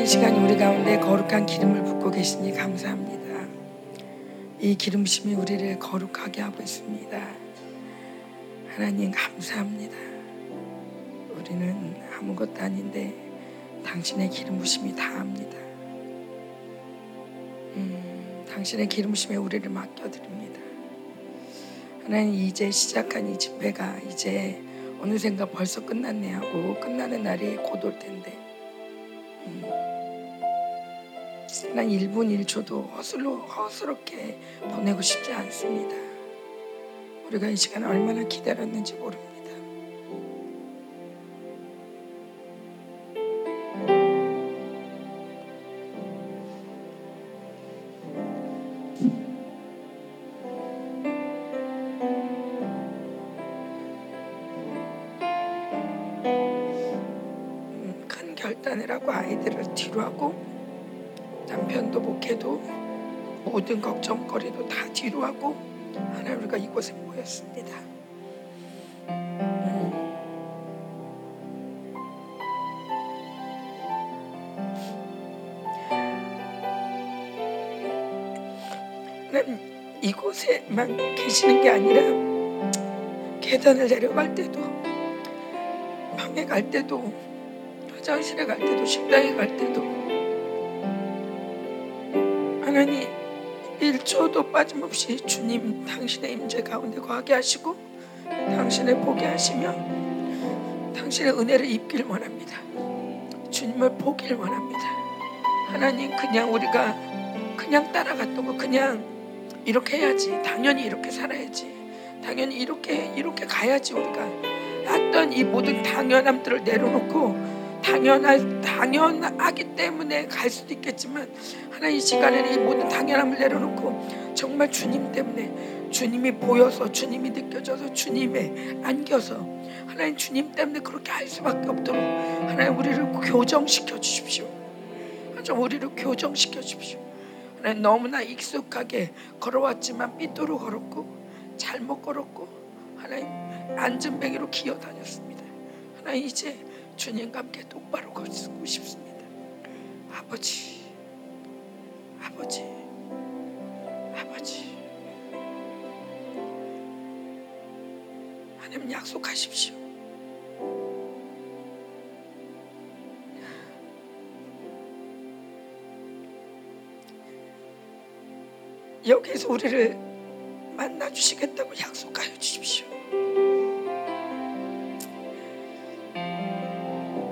이 시간 우리 가운데 거룩한 기름을 붓고 계시니 감사합니다. 이 기름심이 우리를 거룩하게 하고 있습니다. 하나님 감사합니다. 우리는 아무것도 아닌데 당신의 기름 부심이 다 합니다. 음, 당신의 기름 부심에 우리를 맡겨드립니다. 하나님 이제 시작한 이 집회가 이제 어느샌가 벌써 끝났네 하고 끝나는 날이 곧 올 텐데 음, 난 1분 1초도 허슬로, 허스럽게 보내고 싶지 않습니다. 우리가 이 시간 얼마나 기다렸는지 모릅니다. 모든 걱정거리도 다 뒤로 하고 하나 우리가 이곳에 모였습니다. 하나님 이곳에만 계시는 게 아니라 계단을 내려갈 때도 방에 갈 때도 화장실에 갈 때도 식당에 갈 때도 하나님 1초도 빠짐없이 주님 당신의 임재 가운데 거하게 하시고 당신을 보게 하시며 당신의 은혜를 입길 원합니다. 주님을 보길 원합니다. 하나님 그냥 우리가 그냥 따라갔던 거 그냥 이렇게 해야지 당연히 이렇게 살아야지 당연히 이렇게 이렇게 가야지 우리가 했던 이 모든 당연함들을 내려놓고 당연할 당연하기 때문에 갈 수도 있겠지만 하나님 이 시간에는 이 모든 당연함을 내려놓고 정말 주님 때문에 주님이 보여서 주님이 느껴져서 주님에 안겨서 하나님 주님 때문에 그렇게 할 수밖에 없도록 하나님 우리를 교정시켜 주십시오. 좀 우리를 교정시켜 주십시오. 하나님 너무나 익숙하게 걸어왔지만 삐뚤어 걸었고 잘못 걸었고 하나님 안전뱅이로 기어 다녔습니다. 하나님 이제 주님과 함께 똑바로 걷고 싶습니다. 아버지, 아버지, 아버지. 하나님 약속하십시오. 여기에서 우리를 만나 주시겠다고 약속하여 주십시오.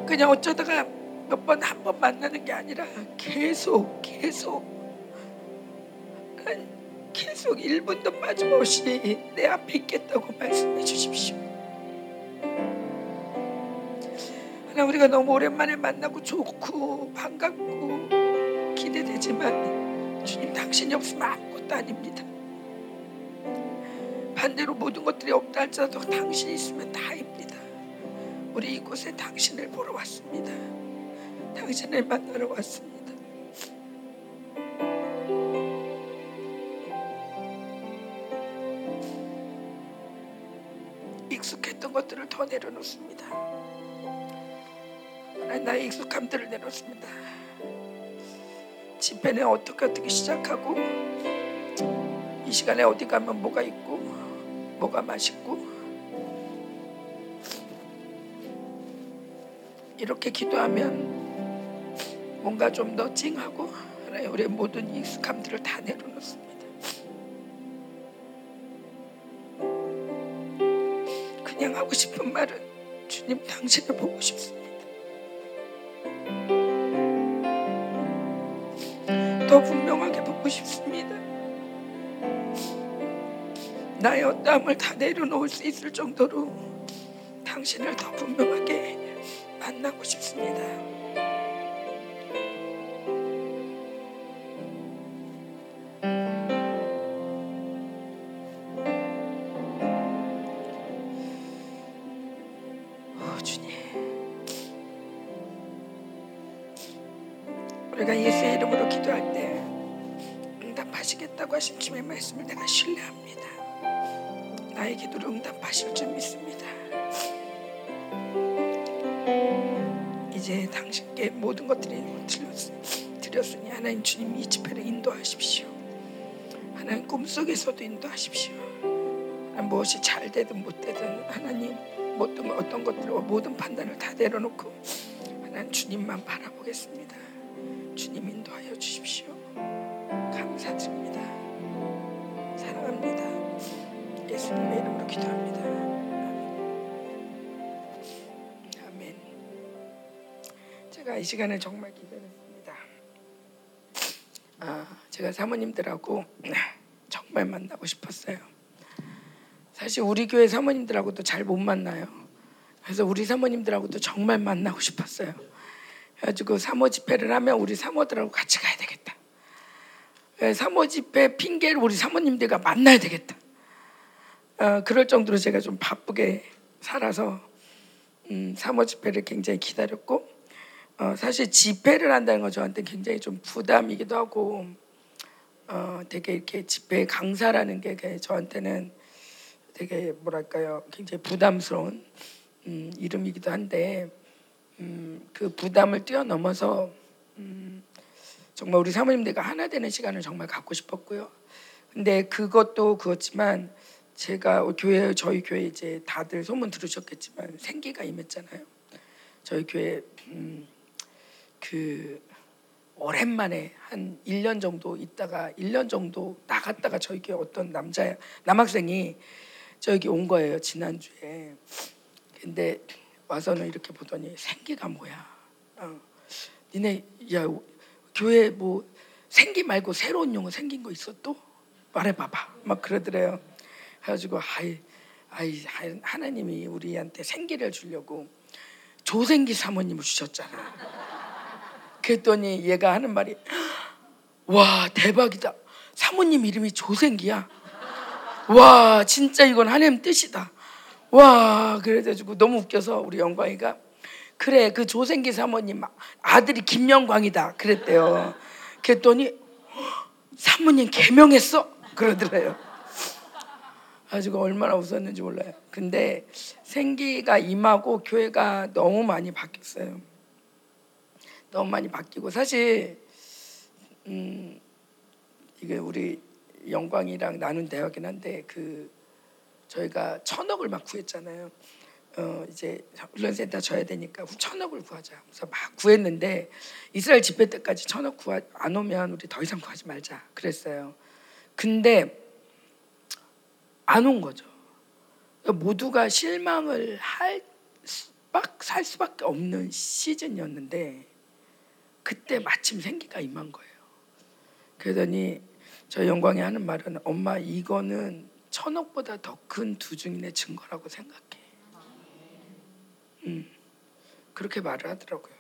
그냥 어쩌다가 몇 번 한 번 만나는 게 아니라 계속 계속 한 계속 1분도 빠짐없이 내 앞에 있겠다고 말씀해 주십시오. 하나 우리가 너무 오랜만에 만나고 좋고 반갑고 기대되지만 주님 당신이 없으면 아무것도 아닙니다. 반대로 모든 것들이 없다 할지라도 당신이 있으면 다입니다. 우리 이곳에 당신을 보러 왔습니다. 당신을 만나러 왔습니다. 익숙했던 것들을 더 내려놓습니다. 나의 익숙함들을 내놓습니다. 집회는 어떻게 어떻게 시작하고 이 시간에 어디 가면 뭐가 있고 뭐가 맛있고 이렇게 기도하면 뭔가 좀 더 찡하고 우리의 모든 익숙함들을 다 내려놓습니다. 그냥 하고 싶은 말은 주님 당신을 보고 싶습니다. 더 분명하게 보고 싶습니다. 나의 어떠함을 다 내려놓을 수 있을 정도로 당신을 더 분명하게 만나고 싶습니다. 오, 주님. 우리가 예수의 이름으로 기도할 때 응답하시겠다고 하신 주의 말씀을 내가 신뢰합니다. 나의 기도를 응답하실 이제 당신께 모든 것들이 드렸으니 하나님 주님 이 집회를 인도하십시오. 하나님 꿈속에서도 인도하십시오. 하나님 무엇이 잘 되든 못 되든 하나님 모든 어떤 것들과 모든 판단을 다 내려놓고 하나님 주님만 바라보겠습니다. 주님 인도하여 주십시오. 감사드립니다. 사랑합니다. 예수님의 이름으로 기도합니다. 제가 이 시간에 정말 기도했습니다. 아, 제가 사모님들하고 정말 만나고 싶었어요. 사실 우리 교회 사모님들하고도 잘 못 만나요. 그래서 우리 사모님들하고도 정말 만나고 싶었어요. 그래가지고 사모 집회를 하면 우리 사모들하고 같이 가야 되겠다. 예, 사모 집회 핑계를 우리 사모님들과 만나야 되겠다. 어, 그럴 정도로 제가 좀 바쁘게 살아서 음, 사모 집회를 굉장히 기다렸고 어, 사실 집회를 한다는 건 저한테 굉장히 좀 부담이기도 하고 어, 되게 이렇게 집회 강사라는 게 저한테는 되게 뭐랄까요 굉장히 부담스러운 음, 이름이기도 한데 음, 그 부담을 뛰어넘어서 음, 정말 우리 사모님들과 하나 되는 시간을 정말 갖고 싶었고요. 근데 그것도 그렇지만 제가 교회 저희 교회 이제 다들 소문 들으셨겠지만 생기가 임했잖아요. 저희 교회 음, 그 오랜만에 한 1년 정도 있다가 1년 정도 나갔다가 교회 어떤 남자 남학생이 저기 온 거예요 지난주에. 근데 와서는 이렇게 보더니 생기가 뭐야? 어. 니네 야 교회 뭐 생기 말고 새로운 용어 생긴 거 있어 또 말해봐봐. 막 그러더래요. 그래가지고 아이 아이 하나님이 우리한테 생기를 주려고 조생기 사모님을 주셨잖아. 그랬더니 얘가 하는 말이 와 대박이다. 사모님 이름이 조생기야. 와 진짜 이건 하나님 뜻이다. 와 그래가지고 너무 웃겨서 우리 영광이가 그래 그 조생기 사모님 아들이 김영광이다 그랬대요. 그랬더니 사모님 개명했어 그러더래요. 가지고 얼마나 웃었는지 몰라요. 근데 생기가 임하고 교회가 너무 많이 바뀌었어요. 너무 많이 바뀌고 사실 음 이게 우리 영광이랑 나눈 대화긴 한데 그 저희가 천억을 막 구했잖아요. 어 이제 훈련센터 져야 되니까 천억을 구하자. 그래서 막 구했는데 이스라엘 집회 때까지 천억 구하 안 오면 우리 더 이상 구하지 말자 그랬어요. 근데 안 온 거죠. 모두가 실망을 할막 수밖에 없는 시즌이었는데 그때 마침 생기가 임한 거예요. 그러더니 저 영광이 하는 말은 엄마 이거는 천억보다 더 큰 두 증인의 증거라고 생각해. 음, 그렇게 말을 하더라고요.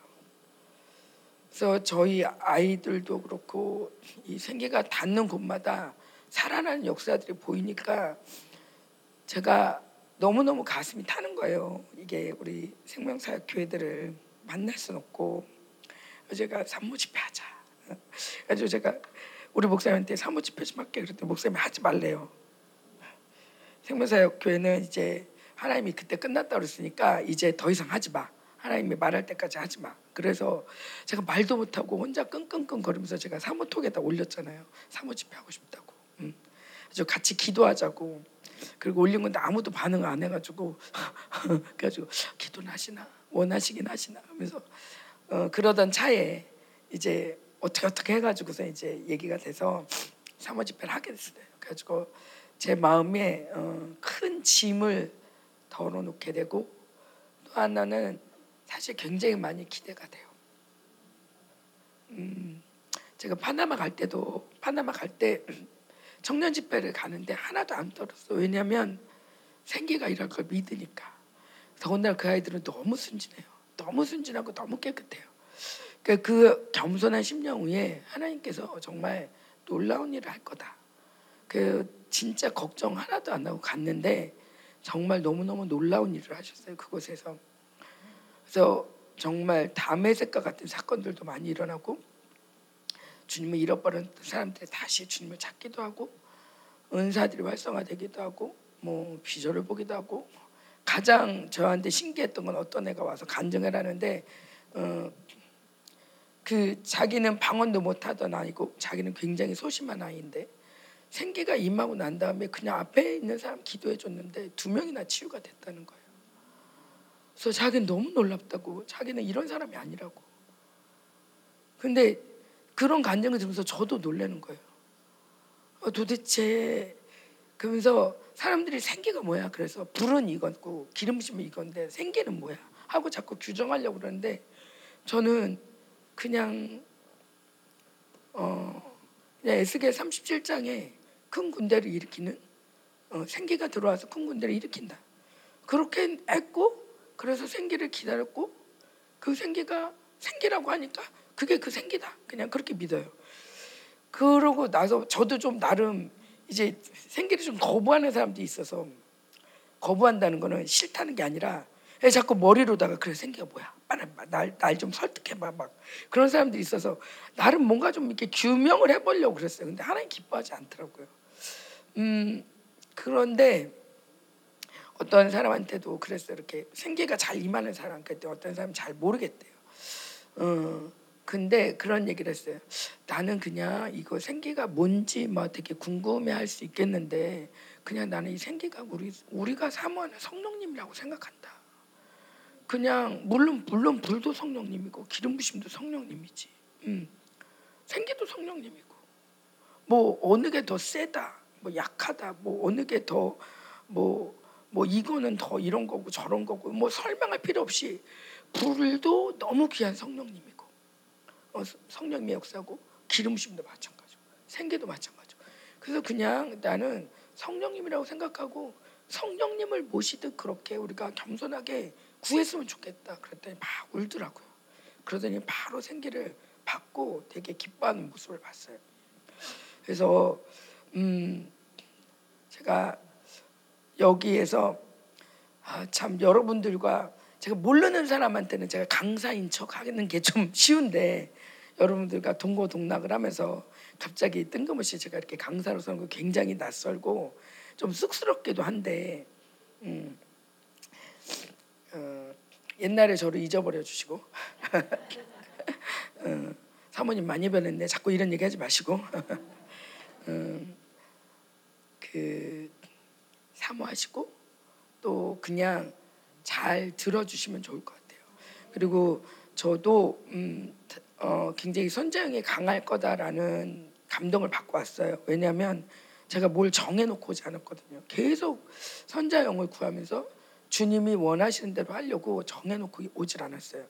그래서 저희 아이들도 그렇고 이 생계가 닿는 곳마다 살아나는 역사들이 보이니까 제가 너무너무 가슴이 타는 거예요. 이게 우리 생명사역 교회들을 만날 순 없고 제가 산모 집회 하자. 그래서 제가 우리 목사님한테 산모 집회 좀 할게 그랬더니 목사님이 하지 말래요. 생명사역 교회는 이제 하나님이 그때 끝났다 그랬으니까 이제 더 이상 하지 마. 하나님이 말할 때까지 하지 마. 그래서 제가 말도 못하고 혼자 끙끙끙 거리면서 제가 사모톡에다 올렸잖아요. 사모 집회 하고 싶다고. 음. 같이 기도하자고. 그리고 올린 건데 아무도 반응 안 해가지고 그래가지고 기도는 하시나 원하시긴 하시나 하면서 어, 그러던 차에 이제 어떻게 어떻게 해가지고서 이제 얘기가 돼서 사모 집회를 하게 됐어요. 그래가지고 제 마음에 어, 큰 짐을 덜어놓게 되고 또 하나는 사실 굉장히 많이 기대가 돼요. 음, 제가 파나마 갈 때도 파나마 갈 때 청년 집회를 가는데 하나도 안 떨었어. 왜냐하면 생기가 이럴 걸 믿으니까. 더군다나 그 아이들은 너무 순진해요. 너무 순진하고 너무 깨끗해요. 그러니까 그 겸손한 심령 위에 하나님께서 정말 놀라운 일을 할 거다. 그 진짜 걱정 하나도 안 하고 갔는데 정말 너무너무 놀라운 일을 하셨어요. 그곳에서. 그래서 정말 담의색과 같은 사건들도 많이 일어나고 주님을 잃어버린 사람들이 다시 주님을 찾기도 하고 은사들이 활성화되기도 하고 뭐 비전을 보기도 하고 가장 저한테 신기했던 건 어떤 애가 와서 간증을 하는데 어, 그 자기는 방언도 못하던 아이고 자기는 굉장히 소심한 아이인데 생기가 임하고 난 다음에 그냥 앞에 있는 사람 기도해 줬는데 두 명이나 치유가 됐다는 거예요. 그래서 자기는 너무 놀랍다고 자기는 이런 사람이 아니라고. 근데 그런 간증을 들으면서 저도 놀라는 거예요. 어, 도대체 그러면서 사람들이 생기가 뭐야? 그래서 불은 이거고 기름심은 이건데 생기는 뭐야? 하고 자꾸 규정하려고 그러는데 저는 그냥 어 그냥 에스겔 37장에 큰 군대를 일으키는 어, 생기가 들어와서 큰 군대를 일으킨다. 그렇게 했고 그래서 생기를 기다렸고 그 생기가 생기라고 하니까 그게 그 생기다. 그냥 그렇게 믿어요. 그러고 나서 저도 좀 나름 이제 생기를 좀 거부하는 사람도 있어서 거부한다는 거는 싫다는 게 아니라 자꾸 머리로다가 그래 생기가 뭐야? 날날 좀 설득해봐. 막 그런 사람들이 있어서 나름 뭔가 좀 이렇게 규명을 해보려고 그랬어요. 근데 하나님 기뻐하지 않더라고요. 음 그런데 어떤 사람한테도 그랬어요 이렇게 생기가 잘 임하는 사람 그때 어떤 사람 잘 모르겠대요. 어 근데 그런 얘기를 했어요. 나는 그냥 이거 생기가 뭔지 뭐 되게 궁금해할 수 있겠는데 그냥 나는 이 생기가 우리 우리가 사모하는 성령님이라고 생각한다. 그냥 물론 물론 불도 성령님이고 기름 부심도 성령님이지. 음. 생기도 성령님이고 뭐 어느 게 더 세다, 뭐 약하다, 뭐 어느 게 더 뭐뭐 이거는 더 이런 거고 저런 거고 뭐 설명할 필요 없이 불도 너무 귀한 성령님이고 어, 성령의 역사고 기름심도 마찬가지고 생계도 마찬가지고. 그래서 그냥 나는 성령님이라고 생각하고 성령님을 모시듯 그렇게 우리가 겸손하게 구했으면 좋겠다 그랬더니 막 울더라고요. 그러더니 바로 생기를 받고 되게 기뻐하는 모습을 봤어요. 그래서 음 제가 여기에서 아, 참 여러분들과 제가 모르는 사람한테는 제가 강사인 척 하는 게 좀 쉬운데 여러분들과 동고동락을 하면서 갑자기 뜬금없이 제가 이렇게 강사로 서는 거 굉장히 낯설고 좀 쑥스럽기도 한데 음, 어, 옛날에 저를 잊어버려 주시고 어, 사모님 많이 변했네 자꾸 이런 얘기 하지 마시고 음, 그 사모하시고 또 그냥 잘 들어주시면 좋을 것 같아요. 그리고 저도 음, 어, 굉장히 선자형이 강할 거다라는 감동을 받고 왔어요. 왜냐하면 제가 뭘 정해놓고 오지 않았거든요. 계속 선자형을 구하면서 주님이 원하시는 대로 하려고 정해놓고 오질 않았어요.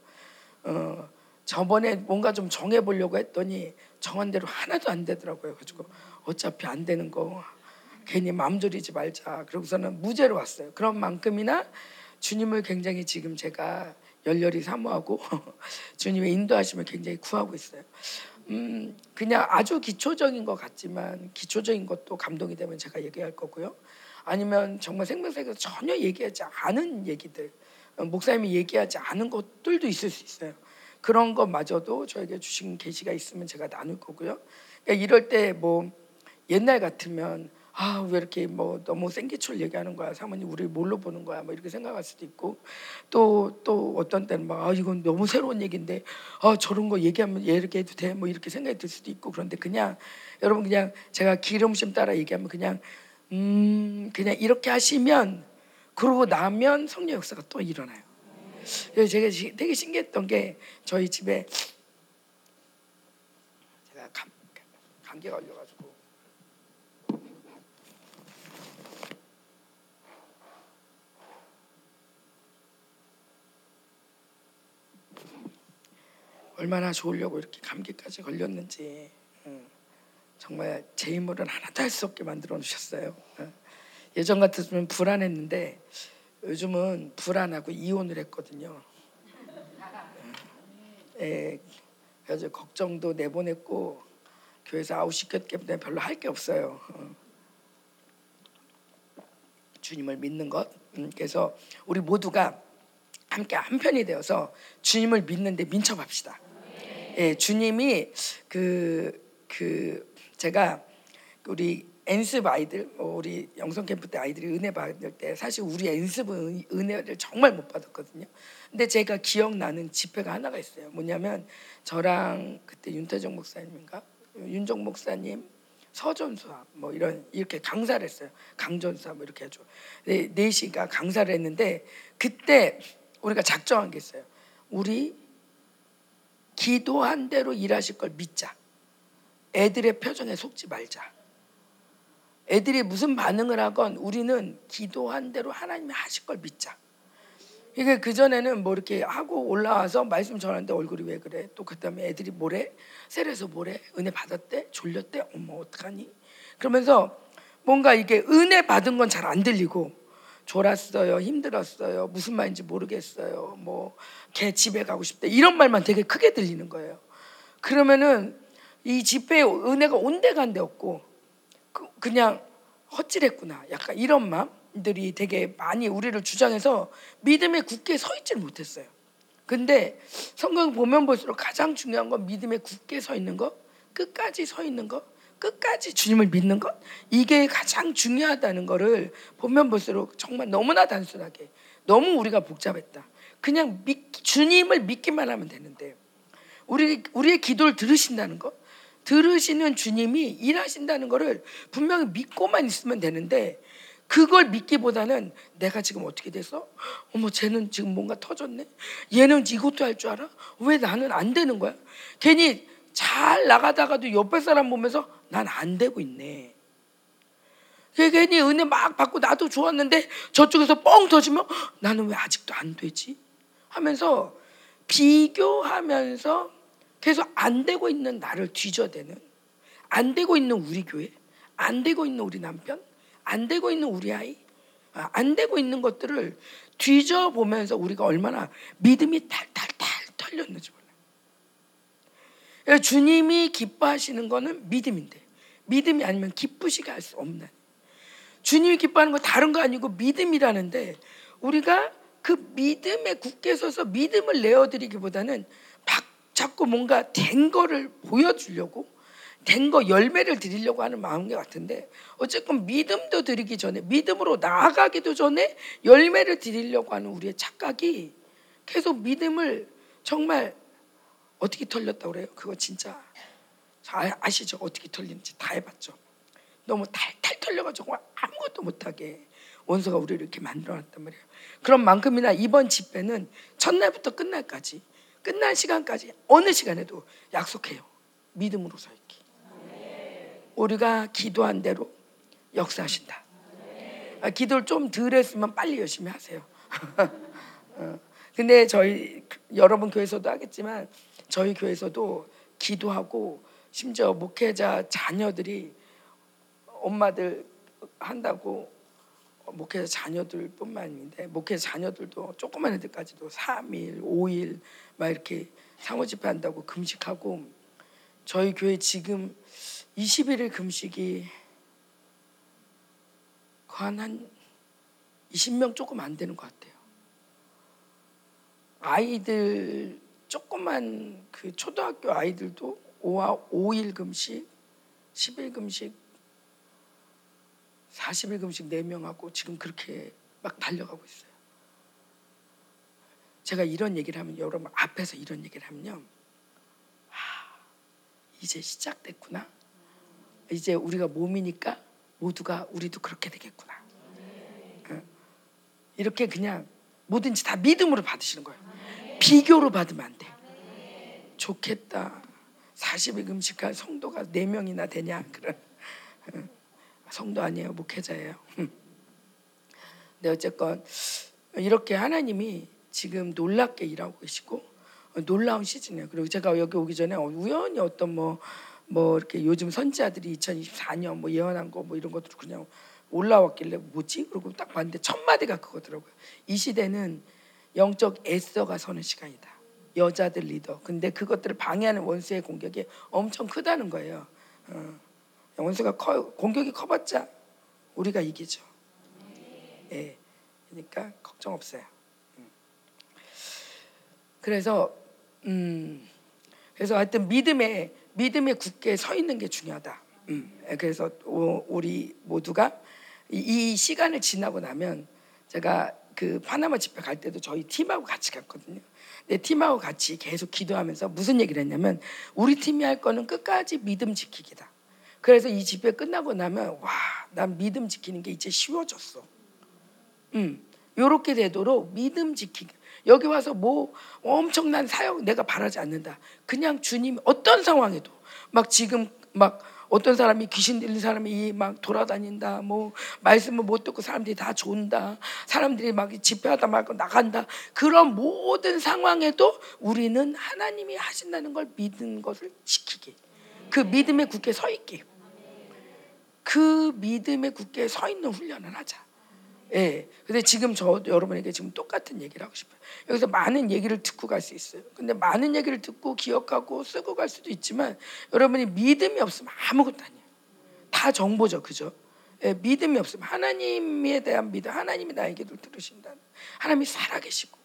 어, 저번에 뭔가 좀 정해보려고 했더니 정한 대로 하나도 안 되더라고요. 가지고 어차피 안 되는 거 괜히 마음 졸이지 말자. 그러고서는 무죄로 왔어요. 그런 만큼이나 주님을 굉장히 지금 제가 열렬히 사모하고 주님의 인도하심을 굉장히 구하고 있어요. 음, 그냥 아주 기초적인 것 같지만 기초적인 것도 감동이 되면 제가 얘기할 거고요. 아니면 정말 생명세계에서 전혀 얘기하지 않은 얘기들, 어, 목사님이 얘기하지 않은 것들도 있을 수 있어요. 그런 것마저도 저에게 주신 계시가 있으면 제가 나눌 거고요. 그러니까 이럴 때 뭐 옛날 같으면 아, 왜 이렇게 뭐 너무 생기출 얘기하는 거야. 사모님 우리 뭘로 보는 거야. 뭐 이렇게 생각할 수도 있고 또 또 어떤 때는 막 아, 이건 너무 새로운 얘기인데 아, 저런 거 얘기하면 얘 이렇게 해도 돼. 뭐 이렇게 생각이 들 수도 있고 그런데 그냥 여러분 그냥 제가 기름심 따라 얘기하면 그냥 음, 그냥 이렇게 하시면 그러고 나면 성령 역사가 또 일어나요. 그래서 제가 되게 신기했던 게 저희 집에 제가 감, 감기가 걸려가지고 얼마나 좋으려고 이렇게 감기까지 걸렸는지 정말 제 힘으로는 하나도 할 수 없게 만들어 놓으셨어요. 예전 같았으면 불안했는데 요즘은 불안하고 이혼을 했거든요. 예, 그래서 걱정도 내보냈고 교회에서 아웃 시켰기 때문에 별로 할 게 없어요. 주님을 믿는 것. 음, 그래서 우리 모두가 함께 한 편이 되어서 주님을 믿는데 민첩합시다. 예, 주님이 그, 그 제가 우리 연습 아이들 뭐 우리 영성 캠프 때 아이들이 은혜 받을 때 사실 우리 연습은 은혜를 정말 못 받았거든요. 근데 제가 기억나는 집회가 하나가 있어요. 뭐냐면 저랑 그때 윤태정 목사님인가 윤정 목사님 서전수학 뭐 이런 이렇게 강사를 했어요. 강전수학 뭐 이렇게 해줘. 네, 넷이가 강사를 했는데 그때 우리가 작정한 게 있어요. 우리 기도한 대로 일하실 걸 믿자. 애들의 표정에 속지 말자. 애들이 무슨 반응을 하건 우리는 기도한 대로 하나님이 하실 걸 믿자. 이게 그 전에는 뭐 이렇게 하고 올라와서 말씀 전하는데 얼굴이 왜 그래? 또 그다음에 애들이 뭐래? 세례서 뭐래? 은혜 받았대? 졸렸대? 어머 어떡하니? 그러면서 뭔가 이게 은혜 받은 건 잘 안 들리고 졸았어요, 힘들었어요, 무슨 말인지 모르겠어요, 뭐 걔 집에 가고 싶대 이런 말만 되게 크게 들리는 거예요. 그러면은 이 집회에 은혜가 온데간데 없고 그, 냥 헛질했구나, 약간 이런 마음들이 되게 많이 우리를 주장해서 믿음에 굳게 서 있질 못했어요. 근데 성경 보면 볼수록 가장 중요한 건 믿음에 굳게 서 있는 것, 끝까지 서 있는 것, 끝까지 주님을 믿는 것 이게 가장 중요하다는 것을 보면 볼수록 정말 너무나 단순하게 너무 우리가 복잡했다. 그냥 믿, 주님을 믿기만 하면 되는데 우리 우리의 기도를 들으신다는 것, 들으시는 주님이 일하신다는 것을 분명히 믿고만 있으면 되는데 그걸 믿기보다는 내가 지금 어떻게 됐어? 어머 쟤는 지금 뭔가 터졌네. 얘는 이것도 할 줄 알아? 왜 나는 안 되는 거야? 괜히 잘 나가다가도 옆에 사람 보면서 난 안 되고 있네. 괜히 은혜 막 받고 나도 좋았는데 저쪽에서 뻥 터지면 나는 왜 아직도 안 되지? 하면서 비교하면서 계속 안 되고 있는 나를 뒤져대는 안 되고 있는 우리 교회, 안 되고 있는 우리 남편, 안 되고 있는 우리 아이, 아, 안 되고 있는 것들을 뒤져보면서 우리가 얼마나 믿음이 탈탈탈 털렸는지 주님이 기뻐하시는 것은 믿음인데 믿음이 아니면 기쁘시게 할 수 없는. 주님이 기뻐하는 거 다른 거 아니고 믿음이라는데 우리가 그 믿음에 굳게 서서 믿음을 내어드리기보다는 자꾸 뭔가 된 거를 보여주려고 된 거 열매를 드리려고 하는 마음인 것 같은데 어쨌건 믿음도 드리기 전에 믿음으로 나아가기도 전에 열매를 드리려고 하는 우리의 착각이 계속 믿음을 정말 어떻게 털렸다고 그래요? 그거 진짜 아 시죠? 어떻게 털리는지 다 해봤죠. 너무 탈탈 털려가지고 아무것도 못하게 원수가 우리를 이렇게 만들어놨단 말이에요. 그런 만큼이나 이번 집회는 첫날부터 끝날까지 끝날 시간까지 어느 시간에도 약속해요. 믿음으로 서 있기. 우리가 기도한 대로 역사하신다. 아, 기도를 좀 덜 했으면 빨리 열심히 하세요. 어, 근데 저희 여러분 교회에서도 하겠지만 저희 교회에서도 기도하고 심지어 목회자 자녀들이 엄마들 한다고 목회자 자녀들뿐만 아닌데 목회자 자녀들도 조그만 애들까지도 3일, 5일 막 이렇게 상호 집회한다고 금식하고 저희 교회 지금 21일 금식이 한 20명 조금 안 되는 것 같아요. 아이들 조그만 그 초등학교 아이들도 5와 5일 금식, 10일 금식, 40일 금식 4명하고 지금 그렇게 막 달려가고 있어요. 제가 이런 얘기를 하면 여러분 앞에서 이런 얘기를 하면요. 아, 이제 시작됐구나. 이제 우리가 몸이니까 모두가 우리도 그렇게 되겠구나. 이렇게 그냥 뭐든지 다 믿음으로 받으시는 거예요. 비교로 받으면 안 돼. 좋겠다. 40일 금식할 성도가 4명이나 되냐? 그런 성도 아니에요. 목회자예요. 근데 어쨌건 이렇게 하나님이 지금 놀랍게 일하고 계시고 놀라운 시즌이에요. 그리고 제가 여기 오기 전에 우연히 어떤 뭐뭐 뭐 이렇게 요즘 선지자들이 2024년 뭐 예언한 거 뭐 이런 것들 그냥 올라왔길래 뭐지? 그리고 딱 봤는데 첫 마디가 그거더라고요. 이 시대는 영적 애써가 서는 시간이다. 여자들 리더. 근데 그것들을 방해하는 원수의 공격이 엄청 크다는 거예요. 어. 원수가 커, 공격이 커봤자 우리가 이기죠. 예. 그러니까 걱정 없어요. 음. 그래서 음 그래서 하여튼 믿음에 믿음에 굳게 서 있는 게 중요하다. 음, 그래서 우리 모두가 이 시간을 지나고 나면 제가 그 파나마 집회 갈 때도 저희 팀하고 같이 갔거든요. 내 팀하고 같이 계속 기도하면서 무슨 얘기를 했냐면 우리 팀이 할 거는 끝까지 믿음 지키기다. 그래서 이 집회 끝나고 나면 와, 난 믿음 지키는 게 이제 쉬워졌어. 음, 요렇게 되도록 믿음 지키기. 여기 와서 뭐 엄청난 사역 내가 바라지 않는다. 그냥 주님 어떤 상황에도 막 지금 막 어떤 사람이 귀신 들린 사람이 막 돌아다닌다. 뭐 말씀을 못 듣고 사람들이 다 존다. 사람들이 막 집회하다 말고 나간다. 그런 모든 상황에도 우리는 하나님이 하신다는 걸 믿는 것을 지키기. 그 믿음에 굳게 서 있기. 그 믿음에 굳게 서 있는 훈련을 하자. 예. 근데 지금 저 여러분에게 지금 똑같은 얘기를 하고 싶어요. 여기서 많은 얘기를 듣고 갈 수 있어요. 근데 많은 얘기를 듣고 기억하고 쓰고 갈 수도 있지만 여러분이 믿음이 없으면 아무것도 아니에요. 다 정보죠. 그죠? 예, 믿음이 없으면 하나님에 대한 믿음, 하나님이 나에게도 들으신다는 하나님이 살아계시고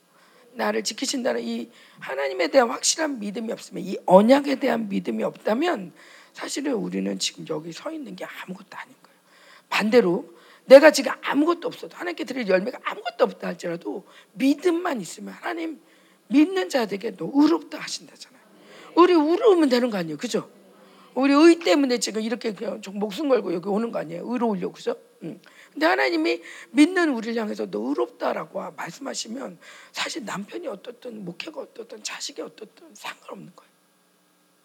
나를 지키신다는 이 하나님에 대한 확실한 믿음이 없으면 이 언약에 대한 믿음이 없다면 사실은 우리는 지금 여기 서 있는 게 아무것도 아닌 거예요. 반대로 내가 지금 아무것도 없어도 하나님께 드릴 열매가 아무것도 없다 할지라도 믿음만 있으면 하나님 믿는 자들에게 너 의롭다 하신다잖아요. 우리 의로우면 되는 거 아니에요, 그죠? 우리 의 때문에 지금 이렇게 그냥 목숨 걸고 여기 오는 거 아니에요? 의로우려고 그죠? 응. 근데 하나님이 믿는 우리를 향해서 너 의롭다라고 말씀하시면 사실 남편이 어떻든 목회가 어떻든 자식이 어떻든 상관없는 거예요.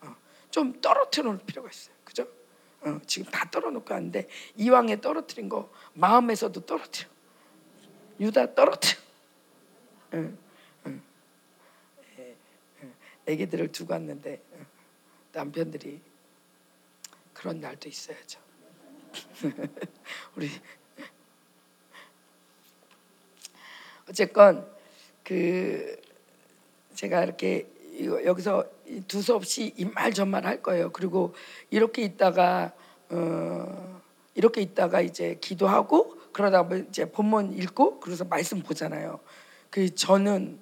어. 좀 떨어뜨려 놓을 필요가 있어요. 그죠? 어, 지금 다 떨어놓고 하는데 이왕에 떨어뜨린 거 마음에서도 떨어뜨려. 유다 떨어뜨려. 응, 응. 애기들을 두고 왔는데 남편들이 그런 날도 있어야죠. 우리 어쨌건 그 제가 이렇게 여기서 두서없이 이 말 저말 할 거예요. 그리고 이렇게 있다가 어, 이렇게 있다가 이제 기도하고 그러다 보면 이제 본문 읽고 그래서 말씀 보잖아요. 그 저는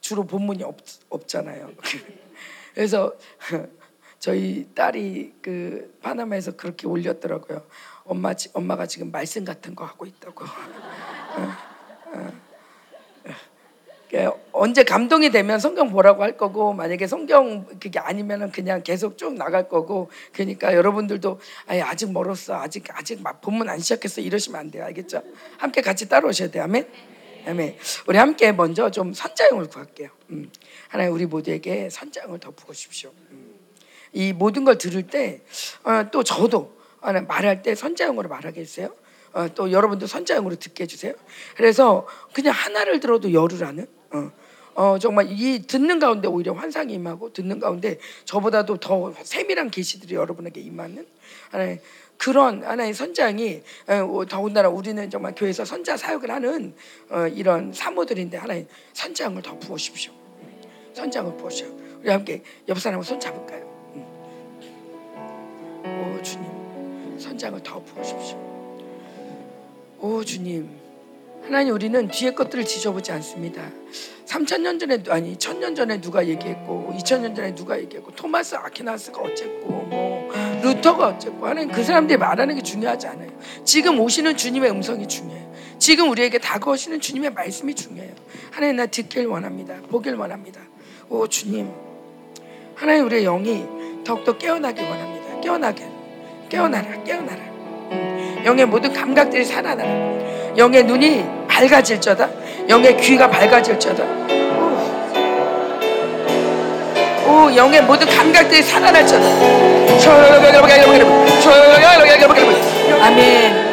주로 본문이 없, 없잖아요. 그래서 저희 딸이 그 파나마에서 그렇게 올렸더라고요. 엄마 엄마가 지금 말씀 같은 거 하고 있다고. 어, 어. 언제 감동이 되면 성경 보라고 할 거고 만약에 성경 그게 아니면은 그냥 계속 쭉 나갈 거고 그러니까 여러분들도 아예 아직 멀었어 아직 아직 막 본문 안 시작했어 이러시면 안 돼요 알겠죠? 함께 같이 따라오셔야 돼요 아멘. 아멘. 우리 함께 먼저 좀 선자용을 구할게요. 음. 하나님 우리 모두에게 더 부어 주십시오. 음. 이 모든 걸 들을 때또 어, 저도 말할 때 선자용으로 말하게 해주세요. 어, 또 여러분도 선자용으로 듣게 해주세요. 그래서 그냥 하나를 들어도 열을 하는 어, 어, 정말 이 듣는 가운데 오히려 환상이 임하고 듣는 가운데 저보다도 더 세밀한 계시들이 여러분에게 임하는 하나의 그런 하나의 선장이 어, 더군다나 우리는 정말 교회에서 선자 사역을 하는 어, 이런 사모들인데 하나의 선장을 더 부으십시오. 선장을 부으시오. 우리 함께 옆 사람을 손 잡을까요? 음. 오 주님, 선장을 더 부으십시오. 오 주님. 하나님 우리는 뒤에 것들을 지져보지 않습니다. 3천 년 전에 아니 천년 전에 누가 얘기했고 2천 년 전에 누가 얘기했고 토마스 아퀴나스가 어쨌고 뭐 루터가 어쨌고 하나님 그 사람들이 말하는 게 중요하지 않아요. 지금 오시는 주님의 음성이 중요해요. 지금 우리에게 다가오시는 주님의 말씀이 중요해요. 하나님 나 듣길 원합니다. 보길 원합니다. 오 주님 하나님 우리의 영이 더욱더 깨어나길 원합니다. 깨어나게 깨어나라 깨어나라 음, 영의 모든 감각들이 살아나라 영의 눈이 밝아질저다. 영의 귀가 밝아질저다. 오, 영의 모든 감각들이 살아날저다. 아멘.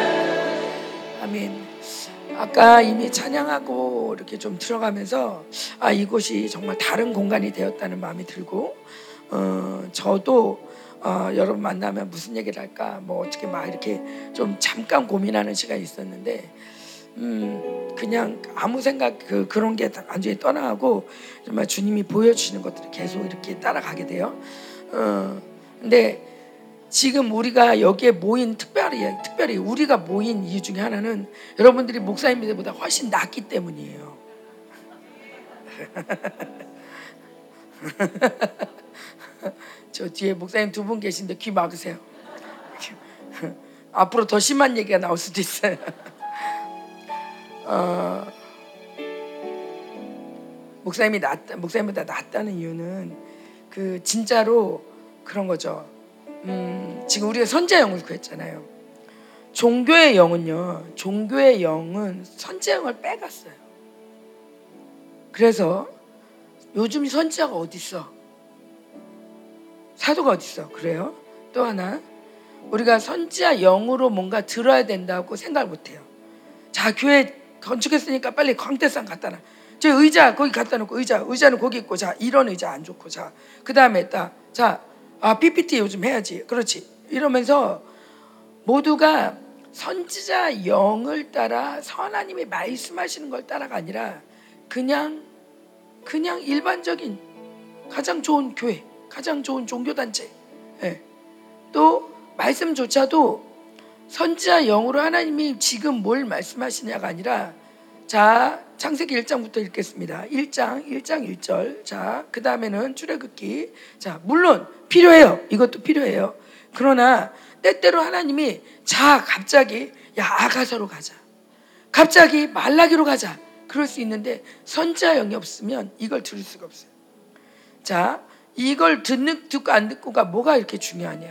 아멘. 아까 이미 찬양하고 이렇게 좀 들어가면서 아 이곳이 정말 다른 공간이 되었다는 마음이 들고 어, 저도 어, 여러분 만나면 무슨 얘기를 할까 뭐 어떻게 막 이렇게 좀 잠깐 고민하는 시간이 있었는데 음, 그냥 아무 생각 그, 그런 게 완전히 떠나가고 정말 주님이 보여주시는 것들을 계속 이렇게 따라가게 돼요. 어, 근데 지금 우리가 여기에 모인 특별히 특별히 우리가 모인 이유 중에 하나는 여러분들이 목사님들보다 훨씬 낫기 때문이에요. 저 뒤에 목사님 두 분 계신데 귀 막으세요. 앞으로 더 심한 얘기가 나올 수도 있어요. 어, 목사님이 낫 목사님보다 낫다는 이유는 그 진짜로 그런 거죠. 음, 지금 우리가 선자 영을 구했잖아요. 종교의 영은요. 종교의 영은 선자 영을 빼갔어요. 그래서 요즘 선지자가 어디 있어? 사도가 어디 있어? 그래요? 또 하나 우리가 선지자 영으로 뭔가 들어야 된다고 생각을 못해요. 자 교회 건축했으니까 빨리 광대상 갖다 놔. 저 의자 거기 갖다 놓고 의자 의자는 거기 있고 자 이런 의자 안 좋고 자 그 다음에 딱자아 PPT 요즘 해야지 그렇지 이러면서 모두가 선지자 영을 따라 선하님이 말씀하시는 걸 따라가 아니라 그냥 그냥 일반적인 가장 좋은 교회 가장 좋은 종교 단체 예. 또 말씀조차도 선지자 영으로 하나님이 지금 뭘 말씀하시냐가 아니라 자 창세기 1장부터 읽겠습니다. 1장 1장 1절. 자, 그 다음에는 출애굽기. 자, 물론 필요해요. 이것도 필요해요. 그러나 때때로 하나님이 자, 갑자기 야, 아가서로 가자. 갑자기 말라기로 가자. 그럴 수 있는데 선자 영이 없으면 이걸 들을 수가 없어요. 자, 이걸 듣는 듣고 안 듣고가 뭐가 이렇게 중요하냐?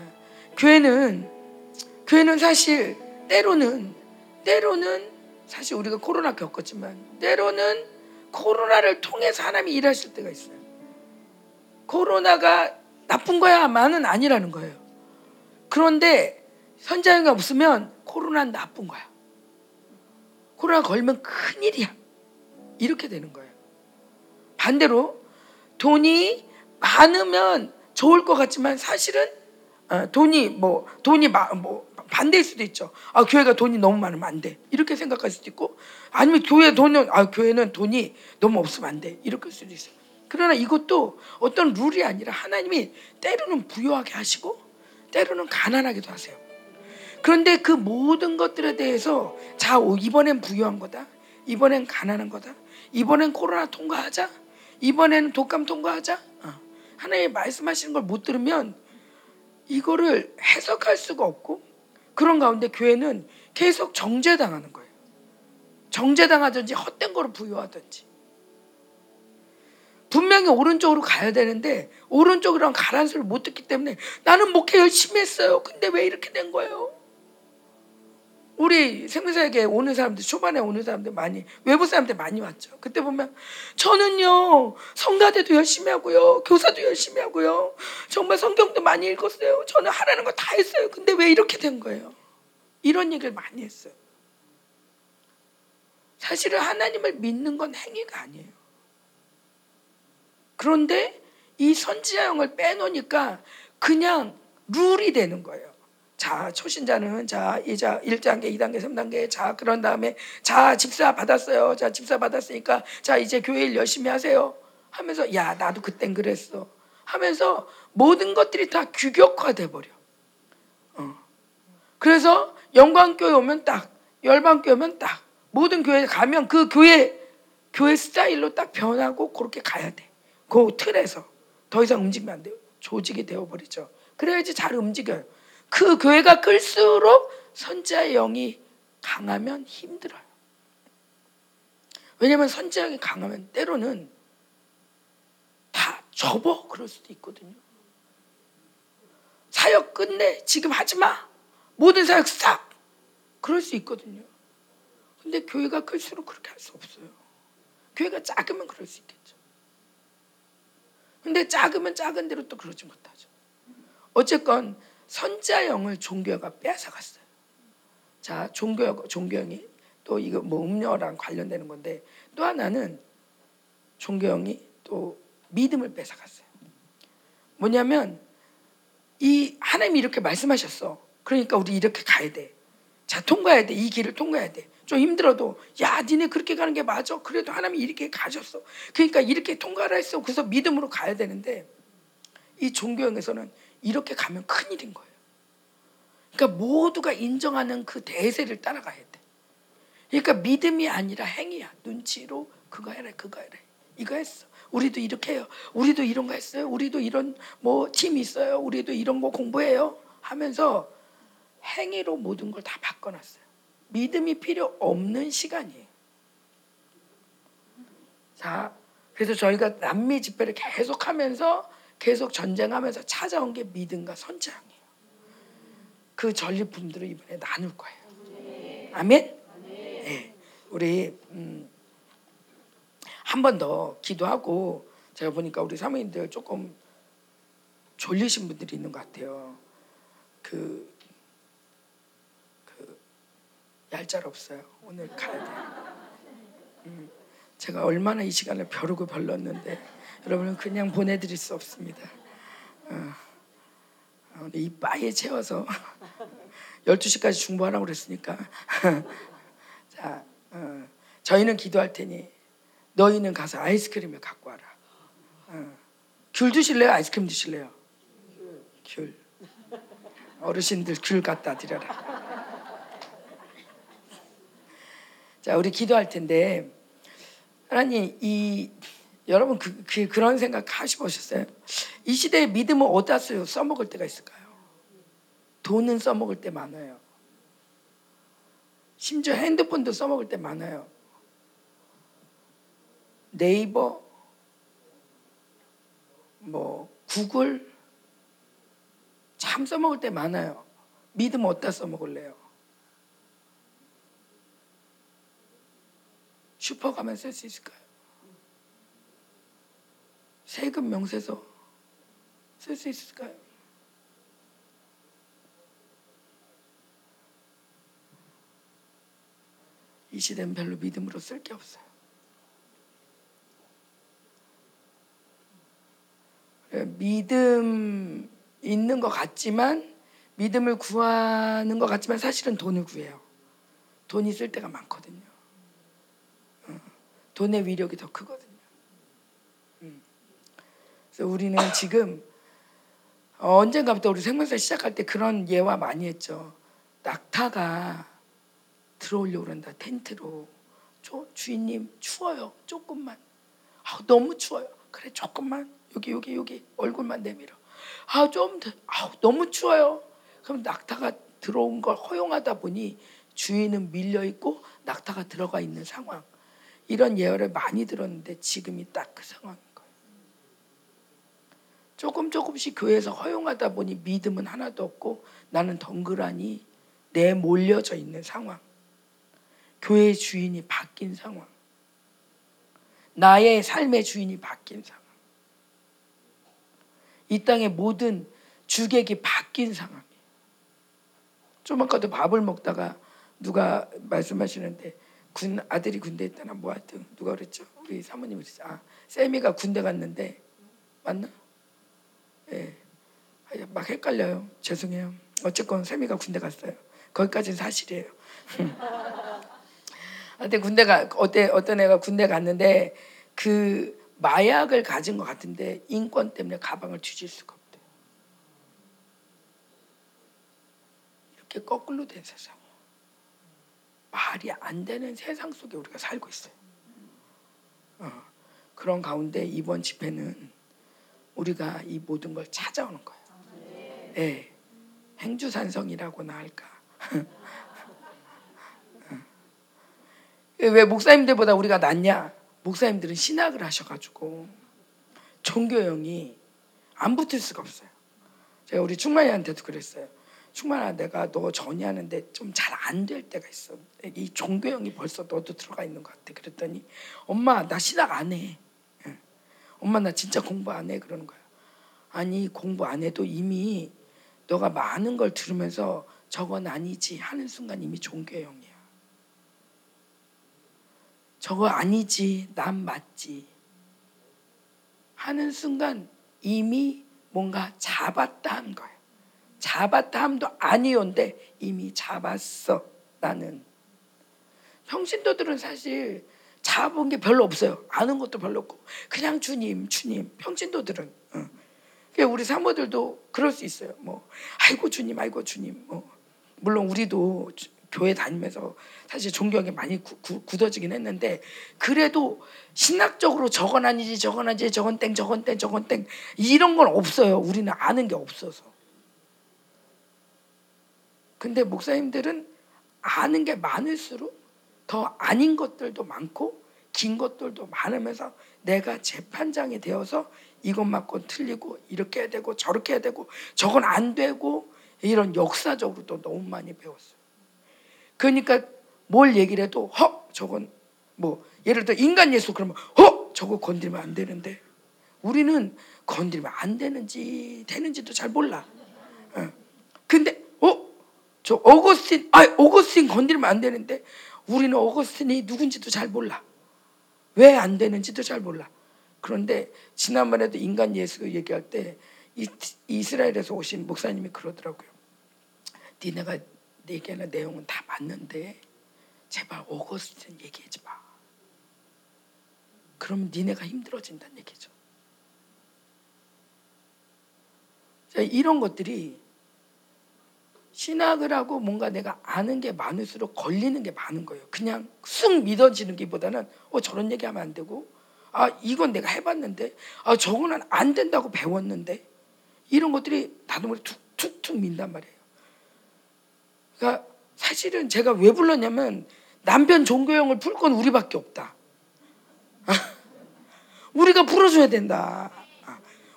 교회는 교회는 사실 때로는 때로는 사실 우리가 코로나 겪었지만 때로는 코로나를 통해서 하나님이 일하실 때가 있어요. 코로나가 나쁜 거야만은 아니라는 거예요. 그런데 선자형이 없으면 코로나는 나쁜 거야. 코로나 걸면 큰일이야. 이렇게 되는 거예요. 반대로 돈이 많으면 좋을 것 같지만 사실은 어, 돈이 뭐 돈이 뭐 반대일 수도 있죠. 아 교회가 돈이 너무 많으면 안 돼. 이렇게 생각할 수도 있고 아니면 교회 돈은 아 교회는 돈이 너무 없으면 안 돼. 이렇게 할 수도 있어요. 그러나 이것도 어떤 룰이 아니라 하나님이 때로는 부유하게 하시고 때로는 가난하기도 하세요. 그런데 그 모든 것들에 대해서 자 이번엔 부유한 거다. 이번엔 가난한 거다. 이번엔 코로나 통과하자. 이번에는 독감 통과하자. 어. 하나님 말씀하시는 걸 못 들으면 이거를 해석할 수가 없고 그런 가운데 교회는 계속 정죄당하는 거예요. 정죄당하든지 헛된 거로 부여하든지. 분명히 오른쪽으로 가야 되는데 오른쪽이랑 가라는 소리를 못 듣기 때문에 나는 목회 열심히 했어요. 근데 왜 이렇게 된 거예요? 우리 생명사에게 오는 사람들 초반에 오는 사람들 많이 외부 사람들 많이 왔죠. 그때 보면 저는요 성가대도 열심히 하고요 교사도 열심히 하고요 정말 성경도 많이 읽었어요. 저는 하라는 거 다 했어요. 근데 왜 이렇게 된 거예요? 이런 얘기를 많이 했어요. 사실은 하나님을 믿는 건 행위가 아니에요. 그런데 이 선지자형을 빼놓으니까 그냥 룰이 되는 거예요. 자, 초신자는 자, 이자 1단계, 2단계, 3단계. 자, 그런 다음에 자, 집사 받았어요. 자, 집사 받았으니까 자, 이제 교회 일 열심히 하세요. 하면서 야, 나도 그땐 그랬어. 하면서 모든 것들이 다 규격화돼 버려. 어. 그래서 영광교회 오면 딱, 열방교회 오면 딱, 모든 교회 가면 그 교회 교회 스타일로 딱 변하고 그렇게 가야 돼. 그 틀에서 더 이상 움직이면 안 돼요. 조직이 되어 버리죠. 그래야지 잘 움직여요. 그 교회가 클수록 선지자의 영이 강하면 힘들어요. 왜냐하면 선지자의 영이 강하면 때로는 다 접어 그럴 수도 있거든요. 사역 끝내 지금 하지 마. 모든 사역 싹 그럴 수 있거든요. 근데 교회가 클수록 그렇게 할 수 없어요. 교회가 작으면 그럴 수 있겠죠. 근데 작으면 작은 대로 또 그러지 못하죠. 어쨌건 선자형을 종교가 뺏어갔어요. 자, 종교 종교형이 또 이거 뭐 음료랑 관련되는 건데 또 하나는 종교형이 또 믿음을 뺏어갔어요. 뭐냐면 이 하나님이 이렇게 말씀하셨어. 그러니까 우리 이렇게 가야 돼. 자, 통과해야 돼. 이 길을 통과해야 돼. 좀 힘들어도 야, 니네 그렇게 가는 게 맞아. 그래도 하나님이 이렇게 가셨어. 그러니까 이렇게 통과를 했어. 그래서 믿음으로 가야 되는데 이 종교형에서는 이렇게 가면 큰일인 거예요. 그러니까 모두가 인정하는 그 대세를 따라가야 돼. 그러니까 믿음이 아니라 행위야. 눈치로 그거 해라, 그거 해라. 이거 했어. 우리도 이렇게 해요. 우리도 이런 거 했어요. 우리도 이런 뭐 팀이 있어요. 우리도 이런 거 공부해요. 하면서 행위로 모든 걸 다 바꿔놨어요. 믿음이 필요 없는 시간이에요. 자, 그래서 저희가 남미 집회를 계속하면서 계속 전쟁하면서 찾아온 게 믿음과 선장이에요. 그 전리품들을 이번에 나눌 거예요. 아멘. 네. 우리 음, 한 번 더 기도하고 제가 보니까 우리 사모님들 조금 졸리신 분들이 있는 것 같아요. 그, 그 얄짤 없어요. 오늘 가야 돼. 음, 제가 얼마나 이 시간을 벼르고 벌렀는데 여러분은 그냥 보내드릴 수 없습니다. 어, 어이 바에 채워서 12시까지 중보하라고 그랬으니까 자 어, 저희는 기도할 테니 너희는 가서 아이스크림을 갖고 와라. 어, 귤 드실래요? 아이스크림 드실래요? 귤. 어르신들 귤 갖다 드려라. 자, 우리 기도할 텐데 하나님 이 여러분 그, 그 그런 생각 하시보셨어요? 이 시대에 믿음을 어디다 써요? 써먹을 때가 있을까요? 돈은 써먹을 때 많아요. 심지어 핸드폰도 써먹을 때 많아요. 네이버, 뭐 구글 참 써먹을 때 많아요. 믿음 어디다 써먹을래요? 슈퍼 가면 쓸 수 있을까요? 세금 명세서 쓸 수 있을까요? 이 시대는 별로 믿음으로 쓸 게 없어요. 믿음 있는 것 같지만 믿음을 구하는 것 같지만 사실은 돈을 구해요. 돈이 쓸 때가 많거든요. 어, 돈의 위력이 더 크거든요. 음. 그래서 우리는 지금 언젠가부터 우리 생명사 시작할 때 그런 예화 많이 했죠. 낙타가 들어오려고 그런다 텐트로. 주인님 추워요 조금만. 아, 너무 추워요. 그래 조금만 여기 여기 여기 얼굴만 내밀어. 아 좀 아, 너무 추워요. 그럼 낙타가 들어온 걸 허용하다 보니 주인은 밀려 있고 낙타가 들어가 있는 상황. 이런 예언을 많이 들었는데 지금이 딱그 거예요. 조금 조금씩 교회에서 허용하다 보니 믿음은 하나도 없고 나는 덩그라니 내 몰려져 있는 상황. 교회의 주인이 바뀐 상황. 나의 삶의 주인이 바뀐 상황. 이 땅의 모든 주객이 바뀐 상황이에요. 좀 아까도 밥을 먹다가 누가 말씀하시는데 군 아들이 군대 있다나 뭐 하여튼 누가 그랬죠? 우리 사모님이 그랬죠. 아, 쌤이가 군대 갔는데 맞나? 예. 네. 막 헷갈려요. 죄송해요. 어쨌건 쌤이가 군대 갔어요. 거기까지는 사실이에요. 근데 군대가 어때 어떤 애가 군대 갔는데 그 마약을 가진 것 같은데 인권 때문에 가방을 뒤질 수가 없대요. 이렇게 거꾸로 된 세상. 말이 안 되는 세상 속에 우리가 살고 있어요. 어, 그런 가운데 이번 집회는 우리가 이 모든 걸 찾아오는 거예요. 네. 행주산성이라고나 할까. 어. 왜 목사님들보다 우리가 낫냐? 목사님들은 신학을 하셔가지고 종교형이 안 붙을 수가 없어요. 제가 우리 충만이한테도 그랬어요. 충만아 내가 너 전이하는데 좀 잘 안 될 때가 있어. 이 종교형이 벌써 너도 들어가 있는 것 같아. 그랬더니 엄마 나 신학 안 해. 예. 엄마 나 진짜 공부 안 해. 그러는 거야. 아니 공부 안 해도 이미 너가 많은 걸 들으면서 저건 아니지 하는 순간 이미 종교형이야. 저거 아니지, 난 맞지. 하는 순간 이미 뭔가 잡았다 한 거예요. 잡았다 함도 아니온데 이미 잡았어, 나는. 평신도들은 사실 잡은 게 별로 없어요. 아는 것도 별로 없고. 그냥 주님, 주님. 평신도들은. 어. 우리 사모들도 그럴 수 있어요. 뭐, 아이고 주님, 아이고 주님. 뭐. 물론 우리도 교회 다니면서 사실 존경이 많이 구, 구, 굳어지긴 했는데 그래도 신학적으로 저건 아니지 저건 아니지 저건 땡 저건 땡 저건 땡 이런 건 없어요. 우리는 아는 게 없어서. 근데 목사님들은 아는 게 많을수록 더 아닌 것들도 많고 긴 것들도 많으면서 내가 재판장이 되어서 이것 맞고 틀리고 이렇게 해야 되고 저렇게 해야 되고 저건 안 되고 이런 역사적으로도 너무 많이 배웠어요. 그러니까 뭘 얘기를 해도 허 저건 뭐 예를 들어 인간 예수 그러면 허 저거 건드리면 안 되는데 우리는 건드리면 안 되는지 되는지도 잘 몰라. 어. 근데 어? 저 오거스틴 아 오거스틴 건드리면 안 되는데 우리는 오거스틴이 누군지도 잘 몰라. 왜 안 되는지도 잘 몰라. 그런데 지난번에도 인간 예수 얘기할 때 이스라엘에서 오신 목사님이 그러더라고요. 니네가 얘기하는 내용은 다 맞는데 제발 오거스틴 얘기하지 마. 그러면 니네가 힘들어진다는 얘기죠. 자, 이런 것들이 신학을 하고 뭔가 내가 아는 게 많을수록 걸리는 게 많은 거예요. 그냥 쑥 믿어지는 게보다는 어 저런 얘기하면 안 되고 아 이건 내가 해봤는데 아 저거는 안 된다고 배웠는데 이런 것들이 다듬을 툭툭툭 민단 말이에요. 그러니까 사실은 제가 왜 불렀냐면 남편 종교형을 풀 건 우리밖에 없다. 우리가 풀어줘야 된다.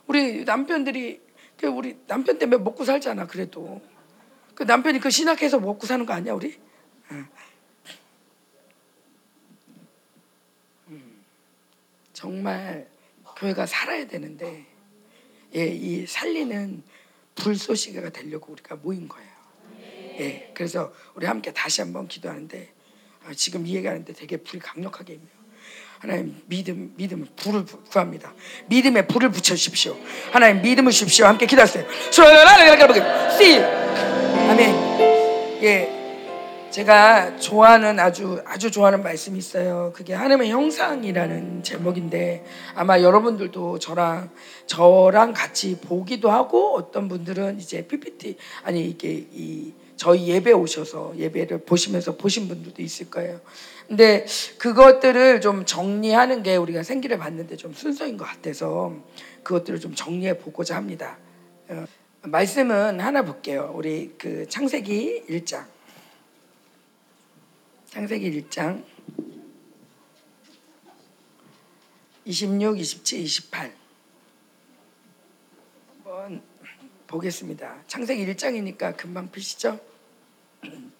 우리 남편들이 그 우리 남편 때문에 먹고 살잖아. 그래도 그 남편이 그 신학해서 먹고 사는 거 아니야 우리? 음. 정말 교회가 살아야 되는데 예, 이 살리는 불쏘시개가 되려고 우리가 모인 거예요. 예, 그래서 우리 함께 다시 한번 기도하는데 아, 지금 이 얘기하는데 되게 불이 강력하게 임해요. 하나님 믿음 믿음을 불을 구합니다. 믿음에 불을 붙여 주십시오. 하나님 믿음을 주십시오. 함께 기도하세요. 아멘. 예. 제가 좋아하는 아주 아주 좋아하는 말씀이 있어요. 그게 하나님의 형상이라는 제목인데 아마 여러분들도 저랑 저랑 같이 보기도 하고 어떤 분들은 이제 PPT 아니 이게 이 저희 예배 오셔서 예배를 보시면서 보신 분들도 있을 거예요. 근데 그것들을 좀 정리하는 게 우리가 생기를 봤는데 좀 순서인 것 같아서 그것들을 좀 정리해 보고자 합니다. 어, 말씀은 하나 볼게요. 우리 그 창세기 1장. 창세기 1장 26, 27, 28 한번 보겠습니다. 창세기 1장이니까 금방 피시죠?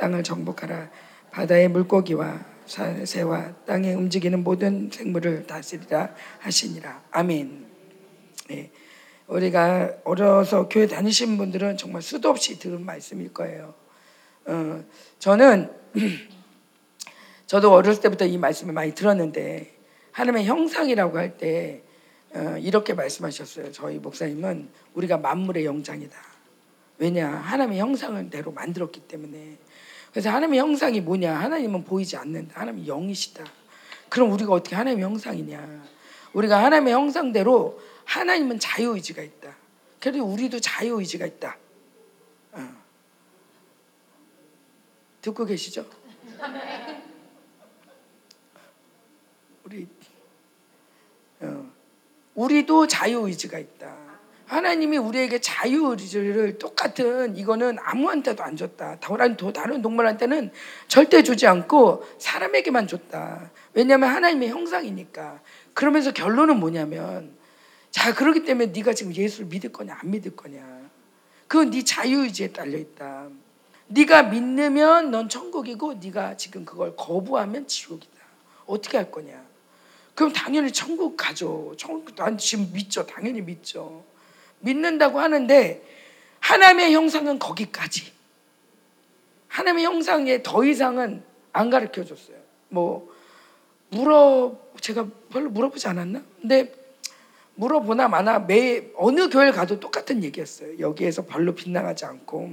땅을 정복하라 바다의 물고기와 새와 땅에 움직이는 모든 생물을 다스리라 하시니라 아멘. 네. 우리가 어려서 교회 다니신 분들은 정말 수도 없이 들은 말씀일 거예요. 어, 저는 저도 어렸을 때부터 이 말씀을 많이 들었는데 하나님의 형상이라고 할때 어, 이렇게 말씀하셨어요. 저희 목사님은 우리가 만물의 영장이다. 왜냐 하나님의 형상을 대로 만들었기 때문에 그래서 하나님의 형상이 뭐냐? 하나님은 보이지 않는다. 하나님이 영이시다. 그럼 우리가 어떻게 하나님의 형상이냐? 우리가 하나님의 형상대로 하나님은 자유의지가 있다. 그래도 우리도 자유의지가 있다. 어. 듣고 계시죠? 우리 어. 우리도 자유의지가 있다. 하나님이 우리에게 자유의지를 똑같은 이거는 아무한테도 안 줬다. 다른 다른 동물한테는 절대 주지 않고 사람에게만 줬다. 왜냐하면 하나님의 형상이니까. 그러면서 결론은 뭐냐면 자 그렇기 때문에 네가 지금 예수를 믿을 거냐 안 믿을 거냐. 그건 네 자유의지에 달려 있다. 네가 믿으면 넌 천국이고 네가 지금 그걸 거부하면 지옥이다. 어떻게 할 거냐? 그럼 당연히 천국 가죠. 천국 난 지금 믿죠. 당연히 믿죠. 믿는다고 하는데 하나님의 형상은 거기까지. 하나님의 형상에 더 이상은 안 가르쳐 줬어요. 뭐 물어 제가 별로 물어보지 않았나? 근데 물어보나 마나 매 어느 교회를 가도 똑같은 얘기였어요. 여기에서 별로 빗나가지 않고.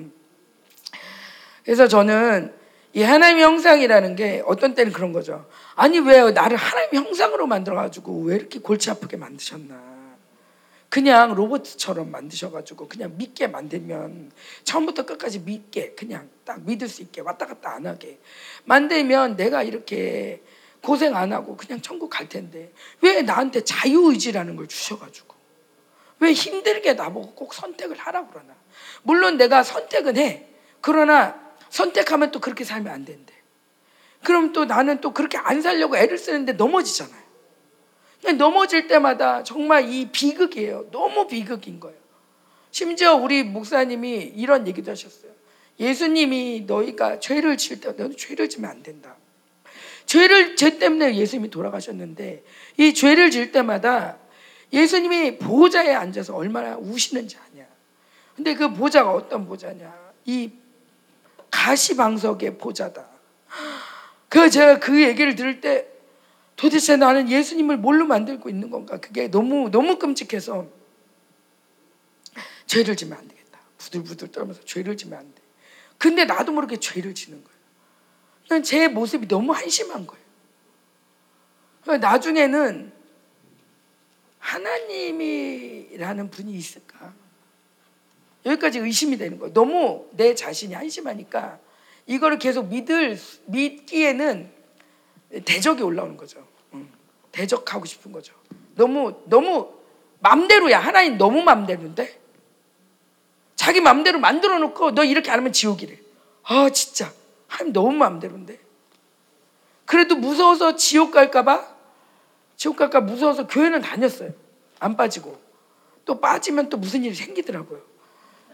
그래서 저는 이 하나님의 형상이라는 게 어떤 때는 그런 거죠. 아니 왜 나를 하나님의 형상으로 만들어 가지고 왜 이렇게 골치 아프게 만드셨나? 그냥 로봇처럼 만드셔가지고 그냥 믿게 만들면 처음부터 끝까지 믿게 그냥 딱 믿을 수 있게 왔다 갔다 안 하게. 만들면 내가 이렇게 고생 안 하고 그냥 천국 갈 텐데 왜 나한테 자유의지라는 걸 주셔가지고? 왜 힘들게 나보고 꼭 선택을 하라고 그러나? 물론 내가 선택은 해. 그러나 선택하면 또 그렇게 살면 안 된대. 그럼 또 나는 또 그렇게 안 살려고 애를 쓰는데 넘어지잖아요 넘어질 때마다 정말 이 비극이에요 너무 비극인 거예요 심지어 우리 목사님이 이런 얘기도 하셨어요 예수님이 너희가 죄를 질때 너는 죄를 지면 안 된다 죄를 죄 때문에 예수님이 돌아가셨는데 이 죄를 질 때마다 예수님이 보좌에 앉아서 얼마나 우시는지 아냐. 근데 그 보좌가 어떤 보좌냐? 이 가시방석의 보좌다. 그 제가 그 얘기를 들을 때 도대체 나는 예수님을 뭘로 만들고 있는 건가? 그게 너무 너무 끔찍해서 죄를 지면 안 되겠다. 부들부들 떨면서 죄를 지면 안 돼. 근데 나도 모르게 죄를 지는 거예요. 제 모습이 너무 한심한 거예요. 나중에는 하나님이라는 분이 있을까? 여기까지 의심이 되는 거예요. 너무 내 자신이 한심하니까 이거를 계속 믿을 믿기에는 대적이 올라오는 거죠. 대적하고 싶은 거죠. 너무 너무 맘대로야. 하나님 너무 맘대로인데 자기 맘대로 만들어 놓고 너 이렇게 안 하면 지옥이래. 아 진짜 하나님 너무 마음대로인데. 그래도 무서워서 지옥 갈까봐 지옥 갈까 무서워서 교회는 다녔어요. 안 빠지고 또 빠지면 또 무슨 일이 생기더라고요.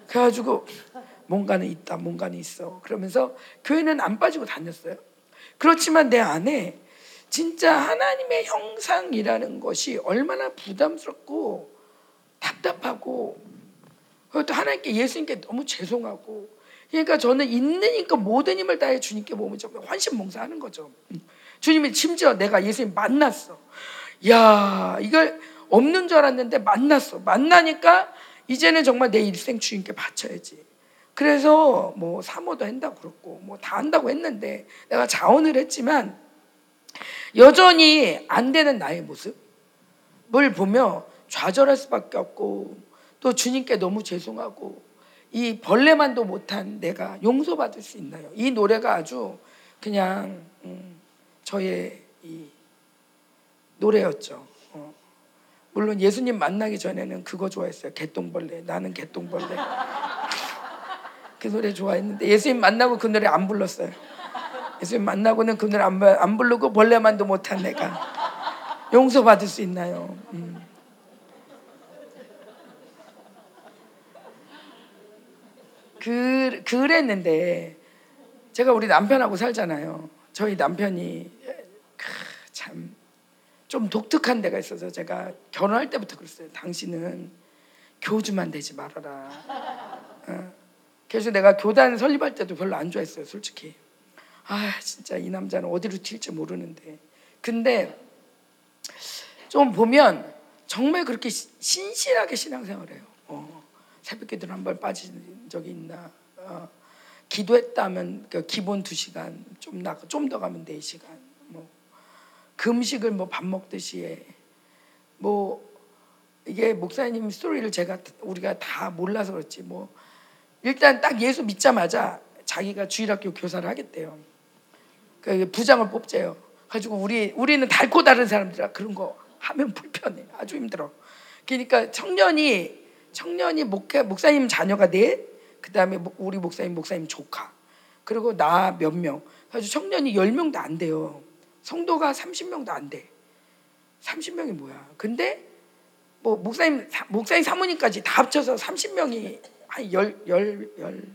그래가지고 뭔가는 있다, 뭔가는 있어. 그러면서 교회는 안 빠지고 다녔어요. 그렇지만 내 안에 진짜 하나님의 형상이라는 것이 얼마나 부담스럽고 답답하고 또 하나님께 예수님께 너무 죄송하고 그러니까 저는 있는 니 모든 힘을 다해 주님께 몸을 정말 환심봉사하는 거죠. 주님이 심지어 내가 예수님 만났어. 야 이걸 없는 줄 알았는데 만났어. 만나니까 이제는 정말 내 일생 주님께 바쳐야지. 그래서 뭐 사모도 한다고 그랬고 뭐 다 한다고 했는데 내가 자원을 했지만 여전히 안 되는 나의 모습을 보며 좌절할 수밖에 없고 또 주님께 너무 죄송하고 이 벌레만도 못한 내가 용서받을 수 있나요? 이 노래가 아주 그냥 음, 저의 이 노래였죠. 어. 물론 예수님 만나기 전에는 그거 좋아했어요. 개똥벌레. 나는 개똥벌레. 그 노래 좋아했는데 예수님 만나고 그 노래 안 불렀어요. 예수님 만나고는 그 노래 안, 안 부르고 벌레만도 못한 내가 용서받을 수 있나요? 음. 그, 그랬는데 제가 우리 남편하고 살잖아요. 저희 남편이 참 좀 독특한 데가 있어서 제가 결혼할 때부터 그랬어요. 당신은 교주만 되지 말아라. 어. 그래서 내가 교단 설립할 때도 별로 안 좋아했어요, 솔직히. 아, 진짜 이 남자는 어디로 튈지 모르는데. 근데 좀 보면 정말 그렇게 신실하게 신앙생활해요. 어. 새벽기도 한번 빠진 적이 있나? 어, 기도했다면 그 기본 두 시간 좀좀 더 가면 네 시간. 뭐 금식을 뭐 밥 먹듯이 해. 뭐 이게 목사님 스토리를 제가 우리가 다 몰라서 그렇지 뭐 일단 딱 예수 믿자마자 자기가 주일학교 교사를 하겠대요. 그 부장을 뽑재요. 가지고 우리 우리는 달고 다른 사람들아 그런 거 하면 불편해. 아주 힘들어. 그러니까 청년이 청년이 목회, 목사님 자녀가 넷, 그 다음에 우리 목사님, 목사님 조카, 그리고 나 몇 명. 그래서 청년이 10명도 안 돼요. 성도가 30명도 안 돼. 30명이 뭐야. 근데 뭐 목사님, 목사님 사모님까지 다 합쳐서 30명이 한 10, 10, 10,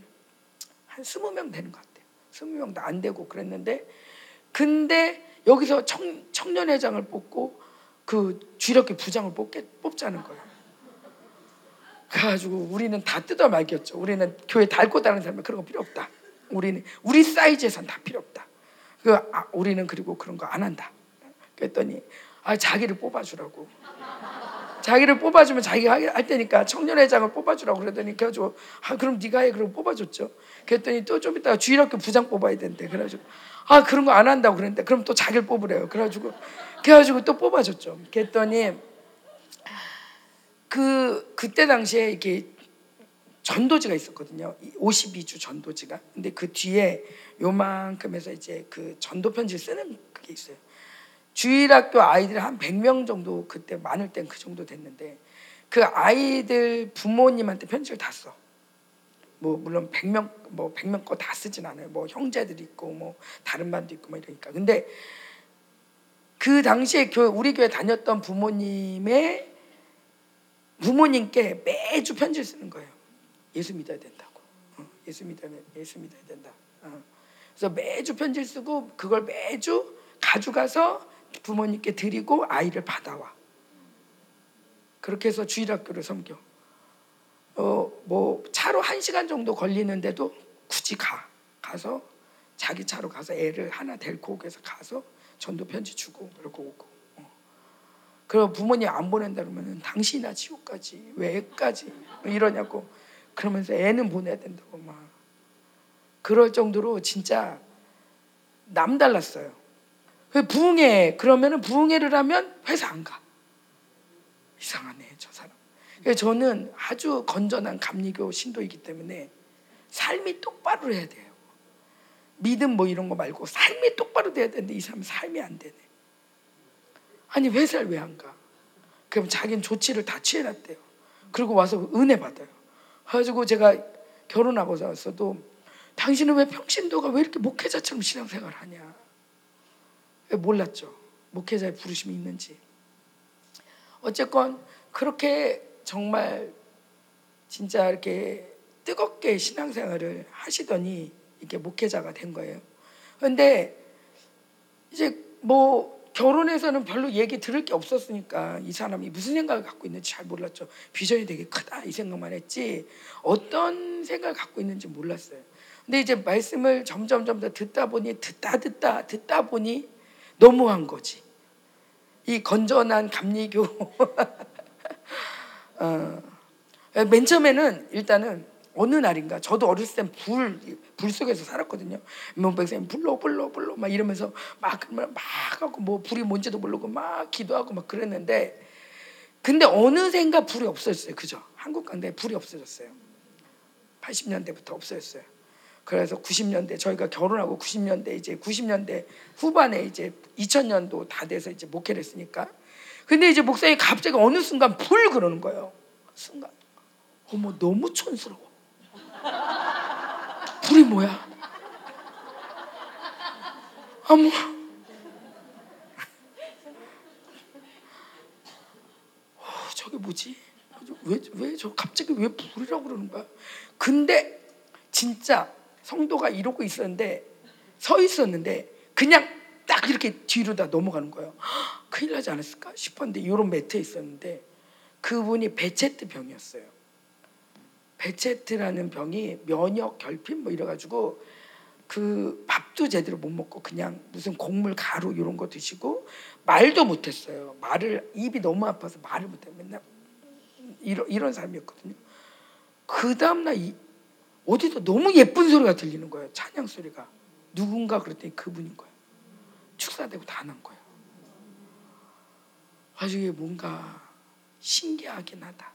한 20명 되는 것 같아 요. 20명도 안 되고 그랬는데 근데 여기서 청, 청년회장을 뽑고 그 주력교 부장을 뽑게, 뽑자는 거예요. 그래가지고 우리는 다 뜯어 말겼죠. 우리는 교회 닳고 다는 사람은 그런 거 필요 없다. 우리는 우리 사이즈에선 다 필요 없다. 그 아, 우리는 그리고 그런 거 안 한다. 그랬더니 아 자기를 뽑아주라고. 자기를 뽑아주면 자기가 할 테니까 청년회장을 뽑아주라고 그러더니 그래가지고 아 그럼 네가 해 그러고 뽑아줬죠. 그랬더니 또 좀 이따가 주일학교 부장 뽑아야 된대. 그래가지고 아 그런 거 안 한다고 그랬는데 그럼 또 자기를 뽑으래요. 그래가지고 그래가지고 또 뽑아줬죠. 그랬더니 그 그때 당시에 이렇게 전도지가 있었거든요. 52주 전도지가. 근데 그 뒤에 요만큼 해서 이제 그 전도 편지 쓰는 그게 있어요. 주일학교 아이들 한 100명 정도 그때 많을 땐 그 정도 됐는데 그 아이들 부모님한테 편지를 다 써. 뭐 물론 100명 뭐 100명 거 다 쓰진 않아요. 뭐 형제들 있고 뭐 다른 반도 있고 뭐 이러니까. 근데 그 당시에 교 우리 교회 다녔던 부모님의 부모님께 매주 편지를 쓰는 거예요. 예수 믿어야 된다고. 어, 예수 믿어야 예수 믿어야 된다. 어. 그래서 매주 편지를 쓰고 그걸 매주 가져가서 부모님께 드리고 아이를 받아와. 그렇게 해서 주일학교를 섬겨. 어, 뭐 차로 한 시간 정도 걸리는데도 굳이 가. 가서 자기 차로 가서 애를 하나 데리고 오고 해서 가서 전도 편지 주고 그러고 오고. 어. 그리고 부모님 안 보낸다 그러면 당신이나 지옥까지 왜까지 이러냐고 그러면서 애는 보내야 된다고 막 그럴 정도로 진짜 남달랐어요. 그 부흥회 그러면은 부흥회를 하면 회사 안 가. 이상하네 저 사람. 저는 아주 건전한 감리교 신도이기 때문에 삶이 똑바로 해야 돼요. 믿음 뭐 이런 거 말고 삶이 똑바로 돼야 되는데 이 사람 삶이 안 되네. 아니 회사를 왜 안 가? 그럼 자기는 조치를 다 취해놨대요. 그리고 와서 은혜 받아요. 그래가지고 제가 결혼하고 나서도 당신은 왜 평신도가 왜 이렇게 목회자처럼 신앙생활 하냐? 몰랐죠. 목회자의 부르심이 있는지. 어쨌건 그렇게 정말 진짜 이렇게 뜨겁게 신앙생활을 하시더니 이렇게 목회자가 된 거예요. 그런데 이제 뭐 결혼해서는 별로 얘기 들을 게 없었으니까 이 사람이 무슨 생각을 갖고 있는지 잘 몰랐죠. 비전이 되게 크다 이 생각만 했지 어떤 생각을 갖고 있는지 몰랐어요. 근데 이제 말씀을 점점 점 더 듣다 보니 듣다 듣다 듣다 보니 너무한 거지. 이 건전한 감리교. 어, 맨 처음에는 일단은 어느 날인가 저도 어렸을 땐 불, 불 속에서 살았거든요. 명백쌤 불러 불러 불러 막 이러면서 막, 막 하고 뭐 불이 뭔지도 모르고 막 기도하고 막 그랬는데 근데 어느샌가 불이 없어졌어요. 그죠? 한국 강대 불이 없어졌어요. 80년대부터 없어졌어요. 그래서 90년대 저희가 결혼하고 90년대 이제 90년대 후반에 이제 2000년도 다 돼서 이제 목회를 했으니까 근데 이제 목사님이 갑자기 어느 순간 불 그러는 거예요. 순간 어머 너무 촌스러워. 불이 뭐야? 어머 어, 저게 뭐지? 왜왜 저 갑자기 왜 불이라고 그러는 거야? 근데 진짜 성도가 이러고 있었는데 서 있었는데 그냥 딱 이렇게 뒤로 다 넘어가는 거예요. 큰일 나지 않았을까 싶었는데 이런 매트에 있었는데 그분이 베체트 병이었어요. 베체트라는 병이 면역 결핍 뭐 이래가지고 그 밥도 제대로 못 먹고 그냥 무슨 곡물 가루 이런 거 드시고 말도 못했어요. 말을 입이 너무 아파서 말을 못해 맨날 이런 이런 사람이었거든요. 그 다음날 어디서 너무 예쁜 소리가 들리는 거예요. 찬양 소리가. 누군가 그랬더니 그분인 거예요. 축사되고 다 난 거예요. 아주 뭔가 신기하긴 하다.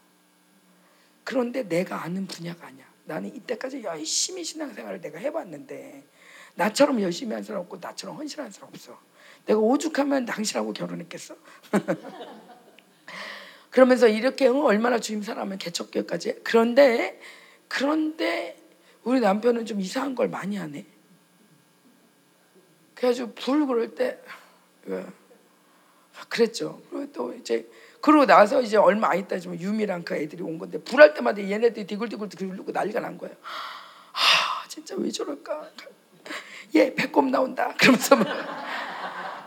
그런데 내가 아는 분야가 아니야. 나는 이때까지 열심히 신앙생활을 내가 해봤는데 나처럼 열심히 한 사람 없고 나처럼 헌신한 사람 없어. 내가 오죽하면 당신하고 결혼했겠어? 그러면서 이렇게 얼마나 주님 사랑하면 개척교회까지 그런데 그런데 우리 남편은 좀 이상한 걸 많이 하네. 그래가지고 불 그럴 때 그, 그랬죠. 그리고 또 이제 그러고 나서 이제 얼마 안 있다 지금 유미랑 그 애들이 온 건데 불 할 때마다 얘네들이 디글디글 디글고 난리가 난 거예요. 아 진짜 왜 저럴까? 얘 배꼽 나온다. 그러면서 막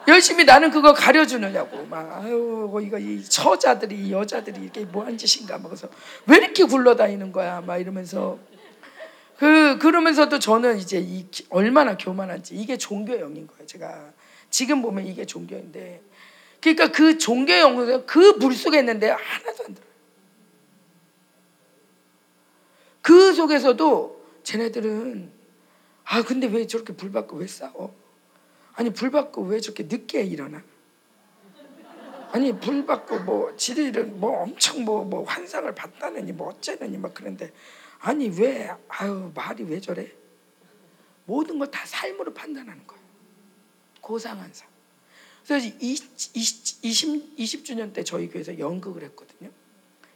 열심히 나는 그거 가려주느냐고 막 아유 이거 이 처자들이 여자들이 이게 뭐 한 짓인가 막 그래서 왜 이렇게 굴러다니는 거야 막 이러면서 그 그러면서도 저는 이제 이 얼마나 교만한지 이게 종교형인 거예요. 제가 지금 보면 이게 종교인데 그러니까 그 종교의 연구소 그 물 속에 있는데 하나도 안 들어요. 그 속에서도 쟤네들은 아 근데 왜 저렇게 불 받고 왜 싸워? 아니 불 받고 왜 저렇게 늦게 일어나? 아니 불 받고 뭐 지들은 뭐 엄청 뭐뭐 뭐 환상을 봤다느니 뭐 어쩌느니 막 그런데 아니 왜 아유 말이 왜 저래? 모든 걸 다 삶으로 판단하는 거예요. 고상한상. 그래서 20, 20, 20주년 때 저희 교회에서 연극을 했거든요.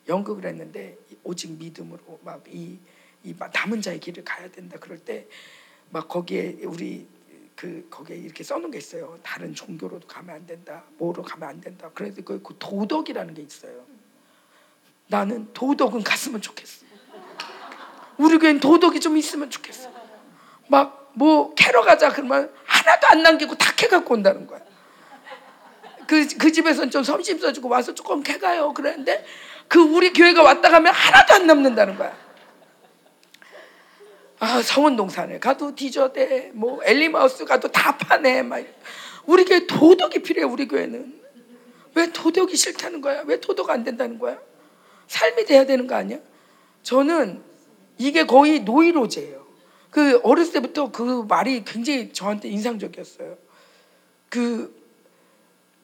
연극을 했는데 오직 믿음으로 막이 이 남은 자의 길을 가야 된다 그럴 때 막 거기에 우리 그 거기에 이렇게 써놓은 게 있어요. 다른 종교로도 가면 안 된다. 뭐로 가면 안 된다. 그래서 그, 그 도덕이라는 게 있어요. 나는 도덕은 갔으면 좋겠어. 우리 교회는 도덕이 좀 있으면 좋겠어. 막 뭐 캐러 가자 그러면 하나도 안 남기고 다 캐 갖고 온다는 거야. 그, 그 집에서는 좀 섬심 써주고 와서 조금 캐가요. 그랬는데 그 우리 교회가 왔다 가면 하나도 안 남는다는 거야. 아, 성원동산에 가도 디저대, 뭐 엘리마우스 가도 다 파네. 막 우리 교회 도덕이 필요해. 우리 교회는 왜 도덕이 싫다는 거야? 왜 도덕 안 된다는 거야? 삶이 돼야 되는 거 아니야? 저는 이게 거의 노이로제예요. 그 어렸을 때부터 그 말이 굉장히 저한테 인상적이었어요. 그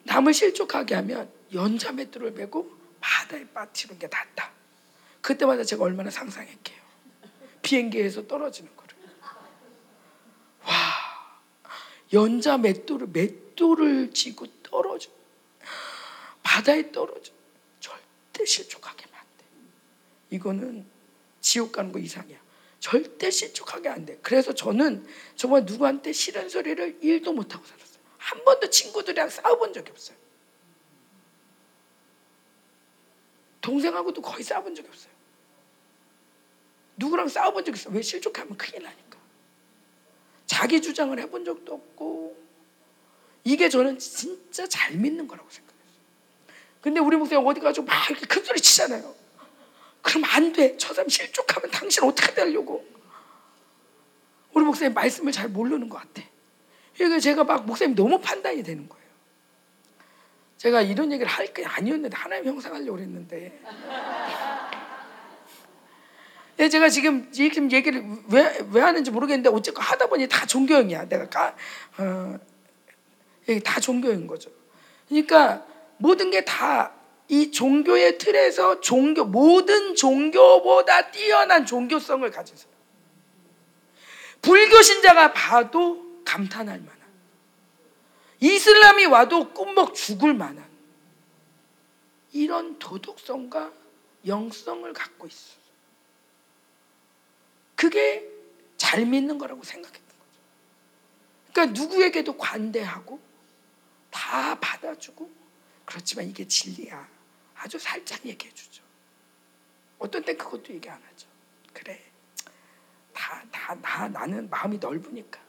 남을 실족하게 하면 연자맷돌을 메고 바다에 빠뜨리는 게 낫다. 그때마다 제가 얼마나 상상했게요. 비행기에서 떨어지는 거를. 와, 연자 맷돌을 맷돌을 쥐고 떨어져. 바다에 떨어져. 절대 실족하게 안 돼. 이거는 지옥 가는 거 이상이야. 절대 실족하게 안 돼. 그래서 저는 정말 누구한테 싫은 소리를 일도 못 하고 살았어요. 한 번도 친구들이랑 싸워본 적이 없어요. 동생하고도 거의 싸워본 적이 없어요. 누구랑 싸워본 적 있어? 왜 실족하면 큰일 나니까. 자기 주장을 해본 적도 없고 이게 저는 진짜 잘 믿는 거라고 생각했어요. 근데 우리 목사님 어디 가서 막 이렇게 큰 소리 치잖아요. 그럼 안 돼. 저 사람 실족하면 당신 어떻게 되려고? 우리 목사님 말씀을 잘 모르는 것 같아. 그러니까 제가 막 목사님 너무 판단이 되는 거예요. 제가 이런 얘기를 할 게 아니었는데 하나님 형상하려고 예, 제가 지금 지금 얘기를 왜, 왜 하는지 모르겠는데 어쨌건 하다 보니 다 종교형이야. 내가 까, 어, 다 종교인 거죠. 그러니까 모든 게 다 이 종교의 틀에서 종교 모든 종교보다 뛰어난 종교성을 가진 사람. 불교 신자가 봐도 감탄할 만한. 이슬람이 와도 꿈먹 죽을 만한 이런 도덕성과 영성을 갖고 있어. 그게 잘 믿는 거라고 생각했던 거죠. 그러니까 누구에게도 관대하고 다 받아주고 그렇지만 이게 진리야. 아주 살짝 얘기해 주죠. 어떤 땐 그것도 얘기 안 하죠. 그래. 다, 다, 다 나는 마음이 넓으니까.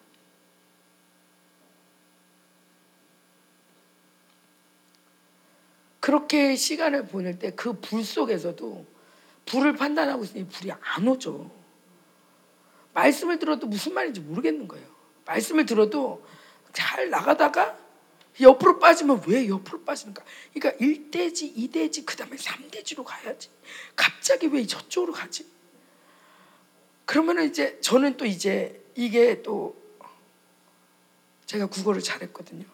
그렇게 시간을 보낼 때 그 불 속에서도 불을 판단하고 있으니 불이 안 오죠. 말씀을 들어도 무슨 말인지 모르겠는 거예요. 말씀을 들어도 잘 나가다가 옆으로 빠지면 왜 옆으로 빠지는가? 그러니까 1대지, 2대지, 그 다음에 3대지로 가야지. 갑자기 왜 저쪽으로 가지? 그러면 이제 저는 또 이제 이게 또 제가 국어를 잘했거든요.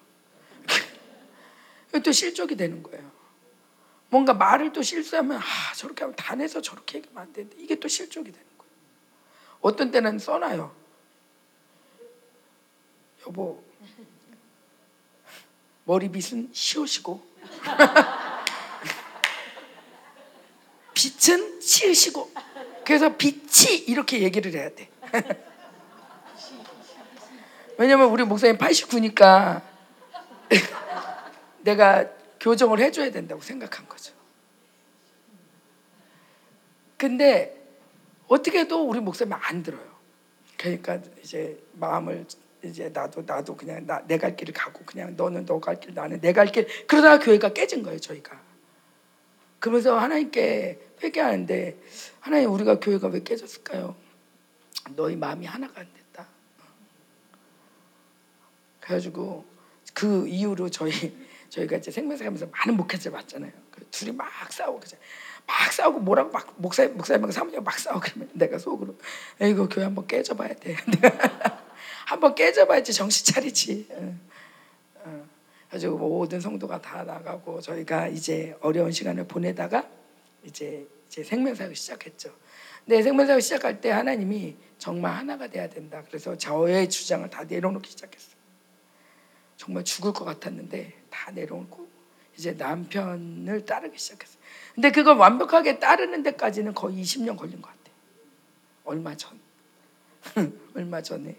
또 실족이 되는 거예요. 뭔가 말을 또 실수하면 아 저렇게 하면 단해서 저렇게 얘기하면 안 되는데 이게 또 실족이 되는 거예요. 어떤 때는 써놔요. 여보, 머리빗은 씌우시고, 빛은 씌우시고, 그래서 빛이 이렇게 얘기를 해야 돼. 왜냐면 우리 목사님 89니까 내가 교정을 해줘야 된다고 생각한 거죠. 근데 어떻게 해도 우리 목사님 안 들어요. 그러니까 이제 마음을 이제 나도 나도 그냥 내갈 길을 가고 그냥 너는 너 갈 길, 나는 내 갈 길. 그러다가 교회가 깨진 거예요, 저희가. 그러면서 하나님께 회개하는데 하나님 우리가 교회가 왜 깨졌을까요? 너희 마음이 하나가 안 됐다. 그래가지고 그 이후로 저희 저희가 이제 생명사 하면서 많은 목회자를 봤잖아요. 그 둘이 막 싸우고 그죠. 막 싸우고 뭐라고 막 목사 목사님하고 사모님 막 싸우고 그러면 내가 속으로 이거 교회 한번 깨져봐야 돼. 한번 깨져봐야지 정신 차리지. 어. 어. 가지고 모든 성도가 다 나가고 저희가 이제 어려운 시간을 보내다가 이제 이제 생명사역을 시작했죠. 근데 생명사역 시작할 때 하나님이 정말 하나가 돼야 된다. 그래서 저의 주장을 다 내려놓기 시작했어요. 정말 죽을 것 같았는데 다 내려놓고 이제 남편을 따르기 시작했어요. 근데 그걸 완벽하게 따르는 데까지는 거의 20년 걸린 것 같아요. 얼마 전. 얼마 전에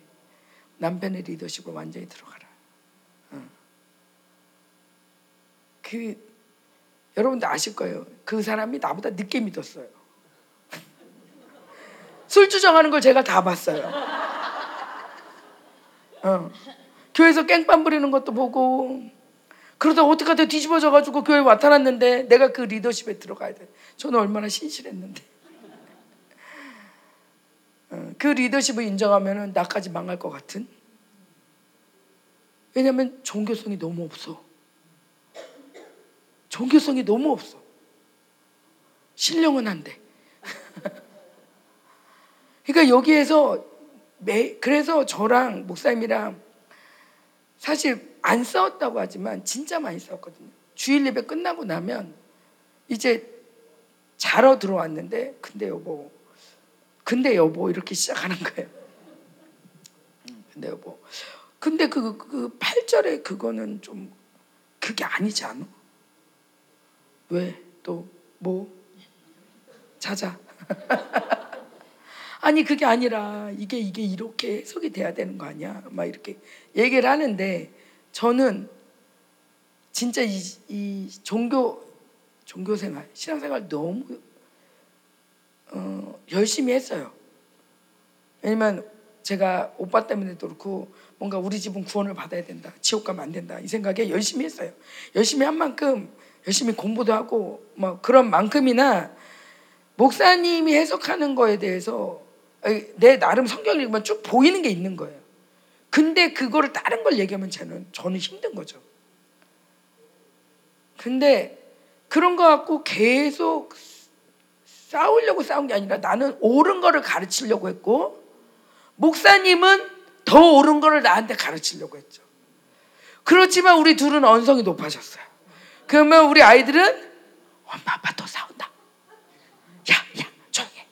남편의 리더십을 완전히 들어가라. 그 여러분들 아실 거예요. 그 사람이 나보다 늦게 믿었어요. 술 주정하는 걸 제가 다 봤어요. 어. 교회에서 깽판 부리는 것도 보고 그러다 어떻게 하다 뒤집어져 가지고 교회 에 나타났는데 내가 그 리더십에 들어가야 돼. 저는 얼마나 신실했는데. 어. 그 리더십을 인정하면 나까지 망할 것 같은. 왜냐면 종교성이 너무 없어. 종교성이 너무 없어. 신령은 한데. 그러니까 여기에서 매, 그래서 저랑 목사님이랑 사실 안 싸웠다고 하지만 진짜 많이 싸웠거든요. 주일 예배 끝나고 나면 이제 자러 들어왔는데 근데 여보 근데 여보 이렇게 시작하는 거예요. 근데 여보 근데 그, 그 8절에 그거는 좀 그게 아니지 않아? 왜? 또 뭐? 자자. 아니 그게 아니라 이게 이게 이렇게 해석이 돼야 되는 거 아니야? 막 이렇게 얘기를 하는데 저는 진짜 이, 이 종교 종교 생활, 신앙 생활 너무 어, 열심히 했어요. 왜냐면 제가 오빠 때문에도 그렇고 뭔가 우리 집은 구원을 받아야 된다. 지옥 가면 안 된다. 이 생각에 열심히 했어요. 열심히 한 만큼 열심히 공부도 하고 뭐 그런 만큼이나 목사님이 해석하는 거에 대해서 내 나름 성경을 읽으면 쭉 보이는 게 있는 거예요. 근데 그거를 다른 걸 얘기하면 저는 저는 힘든 거죠. 근데 그런 거 갖고 계속 싸우려고 싸운 게 아니라 나는 옳은 거를 가르치려고 했고 목사님은 더 옳은 거를 나한테 가르치려고 했죠. 그렇지만 우리 둘은 언성이 높아졌어요. 그러면 우리 아이들은 엄마 아빠 또 싸운다. 야, 야, 조용해.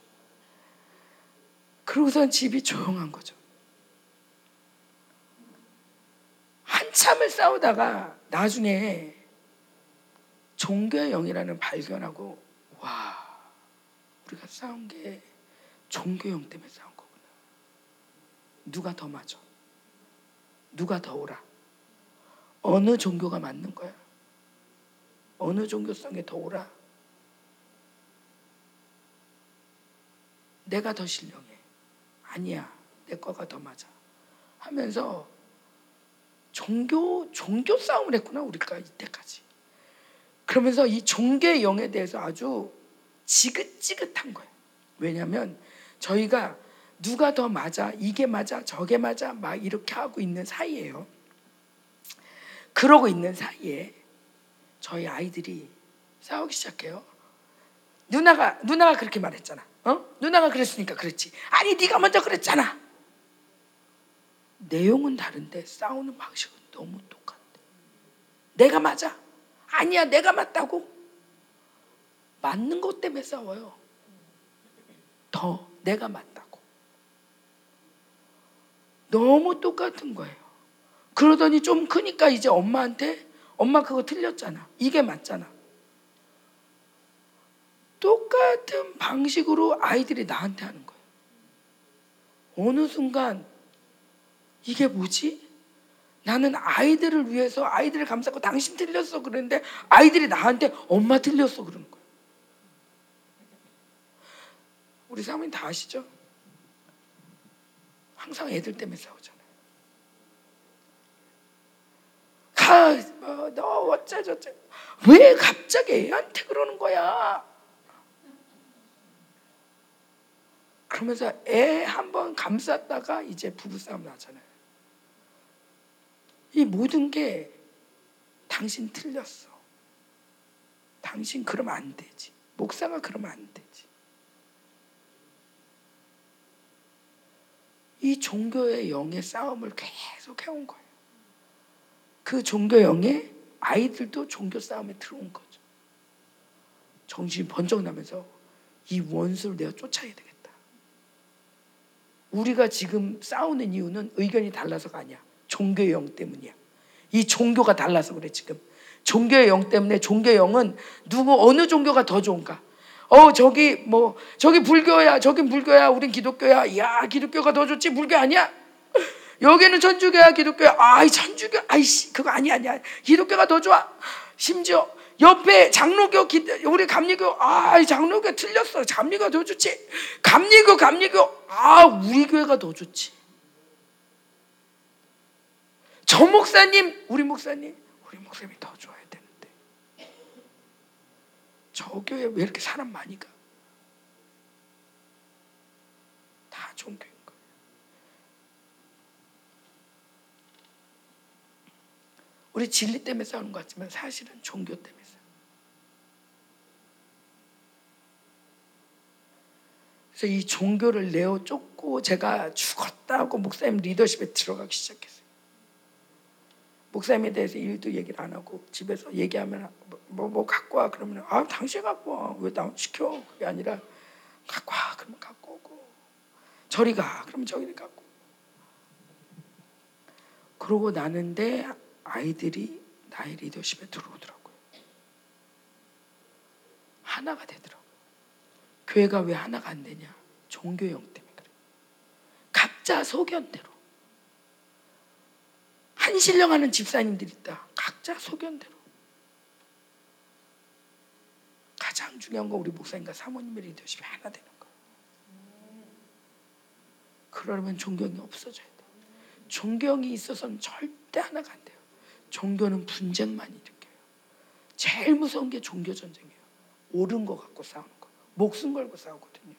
그러고선 집이 조용한 거죠. 한참을 싸우다가 나중에 종교의 영이라는 발견하고 와 우리가 싸운 게 종교형 때문에 싸운 거구나. 누가 더 맞아? 누가 더 옳아? 어느 종교가 맞는 거야? 어느 종교성에 더 오라? 내가 더 신령해. 아니야. 내 거가 더 맞아. 하면서 종교 종교 싸움을 했구나 우리가 이때까지. 그러면서 이 종교의 영에 대해서 아주 지긋지긋한 거예요. 왜냐하면 저희가 누가 더 맞아, 이게 맞아, 저게 맞아, 막 이렇게 하고 있는 사이에요. 그러고 있는 사이에 저희 아이들이 싸우기 시작해요. 누나가 누나가 그렇게 말했잖아. 어? 누나가 그랬으니까 그랬지. 아니 네가 먼저 그랬잖아. 내용은 다른데 싸우는 방식은 너무 똑같대. 내가 맞아. 아니야, 내가 맞다고. 맞는 것 때문에 싸워요. 더 내가 맞다고. 너무 똑같은 거예요. 그러더니 좀 크니까 이제 엄마한테 엄마 그거 틀렸잖아. 이게 맞잖아. 똑같은 방식으로 아이들이 나한테 하는 거예요. 어느 순간 이게 뭐지? 나는 아이들을 위해서 아이들을 감싸고 당신 틀렸어 그러는데 아이들이 나한테 엄마 틀렸어 그러는 거예요. 우리 사모님 다 아시죠? 항상 애들 때문에 싸우잖아요. 가, 어, 너 어쩌저쩌. 왜 갑자기 애한테 그러는 거야? 그러면서 애 한 번 감쌌다가 이제 부부싸움 나잖아요. 이 모든 게 당신 틀렸어. 당신 그러면 안 되지. 목사가 그러면 안되지. 이 종교의 영의 싸움을 계속 해온 거예요. 그 종교 영에 아이들도 종교 싸움에 들어온 거죠. 정신이 번쩍 나면서 이 원수를 내가 쫓아야 되겠다. 우리가 지금 싸우는 이유는 의견이 달라서가 아니야. 종교의 영 때문이야. 이 종교가 달라서 그래 지금. 종교의 영 때문에 종교의 영은 누구 어느 종교가 더 좋은가? 어 저기 뭐 저기 불교야 저긴 불교야 우린 기독교야. 야 기독교가 더 좋지 불교 아니야? 여기는 천주교야 기독교야. 아이 천주교 아이씨 그거 아니야 아니야. 기독교가 더 좋아. 심지어 옆에 장로교 우리 감리교 아 장로교 틀렸어. 감리교 더 좋지. 감리교 감리교. 아 우리 교회가 더 좋지. 저 목사님 우리 목사님 우리 목사님이 더 좋아야 되는데 저 교회 왜 이렇게 사람 많이 가? 다 종교인 거예요. 우리 진리 때문에 싸우는 것 같지만 사실은 종교 때문에 그래서 이 종교를 내어 쫓고 제가 죽었다고 목사님 리더십에 들어가기 시작했어요. 목사님에 대해서 일도 얘기를 안 하고 집에서 얘기하면 뭐, 뭐 갖고 와 그러면 아 당신 갖고 와왜나 시켜 그게 아니라 갖고 와 그러면 갖고 오고 저리 가 그러면 저기 갖고 그러고 나는데 아이들이 나의 리더십에 들어오더라고요. 하나가 되더라고요. 교회가 왜 하나가 안 되냐? 종교형 때문에 그래. 각자 소견대로. 한신령하는 집사님들이 있다. 각자 소견대로. 가장 중요한 건 우리 목사님과 사모님의 리더십이 하나 되는 거예요. 그러면 존경이 없어져야 돼. 존경이 있어서는 절대 하나가 안 돼요. 종교는 분쟁만 일으켜요. 제일 무서운 게 종교 전쟁이에요. 옳은 거 갖고 싸우는 거. 목숨 걸고 싸우거든요.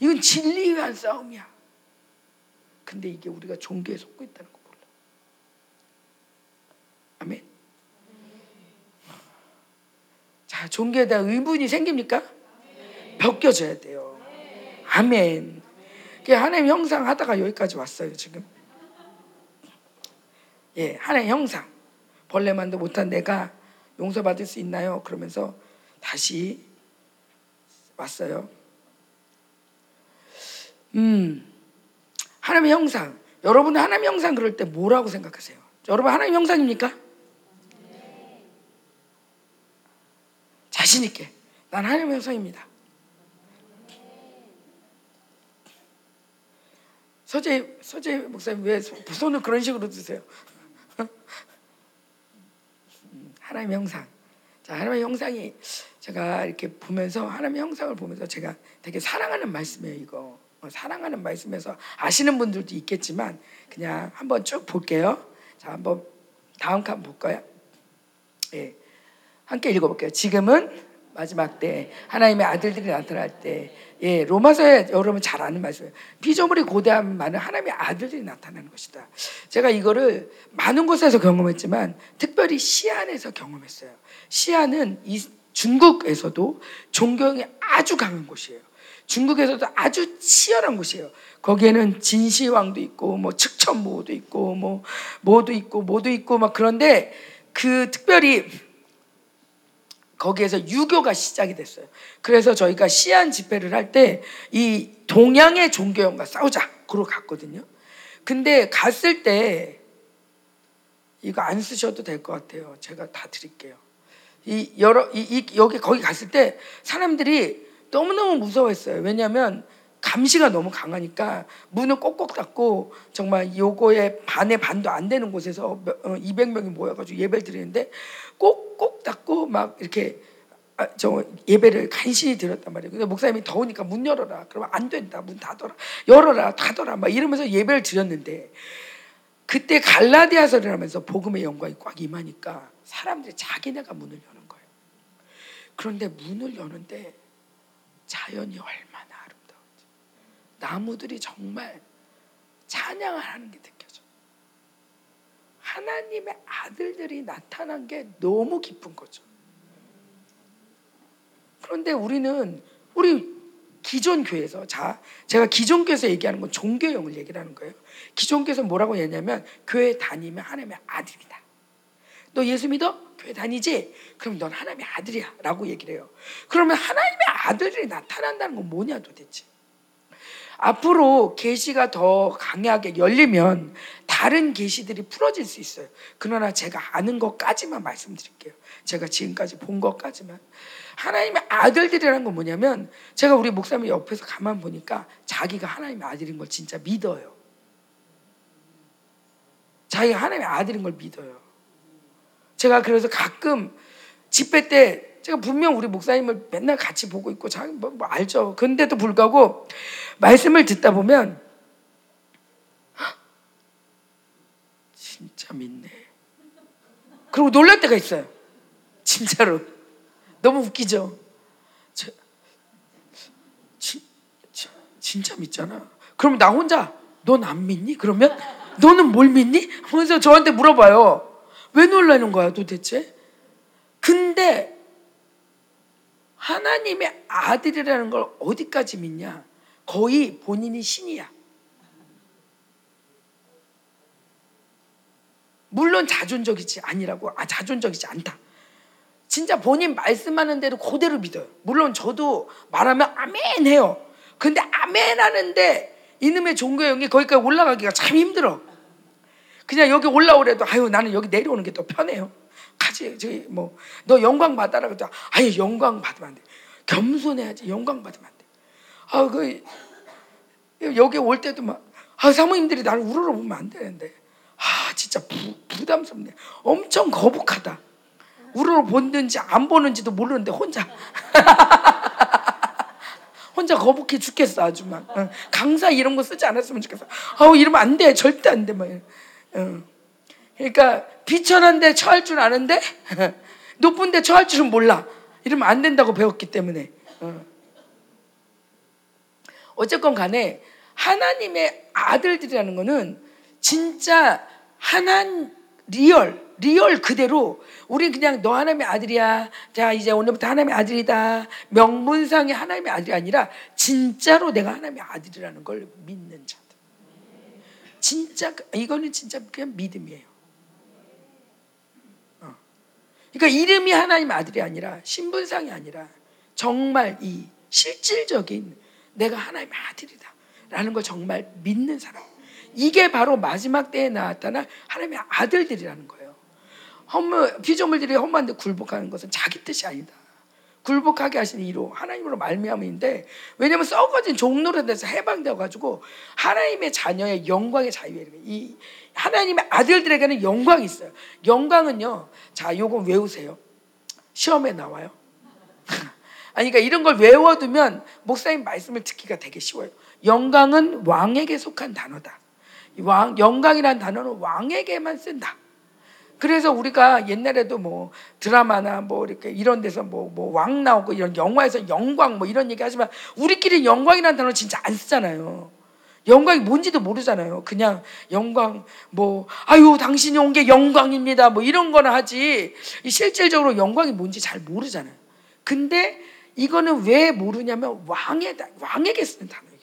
이건 진리에 위한 싸움이야. 근데 이게 우리가 종교에 속고 있다는 거 몰라. 아멘. 자, 종교에 대한 의문이 생깁니까? 벗겨져야 돼요. 아멘. 하나님 형상 하다가 여기까지 왔어요, 지금. 예, 하나님 형상. 벌레만도 못한 내가 용서받을 수 있나요? 그러면서 다시 왔어요. 음, 하나님의 형상. 여러분은 하나님의 형상 그럴 때 뭐라고 생각하세요? 여러분 하나님 형상입니까? 자신 있게. 난 하나님의 형상입니다. 서재 서재 목사님 왜 손을 그런 식으로 드세요? 음, 하나님의 형상. 자, 하나님의 형상이 제가 이렇게 보면서 하나님의 형상을 보면서 제가 되게 사랑하는 말씀이에요, 이거. 어, 사랑하는 말씀에서 아시는 분들도 있겠지만 그냥 한번 쭉 볼게요. 자, 한번 다음 칸 볼까요? 예. 함께 읽어볼게요. 지금은 마지막 때 하나님의 아들들이 나타날 때 예, 로마서에 여러분 잘 아는 말씀이에요. 피조물이 고대한 많은 하나님의 아들들이 나타나는 것이다. 제가 이거를 많은 곳에서 경험했지만 특별히 시안에서 경험했어요. 시안은 이 중국에서도 존경이 아주 강한 곳이에요. 중국에서도 아주 치열한 곳이에요. 거기에는 진시황도 있고 뭐 측천모도 있고 뭐 뭐도 있고 뭐도 있고 막 그런데 그 특별히 거기에서 유교가 시작이 됐어요. 그래서 저희가 시안 집회를 할 때 이 동양의 종교형과 싸우자 그러고 갔거든요. 근데 갔을 때 이거 안 쓰셔도 될 것 같아요. 제가 다 드릴게요. 이 여러 이, 이 여기 거기 갔을 때 사람들이 너무 너무 무서워했어요. 왜냐하면 감시가 너무 강하니까 문을 꼭꼭 닫고 정말 요거에 반의 반도 안 되는 곳에서 200명이 어, 모여가지고 예배를 드리는데 꼭꼭 닫고 막 이렇게 아, 저 예배를 간신히 드렸단 말이에요. 근데 목사님이 더우니까 문 열어라. 그러면 안 된다. 문 닫아라. 열어라. 닫아라. 막 이러면서 예배를 드렸는데 그때 갈라디아서를 하면서 복음의 영광이 꽉 임하니까 사람들이 자기네가 문을 여는 거예요. 그런데 문을 여는데 자연이 아름다운지 나무들이 정말 찬양을 하는 게 느껴져. 하나님의 아들들이 나타난 게 너무 기쁜 거죠. 그런데 우리는 우리 기존 교회에서 자 제가 기존 교회에서 얘기하는 건 종교형을 얘기를 하는 거예요. 기존 교회에서 뭐라고 얘기냐면 교회 다니면 하나님의 아들이다. 너 예수 믿어? 교회 다니지? 그럼 넌 하나님의 아들이야 라고 얘기를 해요. 그러면 하나님의 아들이 나타난다는 건 뭐냐 도대체? 앞으로 계시가 더 강하게 열리면 다른 계시들이 풀어질 수 있어요. 그러나 제가 아는 것까지만 말씀드릴게요. 제가 지금까지 본 것까지만 하나님의 아들들이라는 건 뭐냐면 제가 우리 목사님 옆에서 가만 보니까 자기가 하나님의 아들인 걸 진짜 믿어요. 자기가 하나님의 아들인 걸 믿어요. 제가 그래서 가끔 집회 때 제가 분명 우리 목사님을 맨날 같이 보고 있고 자기 뭐, 뭐 알죠. 근데도 불구하고 말씀을 듣다 보면 진짜 믿네. 그리고 놀랄 때가 있어요. 진짜로. 너무 웃기죠? 저, 지, 지, 진짜 믿잖아. 그럼 나 혼자 넌 안 믿니? 그러면 너는 뭘 믿니? 하면서 저한테 물어봐요. 왜 놀라는 거야 도대체? 근데 하나님의 아들이라는 걸 어디까지 믿냐? 거의 본인이 신이야. 물론 자존적이지 아니라고 아 자존적이지 않다. 진짜 본인 말씀하는 대로 그대로 믿어요. 물론 저도 말하면 아멘 해요. 근데 아멘 하는데 이놈의 종교형이 거기까지 올라가기가 참 힘들어. 그냥 여기 올라오래도 아유 나는 여기 내려오는 게 더 편해요. 가지 저기 뭐 너 영광 받아라 그랬 아유 영광 받으면 안 돼. 겸손해야지 영광 받으면 안 돼. 아 그 여기 올 때도 막아 사모님들이 나를 우러러 보면 안 되는데 아 진짜 부, 부담스럽네. 엄청 거북하다. 우러러 보는지 안 보는지도 모르는데 혼자 혼자 거북해 죽겠어 아주 막 어. 강사 이런 거 쓰지 않았으면 좋겠어. 아우 이러면 안 돼. 절대 안 돼. 막. 어. 그러니까 비천한데 처할 줄 아는데 높은데 처할 줄은 몰라. 이러면 안 된다고 배웠기 때문에. 어. 어쨌건 간에 하나님의 아들들이라는 거는 진짜 하나 real real 그대로 우리 그냥 너 하나님의 아들이야. 자 이제 오늘부터 하나님의 아들이다. 명분상의 하나님의 아들이 아니라 진짜로 내가 하나님의 아들이라는 걸 믿는 자들. 진짜 이거는 진짜 그냥 믿음이에요. 어. 그러니까 이름이 하나님의 아들이 아니라 신분상이 아니라 정말 이 실질적인 내가 하나님의 아들이다 라는 걸 정말 믿는 사람. 이게 바로 마지막 때에 나타난 하나님의 아들들이라는 거예요. 허물, 피조물들이 험한데 굴복하는 것은 자기 뜻이 아니다. 굴복하게 하신 이로 하나님으로 말미암인데 왜냐하면 썩어진 종로로 돼서 해방되어 가지고 하나님의 자녀의 영광의 자유에 이 하나님의 아들들에게는 영광이 있어요. 영광은요. 자, 요거 외우세요. 시험에 나와요. 아니 그러니까 이런 걸 외워두면 목사님 말씀을 듣기가 되게 쉬워요. 영광은 왕에게 속한 단어다. 왕, 영광이라는 단어는 왕에게만 쓴다. 그래서 우리가 옛날에도 뭐 드라마나 뭐 이렇게 이런 데서 뭐 뭐 왕 나오고 이런 영화에서 영광 뭐 이런 얘기 하지만 우리끼리 영광이라는 단어 진짜 안 쓰잖아요. 영광이 뭔지도 모르잖아요. 그냥 영광 뭐 아유 당신이 온 게 영광입니다. 뭐 이런 거나 하지 실질적으로 영광이 뭔지 잘 모르잖아요. 근데 이거는 왜 모르냐면 왕에 왕에게 쓰는 단어.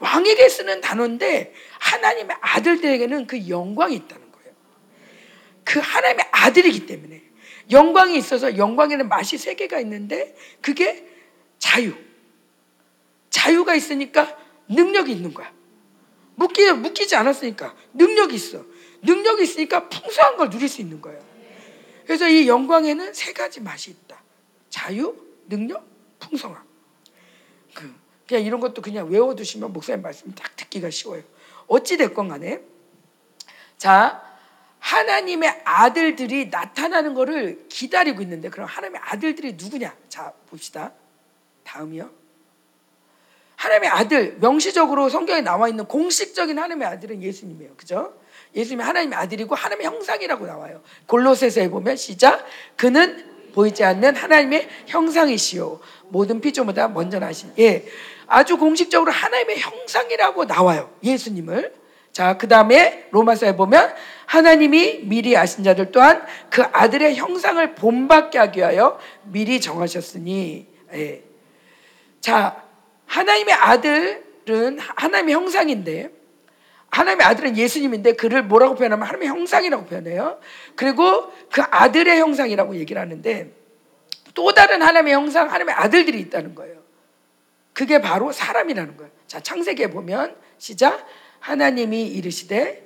왕에게 쓰는 단어인데 하나님의 아들들에게는 그 영광이 있다는. 그 하나님의 아들이기 때문에 영광이 있어서 영광에는 맛이 세 개가 있는데 그게 자유. 자유가 있으니까 능력이 있는 거야. 묶이, 묶이지 않았으니까 능력이 있어. 능력이 있으니까 풍성한 걸 누릴 수 있는 거예요. 그래서 이 영광에는 세 가지 맛이 있다. 자유, 능력, 풍성함. 그 그냥 이런 것도 그냥 외워두시면 목사님 말씀 딱 듣기가 쉬워요. 어찌 됐건 간에 자 하나님의 아들들이 나타나는 것을 기다리고 있는데 그럼 하나님의 아들들이 누구냐? 자 봅시다. 다음이요. 하나님의 아들 명시적으로 성경에 나와 있는 공식적인 하나님의 아들은 예수님이에요. 그죠? 예수님이 하나님의 아들이고 하나님의 형상이라고 나와요. 골로새서에 보면 시작 그는 보이지 않는 하나님의 형상이시요 모든 피조보다 먼저 나신 예 아주 공식적으로 하나님의 형상이라고 나와요. 예수님을. 자, 그 다음에 로마서에 보면 하나님이 미리 아신 자들 또한 그 아들의 형상을 본받게 하기 위하여 미리 정하셨으니. 예. 자, 하나님의 아들은 하나님의 형상인데 하나님의 아들은 예수님인데 그를 뭐라고 표현하면 하나님의 형상이라고 표현해요. 그리고 그 아들의 형상이라고 얘기를 하는데 또 다른 하나님의 형상, 하나님의 아들들이 있다는 거예요. 그게 바로 사람이라는 거예요. 자, 창세기에 보면 시작 하나님이 이르시되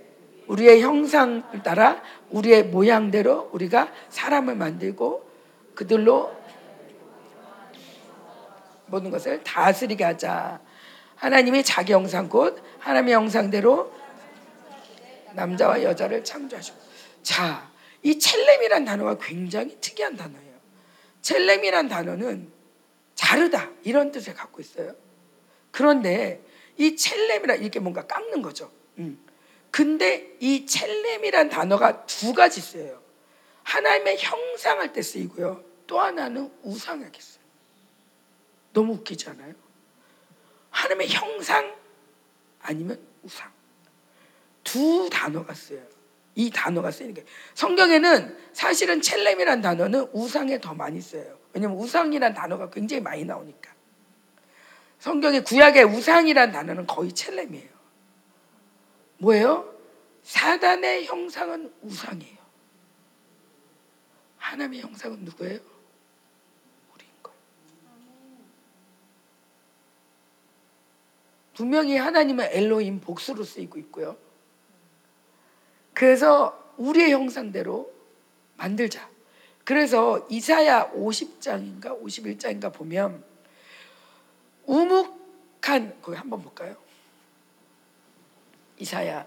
우리의 형상을 따라 우리의 모양대로 우리가 사람을 만들고 그들로 모든 것을 다스리게 하자. 하나님이 자기 형상 곧 하나님의 형상대로 남자와 여자를 창조하시고. 자, 이 첼렘이란 단어가 굉장히 특이한 단어예요. 첼렘이란 단어는 자르다 이런 뜻을 갖고 있어요. 그런데 이 첼렘이라 이렇게 뭔가 깎는 거죠. 음. 근데 이 첼렘이란 단어가 두 가지 쓰여요. 하나님의 형상할 때 쓰이고요. 또 하나는 우상하게 써요. 너무 웃기지 않아요? 하나님의 형상 아니면 우상. 두 단어가 쓰여요. 이 단어가 쓰이는 게 성경에는 사실은 첼렘이란 단어는 우상에 더 많이 써요. 왜냐면 우상이란 단어가 굉장히 많이 나오니까. 성경의 구약의 우상이란 단어는 거의 첼렘이에요. 뭐예요? 사단의 형상은 우상이에요. 하나님의 형상은 누구예요? 우리인 거예요. 분명히 하나님은 엘로임 복수로 쓰이고 있고요. 그래서 우리의 형상대로 만들자. 그래서 이사야 50장인가 51장인가 보면 우묵한 거기 한번 볼까요? 이사야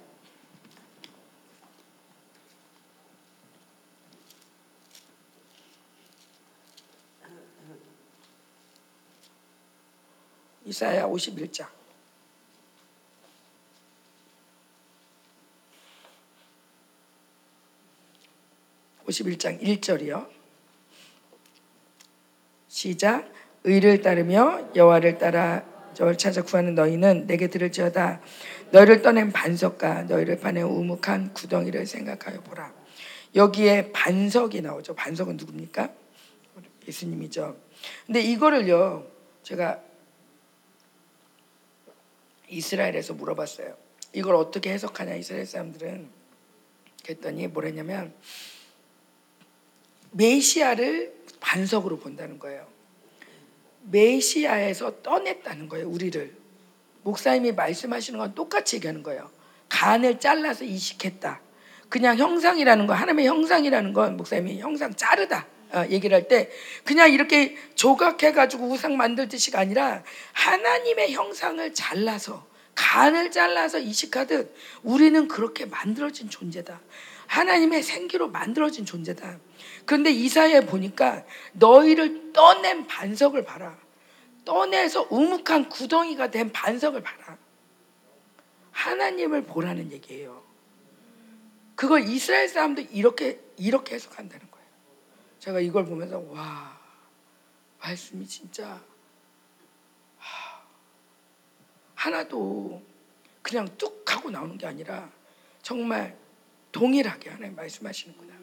이사야 51장 51장 1절이요. 시작. 의를 따르며 여호와를 따라 저를 찾아 구하는 너희는 내게 들을지어다. 너희를 떠낸 반석과 너희를 파낸 우묵한 구덩이를 생각하여 보라. 여기에 반석이 나오죠. 반석은 누굽니까? 예수님이죠. 근데 이거를요, 제가 이스라엘에서 물어봤어요. 이걸 어떻게 해석하냐, 이스라엘 사람들은. 그랬더니 뭐랬냐면, 메시아를 반석으로 본다는 거예요. 메시아에서 떠냈다는 거예요, 우리를. 목사님이 말씀하시는 건 똑같이 얘기하는 거예요. 간을 잘라서 이식했다. 그냥 형상이라는 거, 하나님의 형상이라는 건 목사님이 형상 자르다. 어, 얘기를 할 때 그냥 이렇게 조각해가지고 우상 만들듯이가 아니라 하나님의 형상을 잘라서 간을 잘라서 이식하듯 우리는 그렇게 만들어진 존재다. 하나님의 생기로 만들어진 존재다. 그런데 이사야에 보니까 너희를 떠낸 반석을 봐라. 떠내서 우묵한 구덩이가 된 반석을 봐라. 하나님을 보라는 얘기예요. 그걸 이스라엘 사람도 이렇게 이렇게 해석한다는 거예요. 제가 이걸 보면서 와 말씀이 진짜 하나도 그냥 뚝 하고 나오는 게 아니라 정말 동일하게 하나님 말씀하시는구나.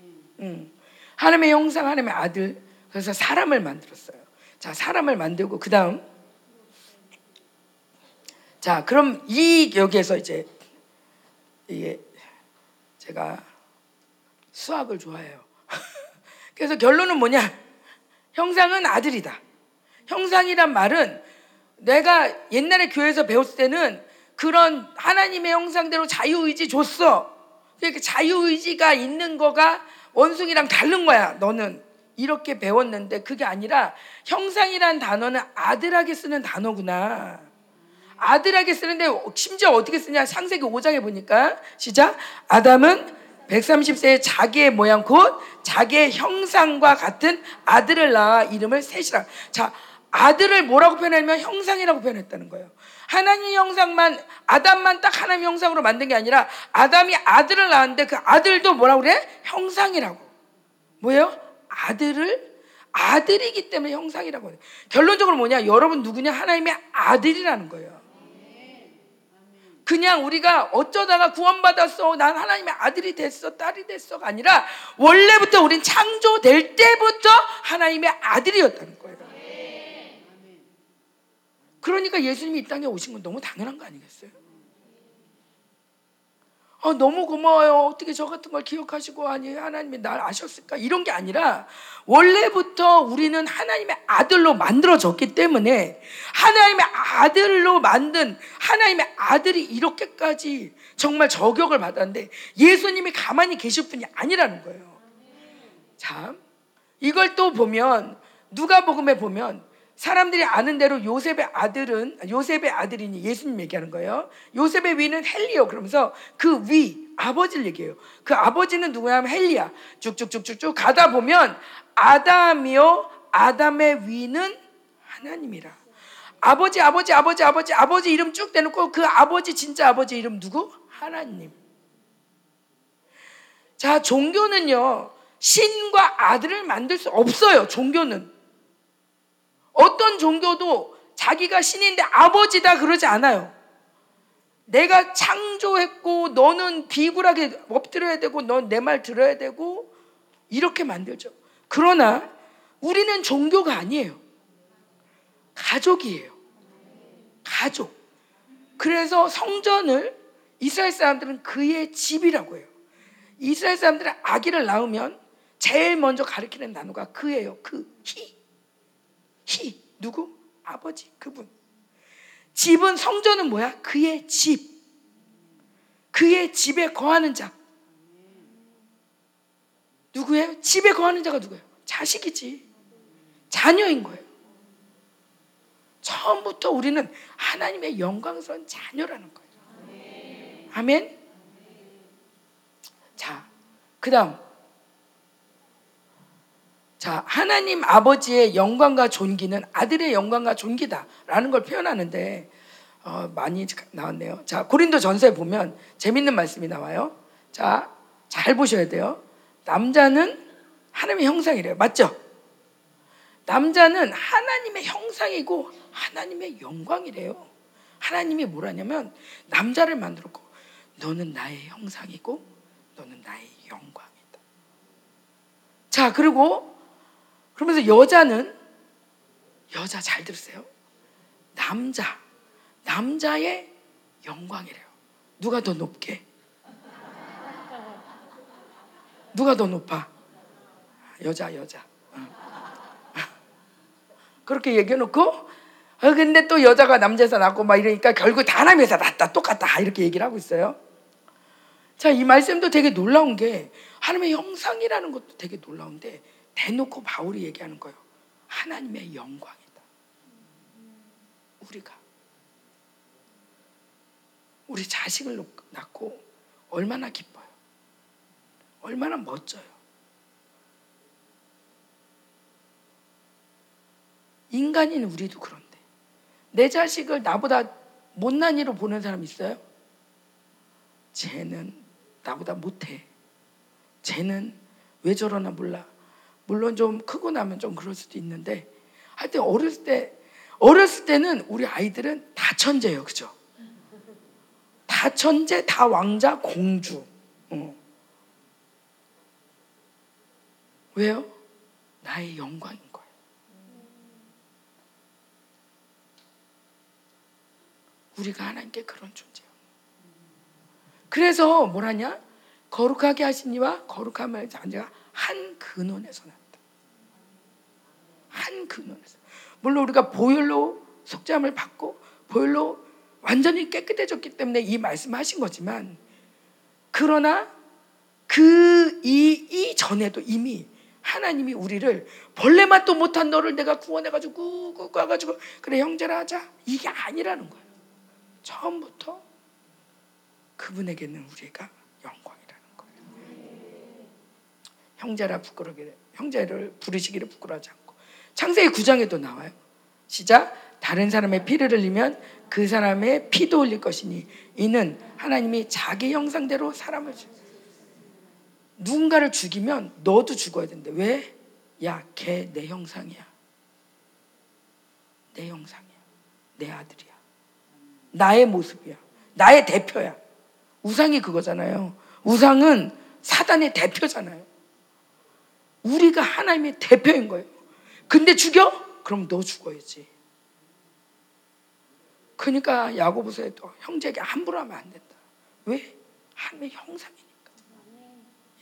음. 하나님의 형상, 하나님의 아들. 그래서 사람을 만들었어요. 자, 사람을 만들고 그 다음 자, 그럼 이 여기에서 이제 이게 제가 수학을 좋아해요. 그래서 결론은 뭐냐? 형상은 아들이다. 형상이란 말은 내가 옛날에 교회에서 배웠을 때는 그런 하나님의 형상대로 자유의지 줬어. 그러니까 자유의지가 있는 거가 원숭이랑 다른 거야. 너는 이렇게 배웠는데 그게 아니라 형상이란 단어는 아들에게 쓰는 단어구나. 아들에게 쓰는데 심지어 어떻게 쓰냐? 상세기 5장에 보니까 시작. 아담은 130세의 자기의 모양 곧 자기의 형상과 같은 아들을 낳아 이름을 셋이라. 자, 아들을 뭐라고 표현하면 형상이라고 표현했다는 거예요. 하나님 형상만 아담만 딱 하나님 형상으로 만든 게 아니라 아담이 아들을 낳았는데 그 아들도 뭐라고 그래? 형상이라고. 뭐예요? 아들을 아들이기 때문에 형상이라고 해. 결론적으로 뭐냐? 여러분 누구냐? 하나님의 아들이라는 거예요. 그냥 우리가 어쩌다가 구원받았어. 난 하나님의 아들이 됐어. 딸이 됐어가 아니라 원래부터 우린 창조될 때부터 하나님의 아들이었다는 거예요. 그러니까 예수님이 이 땅에 오신 건 너무 당연한 거 아니겠어요? 어, 너무 고마워요. 어떻게 저 같은 걸 기억하시고 아니 하나님이 날 아셨을까? 이런 게 아니라 원래부터 우리는 하나님의 아들로 만들어졌기 때문에 하나님의 아들로 만든 하나님의 아들이 이렇게까지 정말 저격을 받았는데 예수님이 가만히 계실 분이 아니라는 거예요. 참 이걸 또 보면 누가복음에 보면 사람들이 아는 대로 요셉의 아들은 요셉의 아들이니 예수님 얘기하는 거예요. 요셉의 위는 헬리오 그러면서 그 위 아버지를 얘기해요. 그 아버지는 누구냐면 헬리야. 쭉쭉쭉쭉쭉 가다 보면 아담이요 아담의 위는 하나님이라. 아버지 아버지 아버지 아버지 아버지 이름 쭉 대놓고 그 아버지 진짜 아버지 이름 누구? 하나님. 자 종교는요 신과 아들을 만들 수 없어요. 종교는 어떤 종교도 자기가 신인데 아버지다 그러지 않아요. 내가 창조했고 너는 비굴하게 엎드려야 되고 넌 내 말 들어야 되고 이렇게 만들죠. 그러나 우리는 종교가 아니에요. 가족이에요. 가족. 그래서 성전을 이스라엘 사람들은 그의 집이라고 해요. 이스라엘 사람들은 아기를 낳으면 제일 먼저 가리키는 단어가 그예요. 그 히. 히 누구? 아버지 그분. 집은 성전은 뭐야? 그의 집. 그의 집에 거하는 자. 누구예요? 집에 거하는 자가 누구예요? 자식이지. 자녀인 거예요. 처음부터 우리는 하나님의 영광스러운 자녀라는 거예요. 아멘. 자, 그 다음. 자, 하나님 아버지의 영광과 존귀는 아들의 영광과 존귀다라는 걸 표현하는데 어, 많이 나왔네요. 자, 고린도 전서에 보면 재밌는 말씀이 나와요. 자, 잘 보셔야 돼요. 남자는 하나님의 형상이래요. 맞죠? 남자는 하나님의 형상이고 하나님의 영광이래요. 하나님이 뭐라냐면 남자를 만들었고 너는 나의 형상이고 너는 나의 영광이다. 자, 그리고 그러면서 여자는 여자 잘 들으세요. 남자 남자의 영광이래요. 누가 더 높게? 누가 더 높아? 여자 여자. 그렇게 얘기해놓고 어, 근데 또 여자가 남자에서 낳고 막 이러니까 결국 다 하나님에서 낳다 똑같다 이렇게 얘기를 하고 있어요. 자, 이 말씀도 되게 놀라운 게 하나님의 형상이라는 것도 되게 놀라운데 대놓고 바울이 얘기하는 거예요. 하나님의 영광이다. 우리가 우리 자식을 낳고 얼마나 기뻐요. 얼마나 멋져요. 인간인 우리도 그런데 내 자식을 나보다 못난 이로 보는 사람 있어요? 쟤는 나보다 못해. 쟤는 왜 저러나 몰라. 물론 좀 크고 나면 좀 그럴 수도 있는데 하여튼 어렸을 때 어렸을 때는 우리 아이들은 다 천재예요. 그죠? 다 천재, 다 왕자, 공주. 어. 왜요? 나의 영광인 거예요. 우리가 하나님께 그런 존재예요. 그래서 뭐라냐? 거룩하게 하시니와 거룩함을 자녀가 한 근원에서 났다. 한 근원에서. 물론 우리가 보혈로 속죄함을 받고 보혈로 완전히 깨끗해졌기 때문에 이 말씀하신 거지만 그러나 그이 전에도 이미 하나님이 우리를 벌레 맛도 못한 너를 내가 구원해 가지고 꾹꾹 가가지고 그래 형제라 하자 이게 아니라는 거예요. 처음부터 그분에게는 우리가 영광이라는 거예요. 형제라 부끄러게 형제를 부르시기를 부끄러워하지 않고 창세기 9장에도 나와요. 시작 다른 사람의 피를 흘리면 그 사람의 피도 흘릴 것이니 이는 하나님이 자기 형상대로 사람을 주. 누군가를 죽이면 너도 죽어야 된대. 왜? 야, 걔 내 형상이야. 내 형상이야. 내 아들이야. 나의 모습이야. 나의 대표야. 우상이 그거잖아요. 우상은 사단의 대표잖아요. 우리가 하나님의 대표인 거예요. 근데 죽여? 그럼 너 죽어야지. 그러니까 야고보서에도 형제에게 함부로 하면 안 된다. 왜? 하나님의 형상이니까.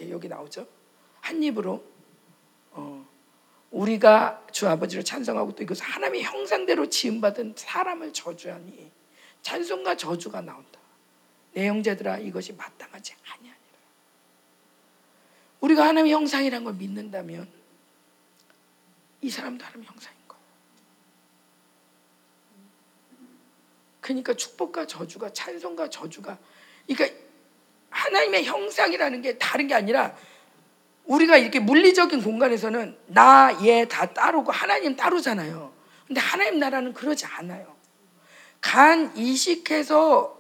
예, 여기 나오죠. 한 입으로 어, 우리가 주 아버지를 찬성하고 또 이것을 하나님의 형상대로 지음받은 사람을 저주하니 찬송과 저주가 나온다. 내 형제들아 이것이 마땅하지 아니하니라. 우리가 하나님의 형상이란 걸 믿는다면 이 사람도 하나님의 형상인 거예요. 그러니까 축복과 저주가 찬송과 저주가 그러니까 하나님의 형상이라는 게 다른 게 아니라 우리가 이렇게 물리적인 공간에서는 나, 얘 다 따르고 하나님 따르잖아요. 근데 하나님 나라는 그러지 않아요. 간 이식해서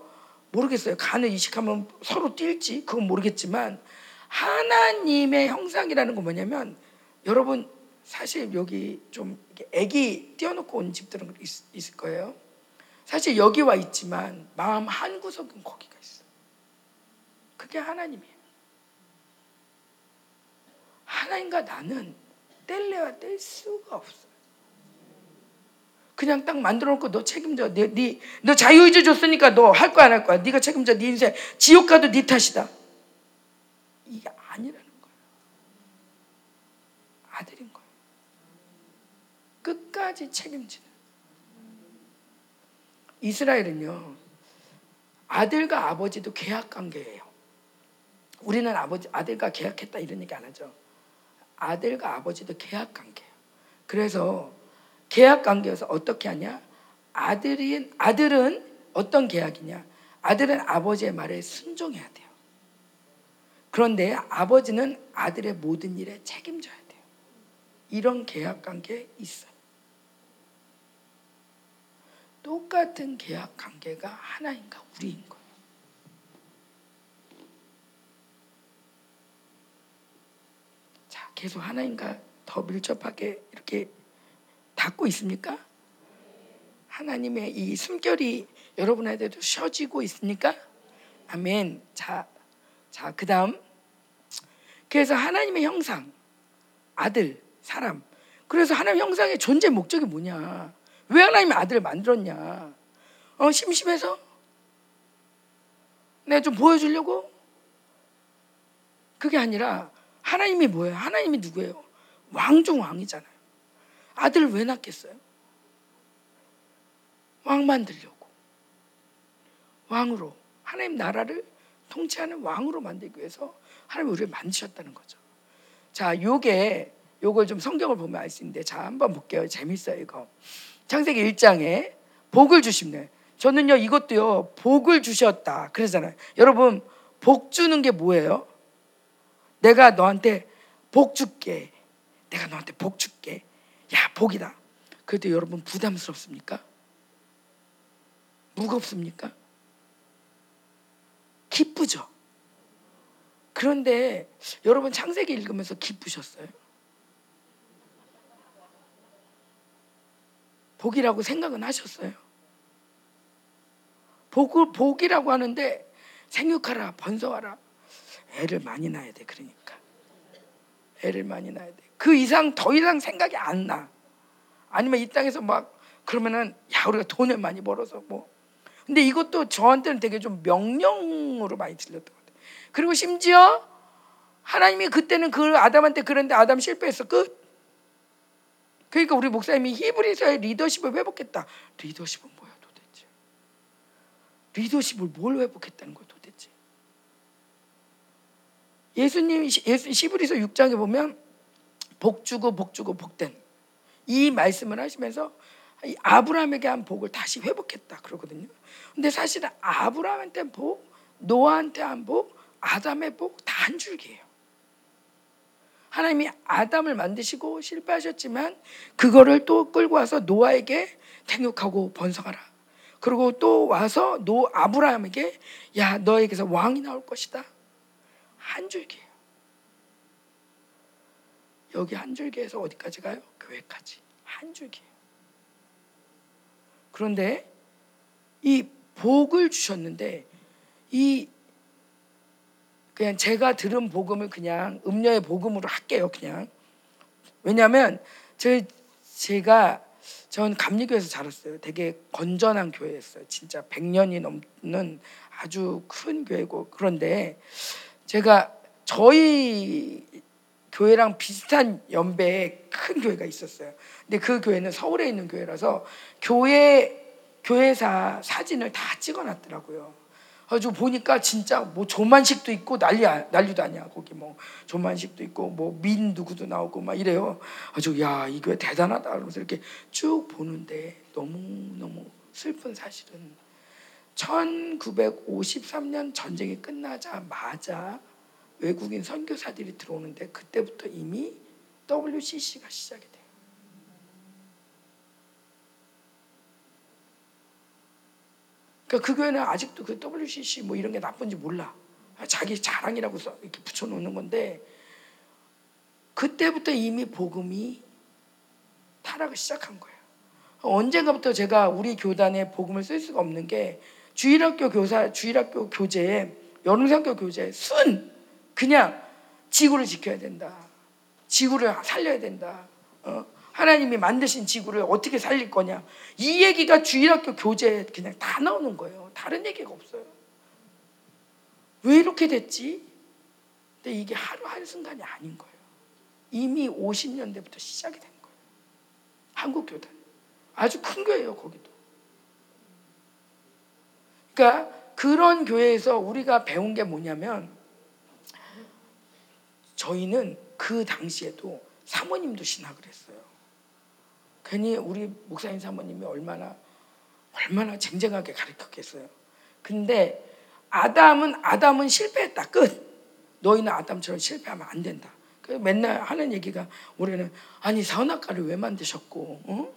모르겠어요. 간을 이식하면 서로 뛸지 그건 모르겠지만 하나님의 형상이라는 건 뭐냐면 여러분 사실 여기 좀 애기 띄워놓고 온 집들은 있, 을 거예요. 사실 여기 와 있지만 마음 한 구석은 거기가 있어. 그게 하나님이에요. 하나님과 나는 뗄래야 뗄 수가 없어요. 그냥 딱 만들어 놓고 너 책임져. 네, 네, 너 자유의지 줬으니까 너 할 거야 안 할 거야. 네가 책임져. 네 인생 지옥 가도 네 탓이다. 이게 아니라는 거예요. 아들인 거예요. 끝까지 책임지는. 이스라엘은요. 아들과 아버지도 계약 관계예요. 우리는 아버지 아들과 계약했다 이런 얘기 안 하죠. 아들과 아버지도 계약 관계예요. 그래서 계약 관계에서 어떻게 하냐? 아들인 아들은 어떤 계약이냐? 아들은 아버지의 말에 순종해야 돼요. 그런데 아버지는 아들의 모든 일에 책임져야 돼요. 이런 계약 관계에 있어요. 똑같은 계약 관계가 하나인가 우리인 거예요. 계속 하나님과 더 밀접하게 이렇게 닿고 있습니까? 하나님의 이 숨결이 여러분한테도 쉬어지고 있습니까? 아멘. 자, 자, 그 다음. 그래서 하나님의 형상, 아들, 사람. 그래서 하나님 형상의 존재 목적이 뭐냐? 왜 하나님이 아들을 만들었냐? 어, 심심해서? 내가 좀 보여주려고? 그게 아니라 하나님이 뭐예요? 하나님이 누구예요? 왕 중 왕이잖아요. 아들을 왜 낳겠어요? 왕 만들려고. 왕으로. 하나님 나라를 통치하는 왕으로 만들기 위해서 하나님 우리를 만드셨다는 거죠. 자, 요게 요걸 좀 성경을 보면 알 수 있는데 자, 한번 볼게요. 재밌어요, 이거. 창세기 1장에 복을 주십네. 저는요, 이것도요, 복을 주셨다. 그러잖아요. 여러분, 복 주는 게 뭐예요? 내가 너한테 복 줄게. 내가 너한테 복 줄게. 야, 복이다. 그래도 여러분 부담스럽습니까? 무겁습니까? 기쁘죠? 그런데 여러분 창세기 읽으면서 기쁘셨어요? 복이라고 생각은 하셨어요? 복, 복이라고 하는데 생육하라, 번성하라. 애를 많이 낳아야 돼. 그러니까 애를 많이 낳아야 돼. 그 이상 더 이상 생각이 안 나. 아니면 이 땅에서 막 그러면은 야 우리가 돈을 많이 벌어서 뭐. 근데 이것도 저한테는 되게 좀 명령으로 많이 들렸던 것 같아요. 그리고 심지어 하나님이 그때는 그 아담한테 그런데 아담 실패했어 끝. 그러니까 우리 목사님이 히브리서의 리더십을 회복했다. 리더십은 뭐야 도대체? 리더십을 뭘 회복했다는 거야 도대체? 예수님이 예수 시브리서 6장에 보면 복 주고 복 주고 복된 이 말씀을 하시면서 아브라함에게 한 복을 다시 회복했다 그러거든요. 근데 사실은 아브라함한테 복, 노아한테 한 복, 아담의 복 다 한 줄기예요. 하나님이 아담을 만드시고 실패하셨지만 그거를 또 끌고 와서 노아에게 생육하고 번성하라. 그리고 또 와서 노 아브라함에게 야 너에게서 왕이 나올 것이다. 한 줄기예요. 여기 한 줄기에서 어디까지 가요? 교회까지 한 줄기예요. 그런데 이 복을 주셨는데 이 그냥 제가 들은 복음을 그냥 음녀의 복음으로 할게요. 그냥 왜냐하면 제 제가 전 감리교에서 자랐어요. 되게 건전한 교회였어요. 진짜 100년이 넘는 아주 큰 교회고 그런데 제가 저희 교회랑 비슷한 연배의 큰 교회가 있었어요. 근데 그 교회는 서울에 있는 교회라서 교회 교회사 사진을 다 찍어놨더라고요. 아주 보니까 진짜 뭐 조만식도 있고 난리 난리도 아니야. 거기 뭐 조만식도 있고 뭐 민 누구도 나오고 막 이래요. 아주 야이 교회 대단하다. 그러면서 이렇게 쭉 보는데 너무 너무 슬픈 사실은 1953년 전쟁이 끝나자마자 외국인 선교사들이 들어오는데 그때부터 이미 WCC가 시작이 돼 그러니까 그 교회는 아직도 그 WCC 뭐 이런 게 나쁜지 몰라. 자기 자랑이라고 써 이렇게 붙여놓는 건데 그때부터 이미 복음이 타락을 시작한 거예요. 언젠가부터 제가 우리 교단에 복음을 쓸 수가 없는 게 주일학교 교사, 주일학교 교재에 여름상교 교재 순 그냥 지구를 지켜야 된다. 지구를 살려야 된다. 어? 하나님이 만드신 지구를 어떻게 살릴 거냐. 이 얘기가 주일학교 교재에 그냥 다 나오는 거예요. 다른 얘기가 없어요. 왜 이렇게 됐지? 근데 이게 하루 한순간이 아닌 거예요. 이미 50년대부터 시작이 된 거예요. 한국 교단. 아주 큰 교회예요, 거기도. 그러니까 그런 교회에서 우리가 배운 게 뭐냐면 저희는 그 당시에도 사모님도 신학을 했어요. 괜히 우리 목사님 사모님이 얼마나 얼마나 쟁쟁하게 가르쳤겠어요. 근데 아담은 아담은 실패했다 끝. 너희는 아담처럼 실패하면 안 된다. 그래서 맨날 하는 얘기가 우리는 아니 선악과를 왜 만드셨고, 어?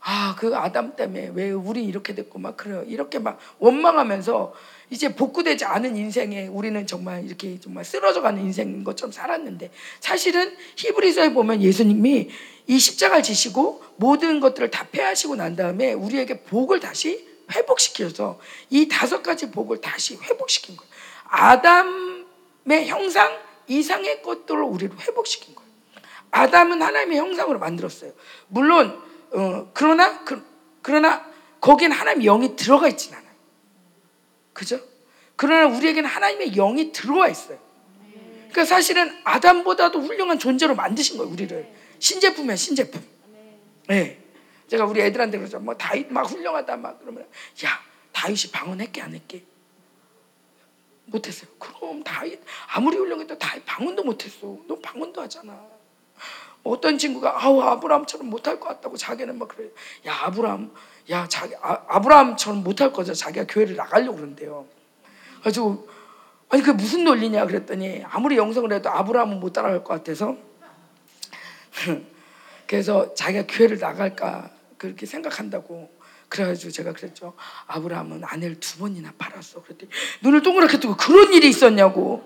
아, 그 아담 때문에 왜 우리 이렇게 됐고 막 그래요. 이렇게 막 원망하면서 이제 복구되지 않은 인생에 우리는 정말 이렇게 정말 쓰러져 가는 인생인 것처럼 살았는데 사실은 히브리서에 보면 예수님이 이 십자가를 지시고 모든 것들을 다 폐하시고 난 다음에 우리에게 복을 다시 회복시켜서 이 다섯 가지 복을 다시 회복시킨 거예요. 아담의 형상 이상의 것들을 우리를 회복시킨 거예요. 아담은 하나님의 형상으로 만들었어요. 물론 어, 그러나 그, 그러나 거기는 하나님 영이 들어가 있진 않아요. 그죠? 그러나 우리에게는 하나님의 영이 들어와 있어요. 그러니까 사실은 아담보다도 훌륭한 존재로 만드신 거예요, 우리를. 신제품이야, 신제품. 네. 제가 우리 애들한테 그러죠. 뭐 다윗 막 훌륭하다 막 그러면 야, 다윗이 방언했게 안 했게? 못했어요. 그럼 다윗 아무리 훌륭해도 다윗 방언도 못했어. 너 방언도 하잖아. 어떤 친구가 아우 아브라함처럼 못할 것 같다고 자기는 막 그래. 야 아브라함, 야 자기 아, 아브라함처럼 못할 거죠. 자기가 교회를 나가려고 그러는데요. 가지고 아니 그게 무슨 논리냐 그랬더니 아무리 영성을 해도 아브라함은 못 따라갈 것 같아서 그래서 자기가 교회를 나갈까 그렇게 생각한다고 그래가지고 제가 그랬죠. 아브라함은 아내를 두 번이나 팔았어. 그랬더니 눈을 동그랗게 뜨고 그런 일이 있었냐고.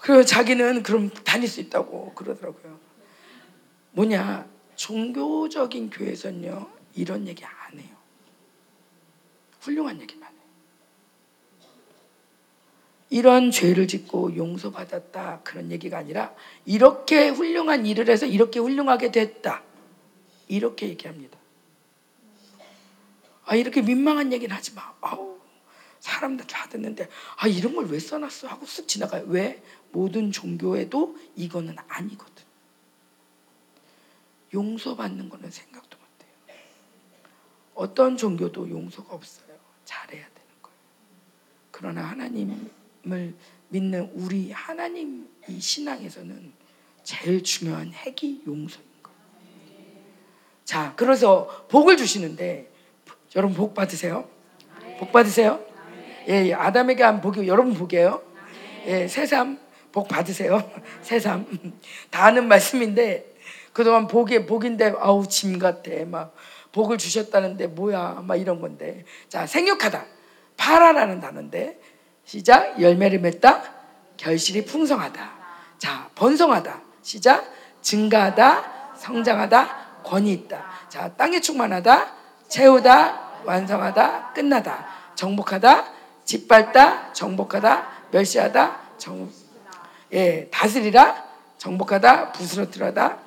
그래서 자기는 그럼 다닐 수 있다고 그러더라고요. 뭐냐 종교적인 교회에서는요 이런 얘기 안 해요. 훌륭한 얘기만 해요. 이런 죄를 짓고 용서받았다 그런 얘기가 아니라 이렇게 훌륭한 일을 해서 이렇게 훌륭하게 됐다 이렇게 얘기합니다. 아 이렇게 민망한 얘기는 하지 마. 아우 사람들 다 듣는데 아 이런 걸 왜 써놨어 하고 쓱 지나가요. 왜 모든 종교에도 이거는 아니거든. 용서받는 거는 생각도 못 해요. 어떤 종교도 용서가 없어요. 잘해야 되는 거예요. 그러나 하나님을 믿는 우리 하나님 이 신앙에서는 제일 중요한 핵이 용서인 거예요. 자, 그래서 복을 주시는데 여러분 복 받으세요. 복 받으세요. 예, 예, 아담에게 한 복이 여러분 복이에요. 예, 새삼 복 받으세요. 새삼 다 아는 말씀인데 그동안 복이 복인데 아우 짐 같아. 막 복을 주셨다는데 뭐야? 막 이런 건데. 자 생육하다. 파라라는 단어인데 시작. 열매를 맺다. 결실이 풍성하다. 자 번성하다. 시작. 증가하다. 성장하다. 권위 있다. 자 땅에 충만하다. 채우다. 완성하다. 끝나다. 정복하다, 짓밟다, 정복하다, 멸시하다, 정, 예, 다스리라, 정복하다, 부스러뜨려다.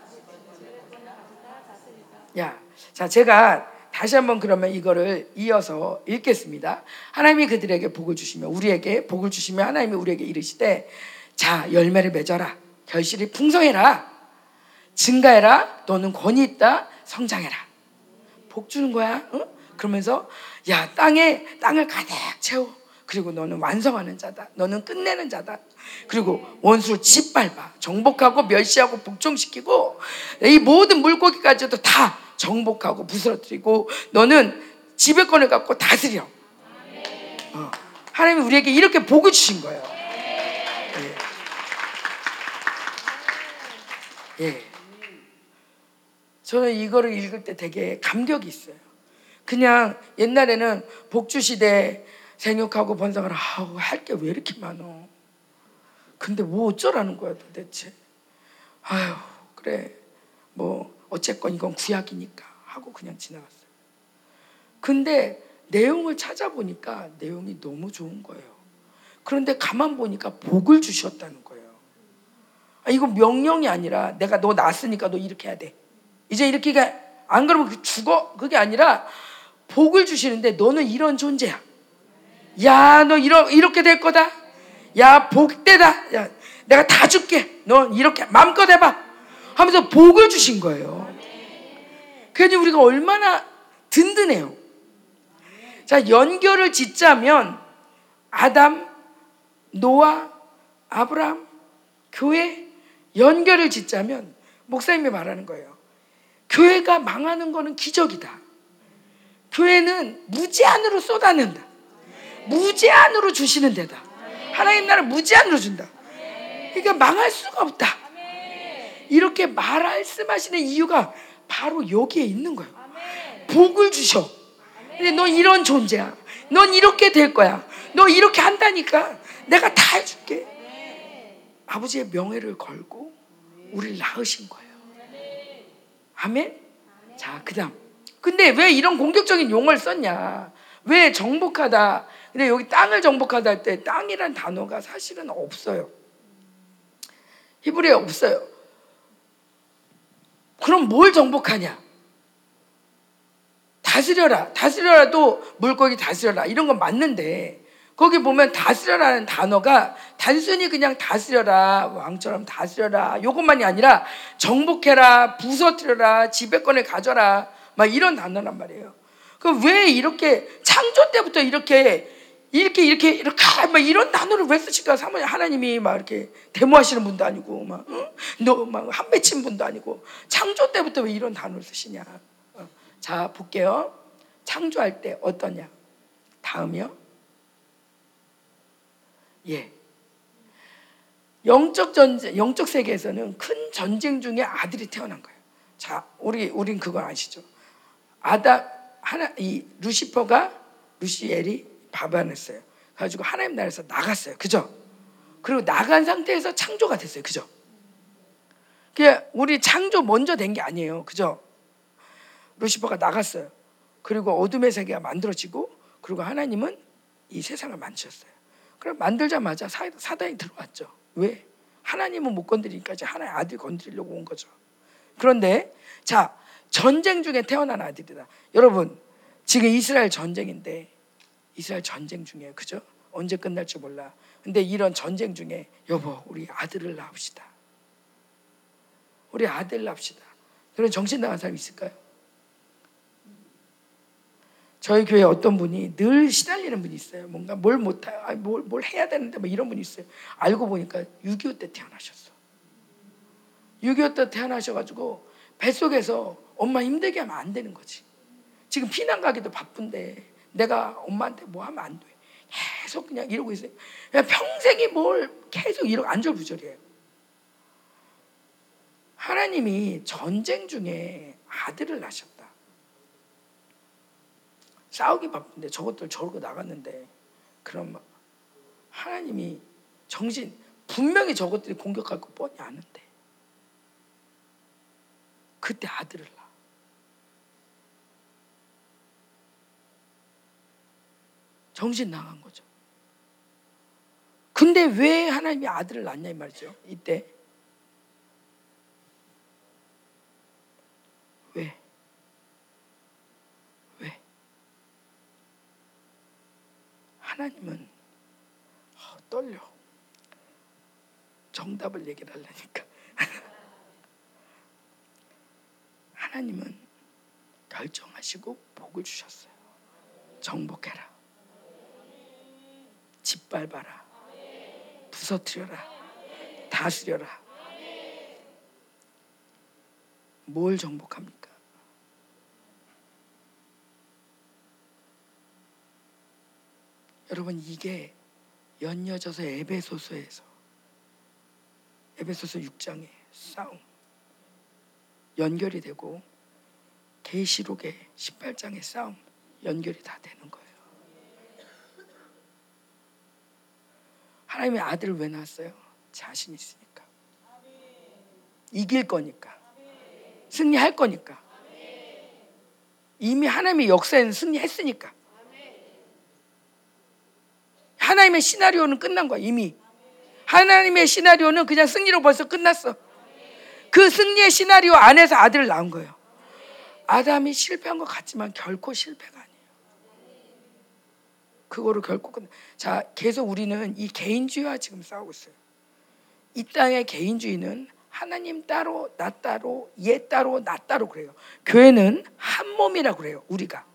야, 자, 제가 다시 한번 그러면 이거를 이어서 읽겠습니다. 하나님이 그들에게 복을 주시며 우리에게 복을 주시며 하나님이 우리에게 이르시되 자 열매를 맺어라. 결실이 풍성해라. 증가해라. 너는 권위 있다. 성장해라. 복 주는 거야 응? 그러면서 야 땅에 땅을 가득 채워. 그리고 너는 완성하는 자다. 너는 끝내는 자다. 그리고 원수를 짓밟아. 정복하고 멸시하고 복종시키고 이 모든 물고기까지도 다 정복하고 부스러뜨리고 너는 지배권을 갖고 다스려. 어. 하나님이 우리에게 이렇게 복을 주신 거예요. 예. 예. 저는 이거를 읽을 때 되게 감격이 있어요. 그냥 옛날에는 복주 시대 생육하고 번성을 하고 할게 왜 이렇게 많어? 근데 뭐 어쩌라는 거야 도대체? 아유 그래 뭐 어쨌건 이건 구약이니까 하고 그냥 지나갔어요. 근데 내용을 찾아보니까 내용이 너무 좋은 거예요. 그런데 가만 보니까 복을 주셨다는 거예요. 아, 이거 명령이 아니라 내가 너 낳았으니까 너 이렇게 해야 돼. 이제 이렇게 안 그러면 그 죽어. 그게 아니라 복을 주시는데 너는 이런 존재야. 야, 너 이러, 이렇게 될 거다. 야, 복되다. 야, 내가 다 줄게. 너 이렇게 마음껏 해봐. 하면서 복을 주신 거예요. 그러니 우리가 얼마나 든든해요. 자, 연결을 짓자면 아담, 노아, 아브라함, 교회 연결을 짓자면 목사님이 말하는 거예요. 교회가 망하는 거는 기적이다. 교회는 무제한으로 쏟아낸다. 무제한으로 주시는 데다. 하나님 나라 무제한으로 준다. 그러니까 망할 수가 없다. 이렇게 말씀하시는 이유가 바로 여기에 있는 거예요. 복을 주셔. 근데 넌 이런 존재야. 넌 이렇게 될 거야. 너 이렇게 한다니까 내가 다 해줄게. 아버지의 명예를 걸고 우리를 낳으신 거예요. 아멘? 자, 그 다음. 근데 왜 이런 공격적인 용어를 썼냐? 왜 정복하다? 근데 여기 땅을 정복하다 할 때 땅이란 단어가 사실은 없어요. 히브리에 없어요. 그럼 뭘 정복하냐? 다스려라. 다스려라도 물고기 다스려라. 이런 건 맞는데 거기 보면 다스려라는 단어가 단순히 그냥 다스려라. 왕처럼 다스려라. 요것만이 아니라 정복해라. 부서뜨려라. 지배권을 가져라. 막 이런 단어란 말이에요. 그럼 왜 이렇게 창조 때부터 이렇게 이렇게 이렇게 이렇게 막 이런 단어를 왜 쓰실까? 사모님 하나님이 막 이렇게 데모하시는 분도 아니고 막 너막 한 맺힌 분도 아니고 창조 때부터 왜 이런 단어를 쓰시냐? 어. 자 볼게요. 창조할 때 어떠냐? 다음이요. 예. 영적 전쟁, 영적 세계에서는 큰 전쟁 중에 아들이 태어난 거예요. 자, 우리 우린 그거 아시죠? 아다 하나 이 루시퍼가 루시엘이 바반했어요. 가지고 하나님 나라에서 나갔어요. 그죠? 그리고 나간 상태에서 창조가 됐어요. 그죠? 그 우리 창조 먼저 된 게 아니에요. 그죠? 루시퍼가 나갔어요. 그리고 어둠의 세계가 만들어지고 그리고 하나님은 이 세상을 만드셨어요. 그럼 만들자마자 사단이 들어왔죠. 왜? 하나님은 못 건드리니까 이제 하나의 아들 건드리려고 온 거죠. 그런데 자 전쟁 중에 태어난 아들이다. 여러분 지금 이스라엘 전쟁인데 이스라엘 전쟁 중에 그죠? 언제 끝날지 몰라. 근데 이런 전쟁 중에 여보 우리 아들을 낳읍시다. 우리 아들 낳읍시다. 그런 정신 나간 사람 있을까요? 저희 교회 어떤 분이 늘 시달리는 분이 있어요. 뭔가 뭘 못해요. 아, 뭘, 뭘 해야 되는데 뭐 이런 분이 있어요. 알고 보니까 6.25 때 태어나셨어. 6.25 때 태어나셔가지고 뱃속에서 엄마 힘들게 하면 안 되는 거지. 지금 피난 가기도 바쁜데 내가 엄마한테 뭐 하면 안 돼. 계속 그냥 이러고 있어요. 그냥 평생이 뭘 계속 이러고 안절부절이에요. 하나님이 전쟁 중에 아들을 낳으셨다. 싸우기 바쁜데 저것들 저러고 나갔는데 그럼 하나님이 정신 분명히 저것들이 공격할 거 뻔히 아는데 그때 아들을 낳아. 정신 나간 거죠. 근데 왜 하나님이 아들을 낳냐 이 말이죠. 이때 왜? 왜? 하나님은 어, 떨려. 정답을 얘기를 하려니까. 하나님은 결정하시고 복을 주셨어요. 정복해라. 짓밟아라. 부서뜨려라. 다스려라. 뭘 정복합니까? 여러분 이게 연이어져서 에베소서에서 에베소서 6장의 싸움 연결이 되고 계시록의 18장의 싸움 연결이 다 되는 거예요. 하나님의 아들을 왜 낳았어요? 자신 있으니까. 이길 거니까. 승리할 거니까. 이미 하나님의 역사에는 승리했으니까. 하나님의 시나리오는 끝난 거야, 이미. 하나님의 시나리오는 그냥 승리로 벌써 끝났어. 그 승리의 시나리오 안에서 아들을 낳은 거예요. 아담이 실패한 것 같지만 결코 실패가 아니에요. 그거를 결코 끝. 자, 계속 우리는 이 개인주의와 지금 싸우고 있어요. 이 땅의 개인주의는 하나님 따로, 나 따로, 얘 따로, 나 따로 그래요. 교회는 한 몸이라 그래요. 우리가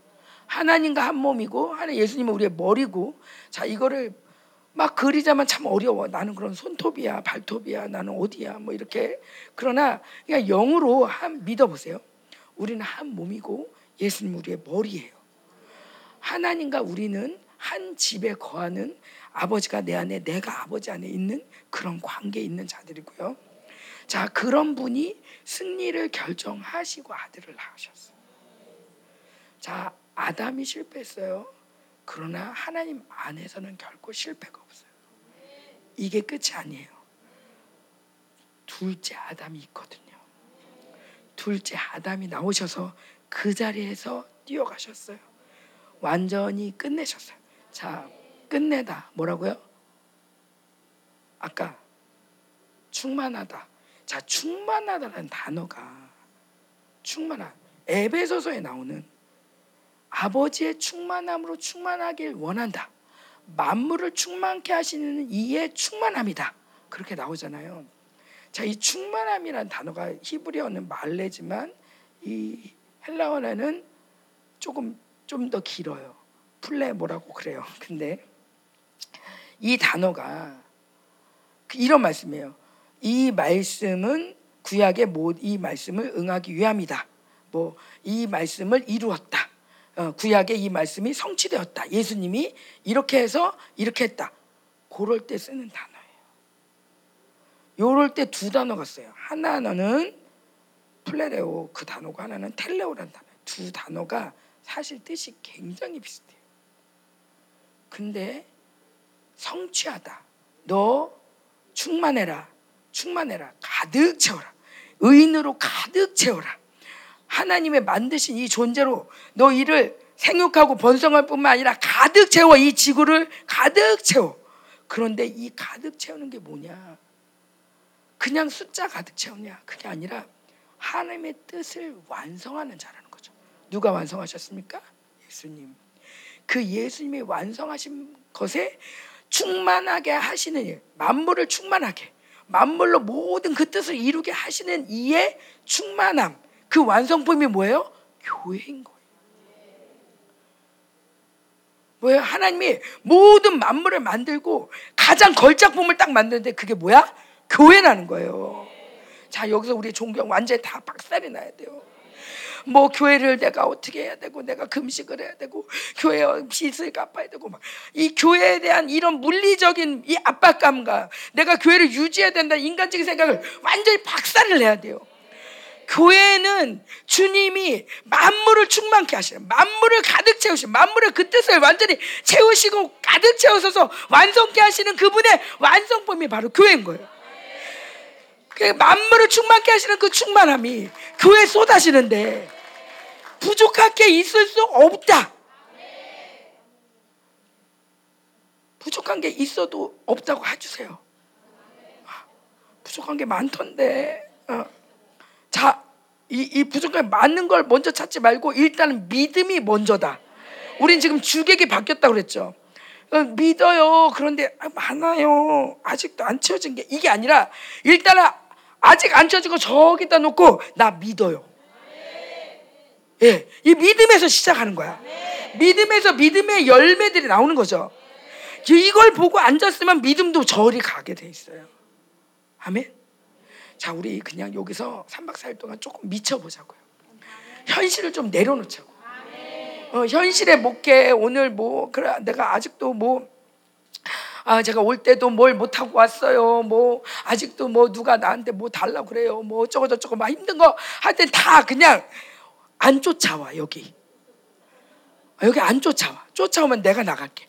하나님과 한 몸이고 하나 예수님은 우리의 머리고 자 이거를 막 그리자만 참 어려워. 나는 그런 손톱이야, 발톱이야, 나는 어디야, 뭐 이렇게. 그러나 그냥 영으로 한 믿어보세요. 우리는 한 몸이고 예수님 우리의 머리예요. 하나님과 우리는 한 집에 거하는 아버지가 내 안에 내가 아버지 안에 있는 그런 관계에 있는 자들이고요. 자, 그런 분이 승리를 결정하시고 아들을 낳으셨어요. 자, 아담이 실패했어요. 그러나 하나님 안에서는 결코 실패가 없어요. 이게 끝이 아니에요. 둘째 아담이 있거든요. 둘째 아담이 나오셔서 그 자리에서 뛰어가셨어요. 완전히 끝내셨어요. 자, 끝내다. 뭐라고요? 아까 충만하다. 자, 충만하다라는 단어가 충만한 에베소서에 나오는 아버지의 충만함으로 충만하길 원한다. 만물을 충만케 하시는 이의 충만함이다. 그렇게 나오잖아요. 자, 이 충만함이라는 단어가 히브리어는 말레지만 이 헬라어는 조금 좀 더 길어요. 플레 뭐라고 그래요. 근데 이 단어가 그 이런 말씀이에요. 이 말씀은 구약의 이 말씀을 응하기 위함이다. 뭐 이 말씀을 이루었다. 어, 구약의 이 말씀이 성취되었다. 예수님이 이렇게 해서 이렇게 했다. 그럴 때 쓰는 단어예요. 요럴 때 두 단어가 써요. 하나는 플레레오 그 단어가 하나는 텔레오라는 단어. 두 단어가 사실 뜻이 굉장히 비슷해요. 근데 성취하다. 너 충만해라. 충만해라. 가득 채워라. 의인으로 가득 채워라. 하나님의 만드신 이 존재로 너 이를 생육하고 번성할 뿐만 아니라 가득 채워 이 지구를 가득 채워. 그런데 이 가득 채우는 게 뭐냐? 그냥 숫자 가득 채우냐? 그게 아니라 하나님의 뜻을 완성하는 자라는 거죠. 누가 완성하셨습니까? 예수님. 그 예수님이 완성하신 것에 충만하게 하시는 일, 만물을 충만하게, 만물로 모든 그 뜻을 이루게 하시는 이의 충만함, 그 완성품이 뭐예요? 교회인 거예요. 뭐예요? 하나님이 모든 만물을 만들고 가장 걸작품을 딱 만드는데 그게 뭐야? 교회라는 거예요. 자, 여기서 우리 존경 완전히 다 박살이 나야 돼요. 뭐 교회를 내가 어떻게 해야 되고 내가 금식을 해야 되고 교회 빚을 갚아야 되고 막 이 교회에 대한 이런 물리적인 이 압박감과 내가 교회를 유지해야 된다 인간적인 생각을 완전히 박살을 내야 돼요. 교회는 주님이 만물을 충만케 하시는 만물을 가득 채우신 만물의 그 뜻을 완전히 채우시고 가득 채우셔서 완성케 하시는 그분의 완성품이 바로 교회인 거예요. 그 만물을 충만케 하시는 그 충만함이 교회에 쏟아지는데 부족하게 있을 수 없다. 부족한 게 있어도 없다고 해주세요. 아, 부족한 게 많던데. 어. 자, 이, 이 부족한 게 많은 걸 먼저 찾지 말고 일단은 믿음이 먼저다. 우린 지금 주객이 바뀌었다 그랬죠. 어, 믿어요. 그런데 아, 많아요. 아직도 안 채워진 게 이게 아니라 일단은 아직 안 채워지고 저기다 놓고 나 믿어요. 예, 이 믿음에서 시작하는 거야. 믿음에서 믿음의 열매들이 나오는 거죠. 이걸 보고 앉았으면 믿음도 저리 가게 돼 있어요. 아멘. 자, 우리 그냥 여기서 3박 4일 동안 조금 미쳐보자고요. 현실을 좀 내려놓자고. 어, 현실의 목회 오늘 뭐 그래 내가 아직도 뭐 아, 제가 올 때도 뭘 못하고 왔어요. 뭐, 아직도 뭐 누가 나한테 뭐 달라고 그래요. 뭐 어쩌고저쩌고 막 힘든 거할땐다 그냥 안 쫓아와, 여기. 여기 안 쫓아와. 쫓아오면 내가 나갈게.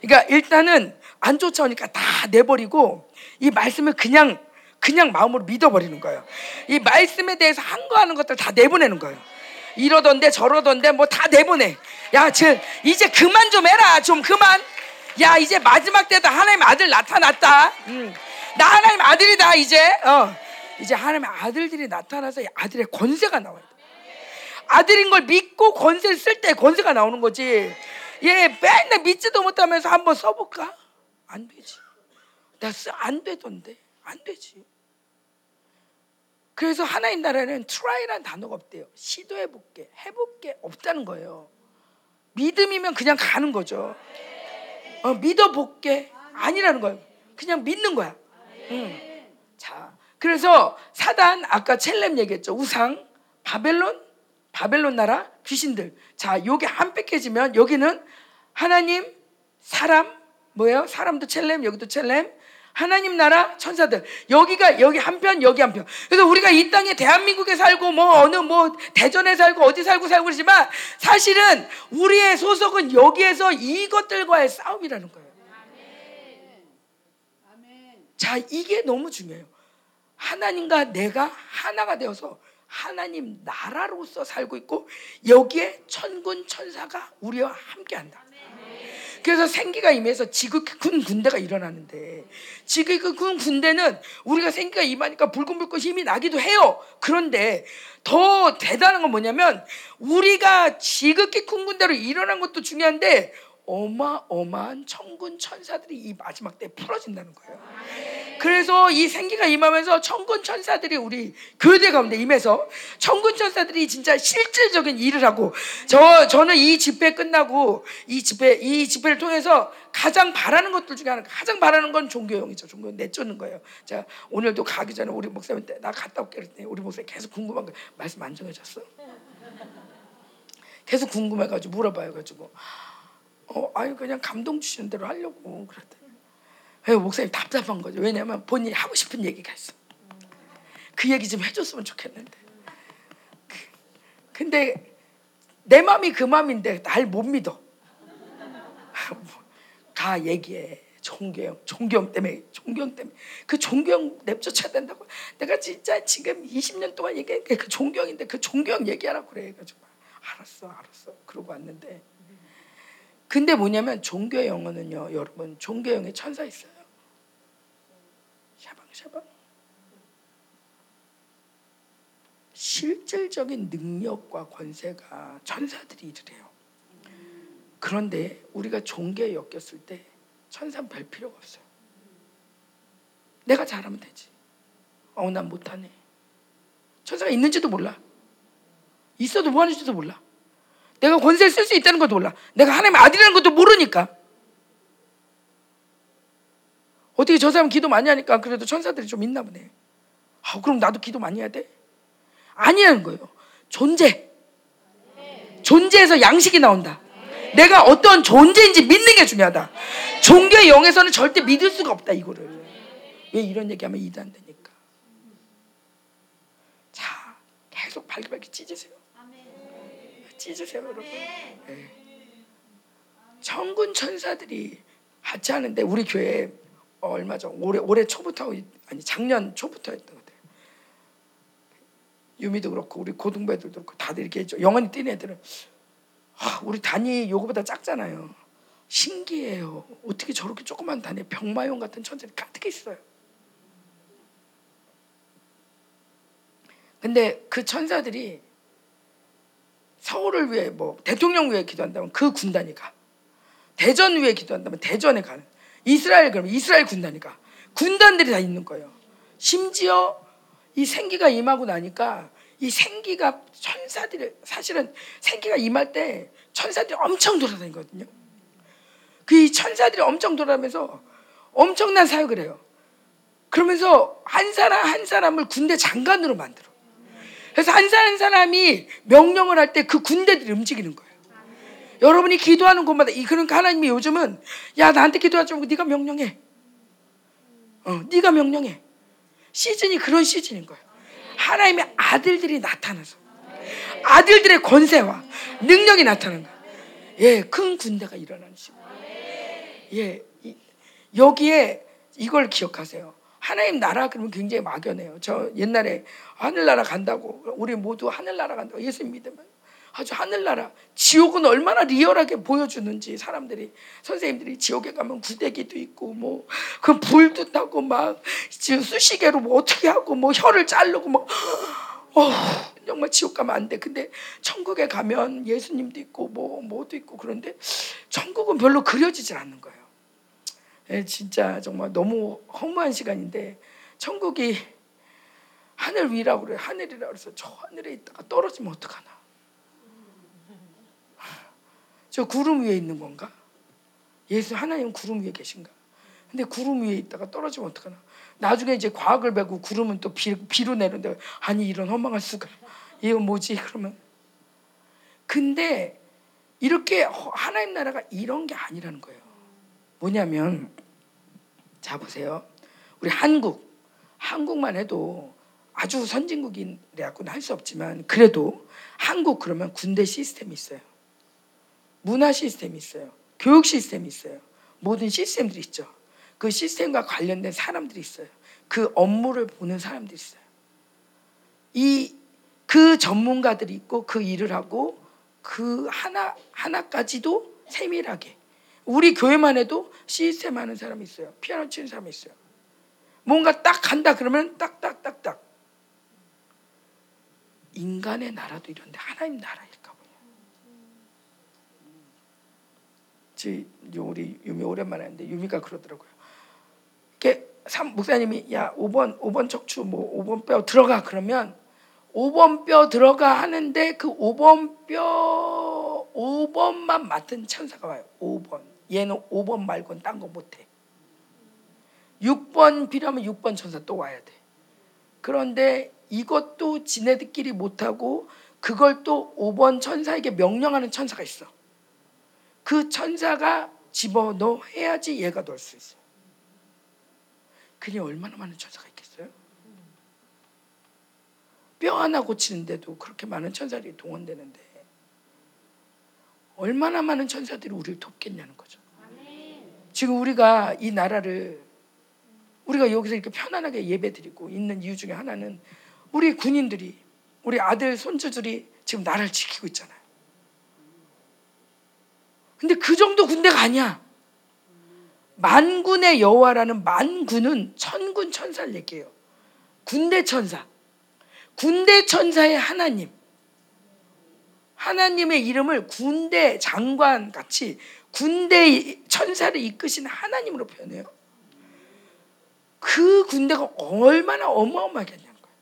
그러니까 일단은 안 쫓아오니까 다 내버리고 이 말씀을 그냥 그냥 마음으로 믿어버리는 거예요. 이 말씀에 대해서 한 거 하는 것들 다 내보내는 거예요. 이러던데 저러던데 뭐 다 내보내. 야, 저 이제 그만 좀 해라. 좀 그만. 야, 이제 마지막 때다 하나님 아들 나타났다. 음. 나 하나님 아들이다 이제. 어. 이제 하나님 아들들이 나타나서 아들의 권세가 나와요. 아들인 걸 믿고 권세를 쓸 때 권세가 나오는 거지. 얘 맨날 믿지도 못하면서 한번 써볼까? 안 되지. 난 안 되던데. 안 되지. 그래서 하나님 나라는 try라는 단어가 없대요. 시도해볼게, 해볼게 없다는 거예요. 믿음이면 그냥 가는 거죠. 어, 믿어볼게 아니라는 거예요. 그냥 믿는 거야. 응. 자, 그래서 사단 아까 첼렘 얘기했죠. 우상, 바벨론, 바벨론 나라 귀신들. 자, 요게 한백해지면 여기는 하나님, 사람, 뭐예요? 사람도 첼렘, 여기도 첼렘. 하나님 나라 천사들 여기가 여기 한편 여기 한편 그래서 우리가 이 땅에 대한민국에 살고 뭐 어느 뭐 대전에 살고 어디 살고 살고 그러지만 사실은 우리의 소속은 여기에서 이것들과의 싸움이라는 거예요. 자 이게 너무 중요해요. 하나님과 내가 하나가 되어서 하나님 나라로서 살고 있고 여기에 천군 천사가 우리와 함께한다. 그래서 생기가 임해서 지극군 군대가 일어나는데 지극군 군대는 우리가 생기가 임하니까 불끈불끈 힘이 나기도 해요. 그런데 더 대단한 건 뭐냐면 우리가 지극히 군 군대로 일어난 것도 중요한데 어마어마한 천군 천사들이 이 마지막 때 풀어진다는 거예요. 그래서 이 생기가 임하면서 천군 천사들이 우리 교대 가운데 임해서 천군 천사들이 진짜 실질적인 일을 하고 저 저는 이 집회 끝나고 이 집회 이 집회를 통해서 가장 바라는 것들 중에 하나 가장 바라는 건 종교형이죠. 종교형 내쫓는 거예요. 자 오늘도 가기 전에 우리 목사님 때 나 갔다 올게 그랬더니 우리 목사님 계속 궁금한 거 말씀 안 정해졌어. 계속 궁금해가지고 물어봐요 가지고 어, 아니 그냥 감동 주시는 대로 하려고 왜 목사님 답답한 거죠. 왜냐면 본인이 하고 싶은 얘기가 있어. 그 얘기 좀 해줬으면 좋겠는데. 그, 근데 내 마음이 그 마음인데 날 못 믿어. 다 얘기해. 종교형, 종교형 때문에, 종교형 때문에. 그 종교형 내쫓아야 된다고. 내가 진짜 지금 20년 동안 얘기한 그 종교형인데 그 종교형 얘기하라고 그래. 그래 가지고 알았어, 알았어. 그러고 왔는데 근데 뭐냐면 종교의 영어는요, 여러분 종교의 영에 천사 있어요. 샤방샤방. 실질적인 능력과 권세가 천사들이 해요. 그런데 우리가 종교에 엮였을 때 천사는 별 필요가 없어요. 내가 잘하면 되지. 어, 난 못하네. 천사가 있는지도 몰라. 있어도 뭐 하는지도 몰라. 내가 권세를 쓸 수 있다는 것도 몰라. 내가 하나님의 아들이라는 것도 모르니까. 어떻게 저 사람 기도 많이 하니까 그래도 천사들이 좀 있나 보네. 아, 그럼 나도 기도 많이 해야 돼? 아니라는 거예요. 존재. 존재에서 양식이 나온다. 내가 어떤 존재인지 믿는 게 중요하다. 종교의 영에서는 절대 믿을 수가 없다, 이거를. 왜 이런 얘기하면 이해도 안 되니까. 자, 계속 발기발기 찢으세요. 찢으세요, 여러분. 네. 천군 천사들이 같이 하는데 우리 교회 얼마 전 올해 올해 초부터 아니 작년 초부터 했던 것 같아요. 유미도 그렇고 우리 고등배들도 그렇고 다들 이렇게 했죠. 영원히 뛴 애들은 아, 우리 단위 요거보다 작잖아요. 신기해요. 어떻게 저렇게 조그만 단에 병마용 같은 천사들이 가득 있어요. 근데 그 천사들이 서울을 위해 뭐 대통령 위해 기도한다면 그 군단이 가. 대전 위해 기도한다면 대전에 가는. 이스라엘 그러면 이스라엘 군단이 가. 군단들이 다 있는 거예요. 심지어 이 생기가 임하고 나니까 이 생기가 천사들이 사실은 생기가 임할 때 천사들이 엄청 돌아다니거든요. 그 천사들이 엄청 돌아다니면서 엄청난 사역을 해요. 그러면서 한 사람 한 사람을 군대 장관으로 만들어. 그래서 한 사람 한 사람이 명령을 할 때 그 군대들이 움직이는 거예요. 여러분이 기도하는 곳마다 그러니까 하나님이 요즘은 야 나한테 기도하지 말고 네가 명령해. 어, 네가 명령해. 시즌이 그런 시즌인 거예요. 하나님의 아들들이 나타나서 아들들의 권세와 능력이 거예요. 예, 큰 군대가 일어나는 시간. 예, 여기에 이걸 기억하세요. 하나님 나라 그러면 굉장히 막연해요. 저 옛날에 하늘나라 간다고 우리 모두 하늘나라 간다고 예수 믿으면 아주 하늘나라 지옥은 얼마나 리얼하게 보여주는지 사람들이 선생님들이 지옥에 가면 구데기도 있고 뭐 그 불도 타고 막 수시개로 뭐 어떻게 하고 뭐 혀를 자르고 뭐 어, 정말 지옥 가면 안 돼. 근데 천국에 가면 예수님도 있고 뭐 뭐도 있고 그런데 천국은 별로 그려지질 않는 거예요. 예, 진짜 정말 너무 허무한 시간인데 천국이 하늘 위라고 그래. 하늘이라 그래서 저 하늘에 있다가 떨어지면 어떡하나? 저 구름 위에 있는 건가? 예수 하나님 구름 위에 계신가? 근데 구름 위에 있다가 떨어지면 어떡하나? 나중에 이제 과학을 배고 구름은 또 비, 비로 내는데 아니 이런 허망할 수가. 이건 뭐지? 그러면. 근데 이렇게 하나님 나라가 이런 게 아니라는 거예요. 뭐냐면 자 보세요. 우리 한국 한국만 해도 아주 선진국이라고는 할 수 없지만 그래도 한국 그러면 군대 시스템이 있어요. 문화 시스템이 있어요. 교육 시스템이 있어요. 모든 시스템들이 있죠. 그 시스템과 관련된 사람들이 있어요. 그 업무를 보는 사람들이 있어요. 이 그 전문가들이 있고 그 일을 하고 그 하나 하나까지도 세밀하게 우리 교회만 해도 시스템 하는 사람이 있어요. 피아노 치는 사람이 있어요. 뭔가 딱 간다 그러면 딱딱딱딱. 인간의 나라도 이런데 하나님 나라일까 보냐. 지 우리 유미 오랜만에 했는데 유미가 그러더라고요. 이렇게 목사님이 야 5번 5번 척추 뭐 5번 뼈 들어가 그러면 5번 뼈 들어가 하는데 그 5번 뼈 5번만 맡은 천사가 와요. 5번. 얘는 5번 말고는 딴 거 못해. 6번 필요하면 6번 천사 또 와야 돼. 그런데 이것도 지네들끼리 못하고 그걸 또 5번 천사에게 명령하는 천사가 있어. 그 천사가 집어넣어 해야지 얘가 넣을 수 있어. 그게 얼마나 많은 천사가 있겠어요? 뼈 하나 고치는데도 그렇게 많은 천사들이 동원되는데 얼마나 많은 천사들이 우리를 돕겠냐는 거죠. 지금 우리가 이 나라를 우리가 여기서 이렇게 편안하게 예배드리고 있는 이유 중에 하나는 우리 군인들이 우리 아들 손주들이 지금 나라를 지키고 있잖아요. 근데 그 정도 군대가 아니야. 만군의 여호와라는 만군은 천군 천사를 얘기해요. 군대 천사. 군대 천사의 하나님. 하나님의 이름을 군대 장관 같이 군대 천사를 이끄신 하나님으로 표현해요. 그 군대가 얼마나 어마어마하겠냐는 거예요.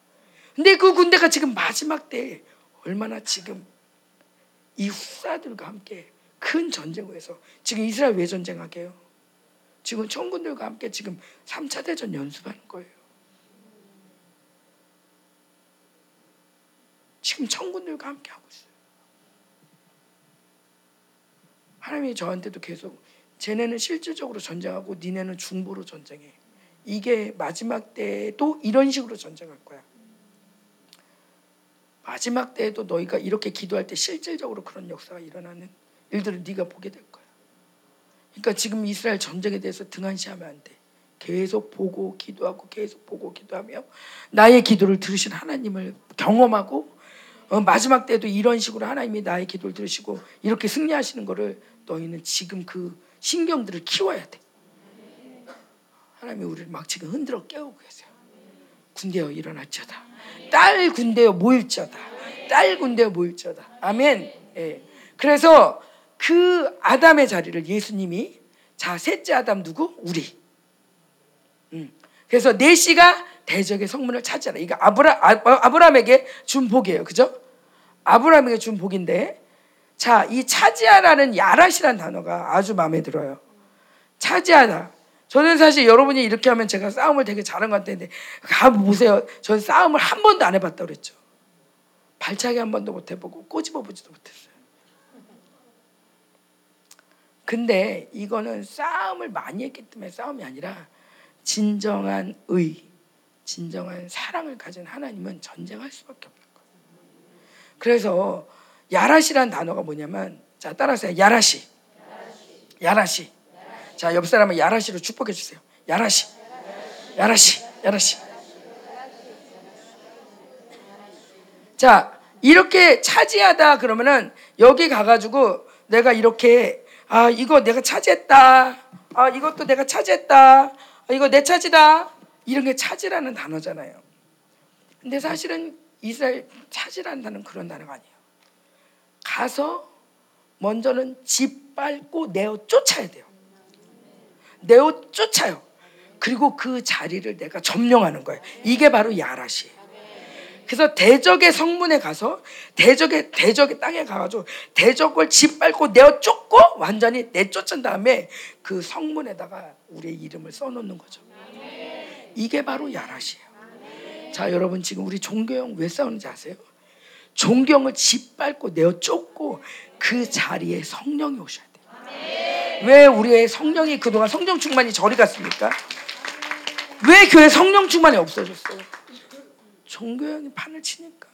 근데 그 군대가 지금 마지막 때 얼마나 지금 이 후사들과 함께 큰 전쟁을 서 지금 이스라엘 왜 전쟁하게요? 지금 청군들과 함께 지금 3차 대전 연습하는 거예요. 지금 청군들과 함께 하고 있어요. 하나님이 저한테도 계속 쟤네는 실질적으로 전쟁하고 니네는 중보로 전쟁해. 이게 마지막 때도 이런 식으로 전쟁할 거야. 마지막 때에도 너희가 이렇게 기도할 때 실질적으로 그런 역사가 일어나는 일들을 네가 보게 될 거야. 그러니까 지금 이스라엘 전쟁에 대해서 등한시하면 안 돼. 계속 보고 기도하고 계속 보고 기도하며 나의 기도를 들으신 하나님을 경험하고 어, 마지막 때도 이런 식으로 하나님이 나의 기도를 들으시고 이렇게 승리하시는 거를 너희는 지금 그 신경들을 키워야 돼. 하나님이 우리를 막 지금 흔들어 깨우고 계세요. 군대여 일어났죠다. 딸 군대여 모일저다. 딸 군대여 모일저다. 아멘. 예. 그래서 그 아담의 자리를 예수님이 자 셋째 아담 누구? 우리. 음. 그래서 네시가 대적의 성문을 차지하라. 이거 아브라 아브라함에게 준 복이에요. 그죠? 아브라함에게 준 복인데 자, 이 차지하라는 야라시란 단어가 아주 마음에 들어요. 차지하다. 저는 사실 여러분이 이렇게 하면 제가 싸움을 되게 잘한 것 같은데 가 보세요. 저는 싸움을 한 번도 안 해봤다 그랬죠. 발차기 한 번도 못 해보고 꼬집어 보지도 못했어요. 근데 이거는 싸움을 많이 했기 때문에 싸움이 아니라 진정한 의, 진정한 사랑을 가진 하나님은 전쟁할 수밖에 거예요. 그래서 야라시란 단어가 뭐냐면 자 따라하세요. 야라시. 야라시. 자, 옆 사람은 야라시로 축복해 주세요. 야라시. 야라시. 야라시. 자, 이렇게 차지하다 그러면은 여기 가 가지고 내가 이렇게 아 이거 내가 차지했다. 아 이것도 내가 차지했다. 아, 이거 내 차지다. 이런 게 차지라는 단어잖아요. 근데 사실은 이스라엘 단어는 그런 단어가 아니에요. 가서 먼저는 짓밟고 내어 쫓아야 돼요. 내어 쫓아요. 그리고 그 자리를 내가 점령하는 거예요. 이게 바로 야라시예요. 그래서 대적의 성문에 가서 대적의 대적의 땅에 가가지고 대적을 짓밟고 내어 쫓고 완전히 내쫓은 다음에 그 성문에다가 우리의 이름을 써놓는 거죠. 이게 바로 야라시예요. 자 여러분 지금 우리 종교형 왜 싸우는지 아세요? 종경을 짓밟고 내어 쫓고 그 자리에 성령이 오셔야 돼요. 왜 우리의 성령이 그동안 성령 충만이 저리 갔습니까? 왜 교회 성령 충만이 없어졌어요? 종교형이 판을 치니까.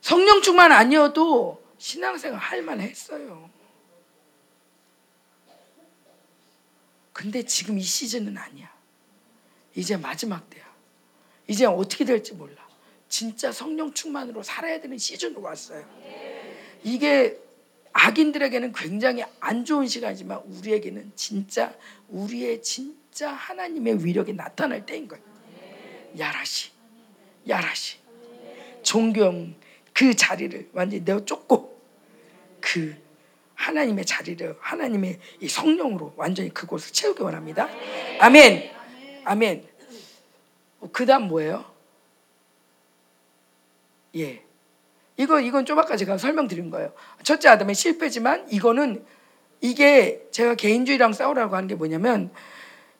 성령 충만 아니어도 신앙생활 할만 했어요. 근데 지금 이 시즌은 아니야. 이제 마지막 때야. 이제 어떻게 될지 몰라. 진짜 성령 충만으로 살아야 되는 시즌으로 왔어요. 이게 악인들에게는 굉장히 안 좋은 시간이지만 우리에게는 진짜 우리의 진짜 하나님의 위력이 나타날 때인 거예요. 야라시, 야라시. 존경 그 자리를 완전히 내어 쫓고 그 하나님의 자리를 하나님의 이 성령으로 완전히 그곳을 채우기 원합니다. 아멘. 아멘. 그 다음 뭐예요? 예. 이거 이건 좀 아까 제가 설명드린 거예요. 첫째 아담의 실패지만 이거는 이게 제가 개인주의랑 싸우라고 하는 게 뭐냐면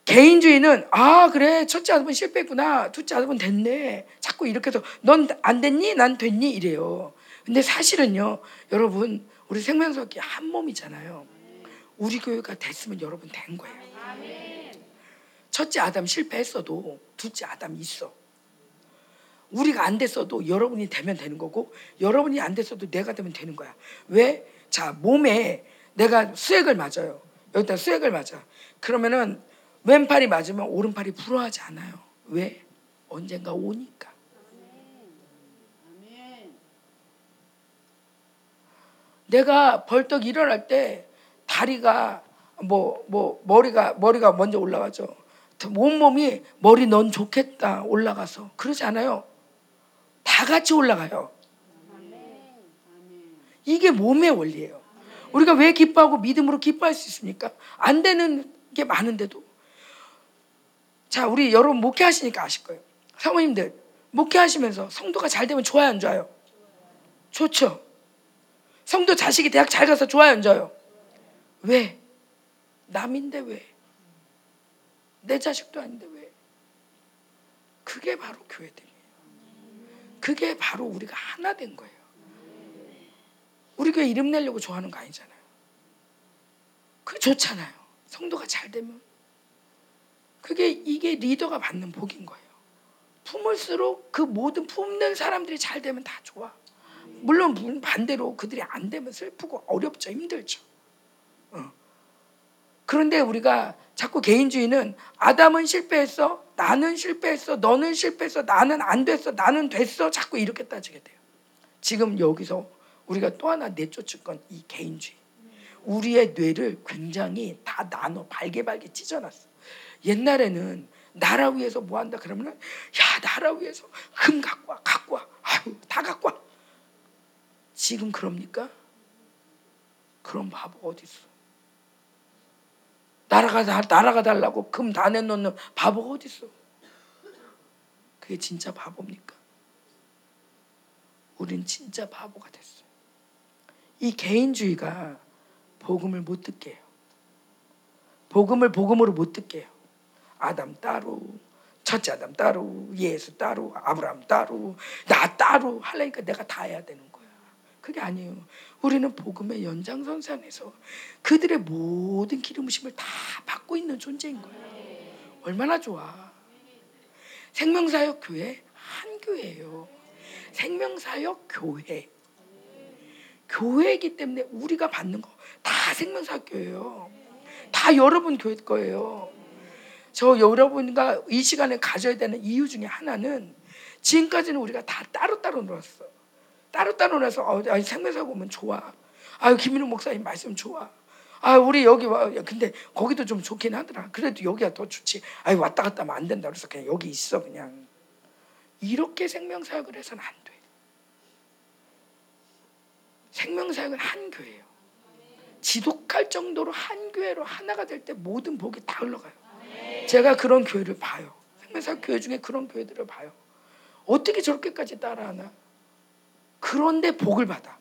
개인주의는 아 그래 첫째 아들은 실패구나 둘째 아들은 됐네 자꾸 이렇게 해서 넌 안 됐니 난 됐니 이래요 근데 사실은요 여러분 우리 생명석이 한 몸이잖아요 우리 교회가 됐으면 여러분 된 거예요 첫째 아담 실패했어도 둘째 아담 있어 우리가 안 됐어도 여러분이 되면 되는 거고 여러분이 안 됐어도 내가 되면 되는 거야 왜? 자 몸에 내가 수액을 맞아요 여기다 수액을 맞아 그러면은 왼팔이 맞으면 오른팔이 불어하지 않아요. 왜? 언젠가 오니까. 내가 벌떡 일어날 때 다리가 뭐 뭐 머리가 머리가 먼저 올라가죠. 온몸이 머리 넌 좋겠다 올라가서 그러지 않아요. 다 같이 올라가요. 이게 몸의 원리예요. 우리가 왜 기뻐하고 믿음으로 기뻐할 수 있습니까? 안 되는 게 많은데도 자, 우리 여러분 목회하시니까 아실 거예요. 사모님들 목회하시면서 성도가 잘 되면 좋아요, 안 좋아요? 좋죠. 성도 자식이 대학 잘 가서 좋아요, 안 좋아요? 왜? 남인데 왜? 내 자식도 아닌데 왜? 그게 바로 교회됨이에요. 그게 바로 우리가 하나 된 거예요. 우리 교회 이름 내려고 좋아하는 거 아니잖아요. 그게 좋잖아요. 성도가 잘 되면 그게 이게 리더가 받는 복인 거예요. 품을수록 그 모든 품는 사람들이 잘 되면 다 좋아. 물론 반대로 그들이 안 되면 슬프고 어렵죠, 힘들죠. 어. 그런데 우리가 자꾸 개인주의는 아담은 실패했어, 나는 실패했어, 너는 실패했어, 나는 안 됐어, 나는 됐어, 자꾸 이렇게 따지게 돼요. 지금 여기서 우리가 또 하나 내쫓을 건 이 개인주의. 우리의 뇌를 굉장히 다 나눠 발개발개 찢어놨어. 옛날에는 나라 위해서 뭐 한다 그러면은 야 나라 위해서 금 갖고 와 갖고 와 아유 다 갖고 와 지금 그럽니까? 그런 바보 어디 있어? 다 나라가 달라고 금 다 내놓는 바보가 어디 있어? 그게 진짜 바보입니까? 우린 진짜 바보가 됐어. 이 개인주의가 복음을 못 듣게 해요. 복음을 복음으로 못 듣게 해요. 아담 따로, 첫째 아담 따로, 예수 따로, 아브라함 따로, 나 따로 하려니까 내가 다 해야 되는 거야. 그게 아니에요. 우리는 복음의 연장선상에서 그들의 모든 기름부심을 다 받고 있는 존재인 거예요. 얼마나 좋아. 생명사역 교회 한 교회예요. 생명사역 교회. 교회이기 때문에 우리가 받는 거 다 생명사역 교회예요. 다 여러분 교회 거예요. 저 여러분과 이 시간에 가져야 되는 이유 중에 하나는 지금까지는 우리가 다 따로따로 놀았어. 따로따로 놀아서 어, 생명사역 오면 좋아. 아유 김민우 목사님 말씀 좋아. 아 우리 여기 와 근데 거기도 좀 좋긴 하더라. 그래도 여기가 더 좋지. 아유 왔다 갔다 하면 안 된다 그래서 그냥 여기 있어 그냥. 이렇게 생명사역을 해서는 안 돼. 생명사역은 한 교회예요. 지독할 정도로 한 교회로 하나가 될 때 모든 복이 다 흘러가요. 제가 그런 교회를 봐요. 생명사역 교회 중에 그런 교회들을 봐요. 어떻게 저렇게까지 따라하나? 그런데 복을 받아.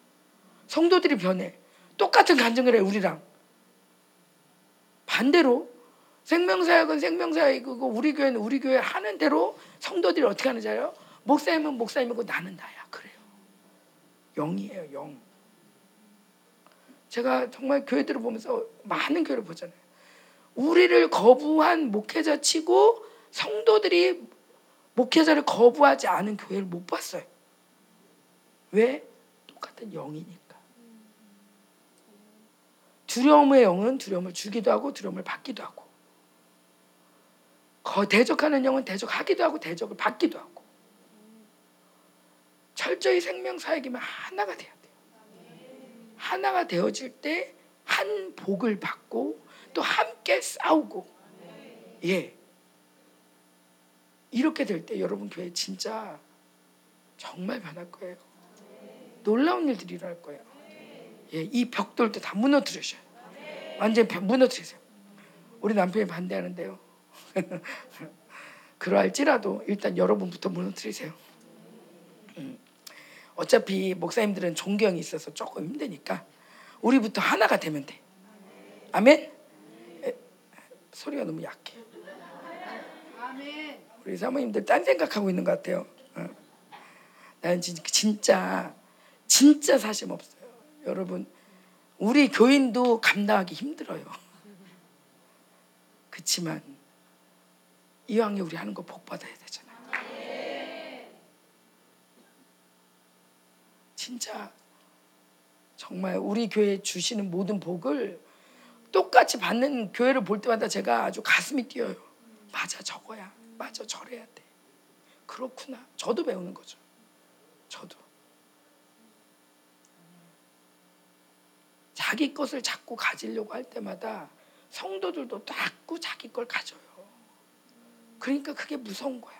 성도들이 변해. 똑같은 간증을 해 우리랑. 반대로 생명사역은 생명사역이고 우리 교회는 우리 교회 하는 대로 성도들이 어떻게 하는지 알아요? 목사님은 목사님이고 나는 나야. 그래요. 영이에요, 영. 제가 정말 교회들을 보면서 많은 교회를 보잖아요. 우리를 거부한 목회자 치고 성도들이 목회자를 거부하지 않은 교회를 못 봤어요. 왜? 똑같은 영이니까. 두려움의 영은 두려움을 주기도 하고 두려움을 받기도 하고. 대적하는 영은 대적하기도 하고 대적을 받기도 하고. 철저히 생명 사역이면 하나가 돼야 돼요. 하나가 되어질 때 한 복을 받고 또 함께 싸우고 예 이렇게 될 때 여러분 교회 진짜 정말 변할 거예요. 놀라운 일들이 일어날 거예요. 예, 이 벽돌도 다 무너뜨리셔요. 완전 무너뜨리세요. 우리 남편이 반대하는데요. 그러할지라도 일단 여러분부터 무너뜨리세요. 음. 어차피 목사님들은 존경이 있어서 조금 힘드니까 우리부터 하나가 되면 돼. 아멘. 에, 소리가 너무 약해. 우리 사모님들 딴 생각하고 있는 것 같아요. 어. 나는 진짜 진짜 사심 없어요. 여러분 우리 교인도 감당하기 힘들어요. 그렇지만 이왕에 우리 하는 거 복 받아야 되잖아요. 진짜 정말 우리 교회 주시는 모든 복을 똑같이 받는 교회를 볼 때마다 제가 아주 가슴이 뛰어요. 맞아 저거야. 맞아 저래야 돼. 그렇구나. 저도 배우는 거죠. 저도. 자기 것을 자꾸 가지려고 할 때마다 성도들도 자꾸 자기 걸 가져요. 그러니까 그게 무서운 거야.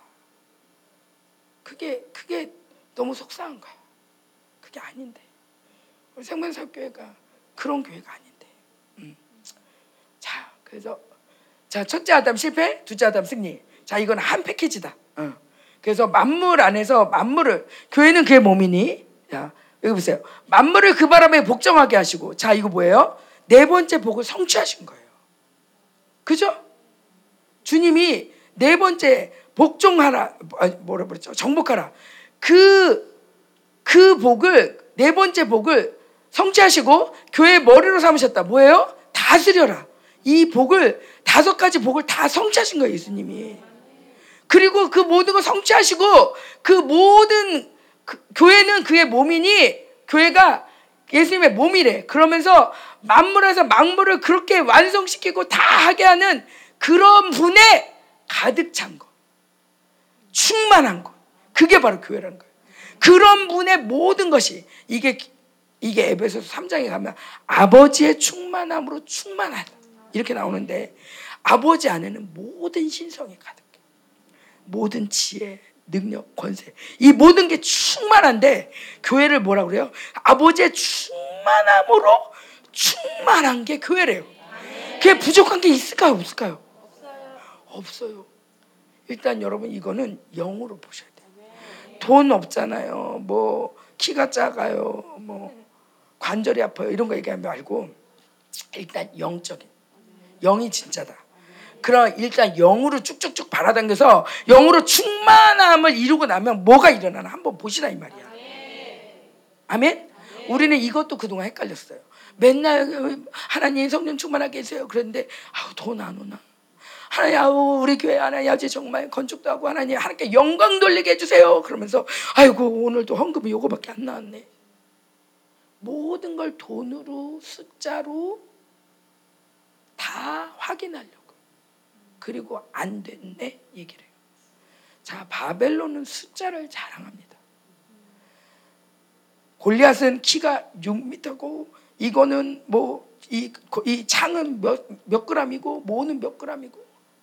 그게 그게 너무 속상한 거야. 그게 아닌데. 우리 생명사 교회가 그런 교회가 아닌데. 음. 자, 그래서 자 첫째 아담 실패, 둘째 아담 승리. 자, 이건 한 패키지다. 어. 그래서 만물 안에서 만물을 교회는 그의 몸이니. 자, 여기 보세요. 만물을 그 바람에 복종하게 하시고. 자, 이거 뭐예요? 네 번째 복을 성취하신 거예요. 그죠? 주님이 네 번째 복종하라. 뭐라 그랬죠? 정복하라. 그, 그 복을, 네 번째 복을 성취하시고 교회 머리로 삼으셨다. 뭐예요? 다스려라. 이 복을, 다섯 가지 복을 다 성취하신 거예요, 예수님이. 그리고 그 모든 걸 성취하시고 그 모든 그, 교회는 그의 몸이니 교회가 예수님의 몸이래. 그러면서 만물에서 만물을 그렇게 완성시키고 다 하게 하는 그런 분에 가득 찬 것. 충만한 것. 그게 바로 교회라는 거예요. 그런 분의 모든 것이 이게 이게 에베소서 3장에 가면 아버지의 충만함으로 충만하다 이렇게 나오는데 아버지 안에는 모든 신성이 가득해. 모든 지혜, 능력, 권세 이 모든 게 충만한데 교회를 뭐라 그래요? 아버지의 충만함으로 충만한 게 교회래요. 그게 부족한 게 있을까요? 없을까요? 없어요. 일단 여러분 이거는 영으로 보셔야 돼요. 돈 없잖아요. 뭐 키가 작아요. 뭐 관절이 아파요. 이런 거 얘기하지 말고 일단 영적인 영이 진짜다. 그럼 일단 영으로 쭉쭉쭉 발아당겨서 영으로 충만함을 이루고 나면 뭐가 일어나나 한번 보시라 이 말이야. 아멘? 우리는 이것도 그동안 헷갈렸어요. 맨날 하나님 성령 충만하게 해주세요. 그런데 아우 돈 안 오나? 하나님 아우 우리 교회 하나님 아주 정말 건축도 하고 하나님 하나님께 영광 돌리게 해주세요. 그러면서 아이고 오늘도 헌금이 요거밖에 안 나왔네. 모든 걸 돈으로 숫자로 다 확인하려고. 그리고 안 됐네 얘기를 해요. 자 바벨론은 숫자를 자랑합니다. 골리앗은 키가 6미터고 이거는 뭐이 이 창은 몇, 몇 그램이고 뭐는 몇 그램이고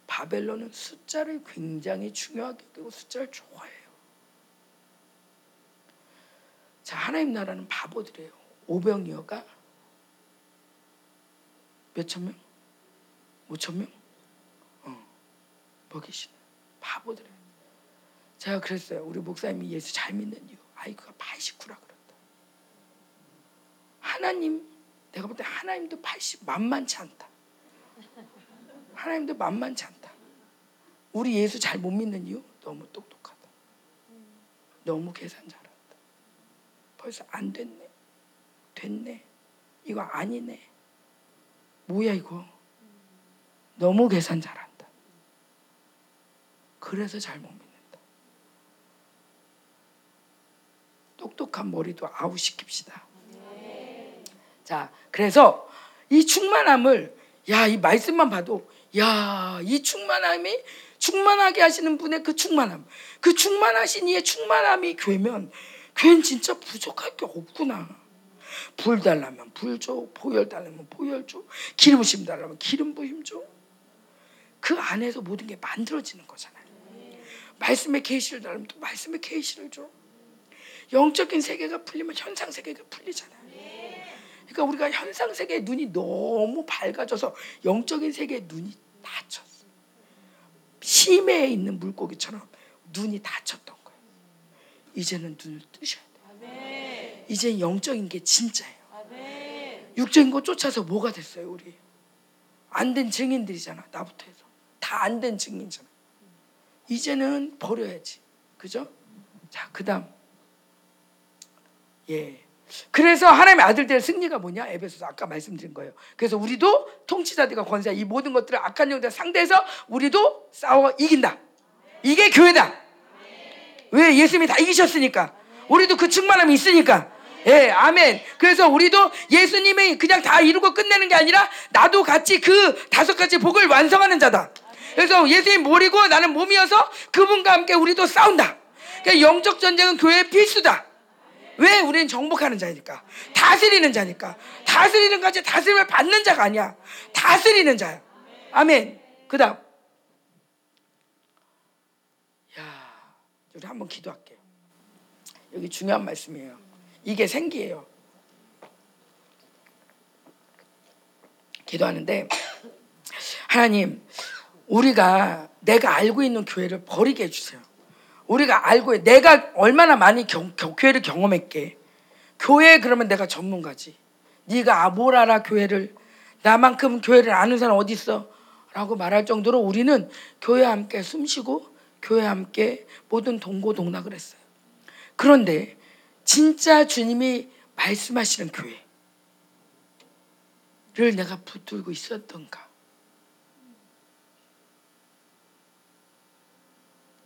바벨론은 숫자를 굉장히 중요하게 여기고 숫자를 좋아해요. 자 하나님 나라는 바보들이에요. 오병이어가 몇 천 명? 오천 명? 먹이시는 바보들이에요. 제가 그랬어요. 우리 목사님이 예수 잘 믿는 이유. 아이가 89라 그랬다. 하나님, 내가 볼 때 하나님도 80 만만치 않다. 하나님도 만만치 않다. 우리 예수 잘 못 믿는 이유? 너무 똑똑하다. 너무 계산 잘한다. 벌써 안 됐네. 됐네. 이거 아니네. 뭐야 이거? 너무 계산 잘한다. 그래서 잘 못 믿는다. 똑똑한 머리도 아웃시킵시다. 자, 그래서 이 충만함을 야, 이 말씀만 봐도 야, 이 충만함이 충만하게 하시는 분의 그 충만함. 그 충만하신 이의 충만함이 교회면 교회는 진짜 부족할 게 없구나. 불 달라면 불 줘, 보혈 달라면 보혈 줘, 기름 부심 달라면 기름 부심 줘. 그 안에서 모든 게 만들어지는 거잖아요. 말씀의 계시를 달면 또 말씀의 계시를 줘. 영적인 세계가 풀리면 현상 세계가 풀리잖아요. 그러니까 우리가 현상 세계의 눈이 너무 밝아져서 영적인 세계의 눈이 닫혔어. 심해에 있는 물고기처럼 눈이 닫혔던 거예요. 이제는 눈을 뜨셔야 돼요. 이제 영적인 게 진짜예요. 육적인 거 쫓아서 뭐가 됐어요, 우리? 안 된 증인들이잖아, 나부터 해서. 다 안 된 증인이잖아. 이제는 버려야지. 그죠? 자, 그 다음. 예. 그래서 하나님의 아들들의 승리가 뭐냐? 에베소서 아까 말씀드린 거예요. 그래서 우리도 통치자들과 권세 이 모든 것들을 악한 영들 상대해서 우리도 싸워 이긴다. 이게 교회다. 왜 예수님이 다 이기셨으니까. 우리도 그 충만함이 있으니까. 예, 아멘. 그래서 우리도 예수님이 그냥 다 이루고 끝내는 게 아니라 나도 같이 그 다섯 가지 복을 완성하는 자다. 그래서 예수님 모리고 나는 몸이어서 그분과 함께 우리도 싸운다. 그러니까 영적 전쟁은 교회의 필수다. 왜? 우리는 정복하는 자니까. 다스리는 자니까. 다스리는 거지 다스림을 받는 자가 아니야. 다스리는 자야 아멘. 그다음. 야 우리 한번 기도할게요. 여기 중요한 말씀이에요. 이게 생기예요. 기도하는데 하나님 우리가 내가 알고 있는 교회를 버리게 해주세요. 우리가 알고 내가 얼마나 많이 경, 교회를 경험했게. 교회 그러면 내가 전문가지. 네가 아, 뭘 알아 교회를 나만큼 교회를 아는 사람 어디 있어? 라고 말할 정도로 우리는 교회와 함께 숨쉬고 교회와 함께 모든 동고동락을 했어요. 그런데 진짜 주님이 말씀하시는 교회를 내가 붙들고 있었던가?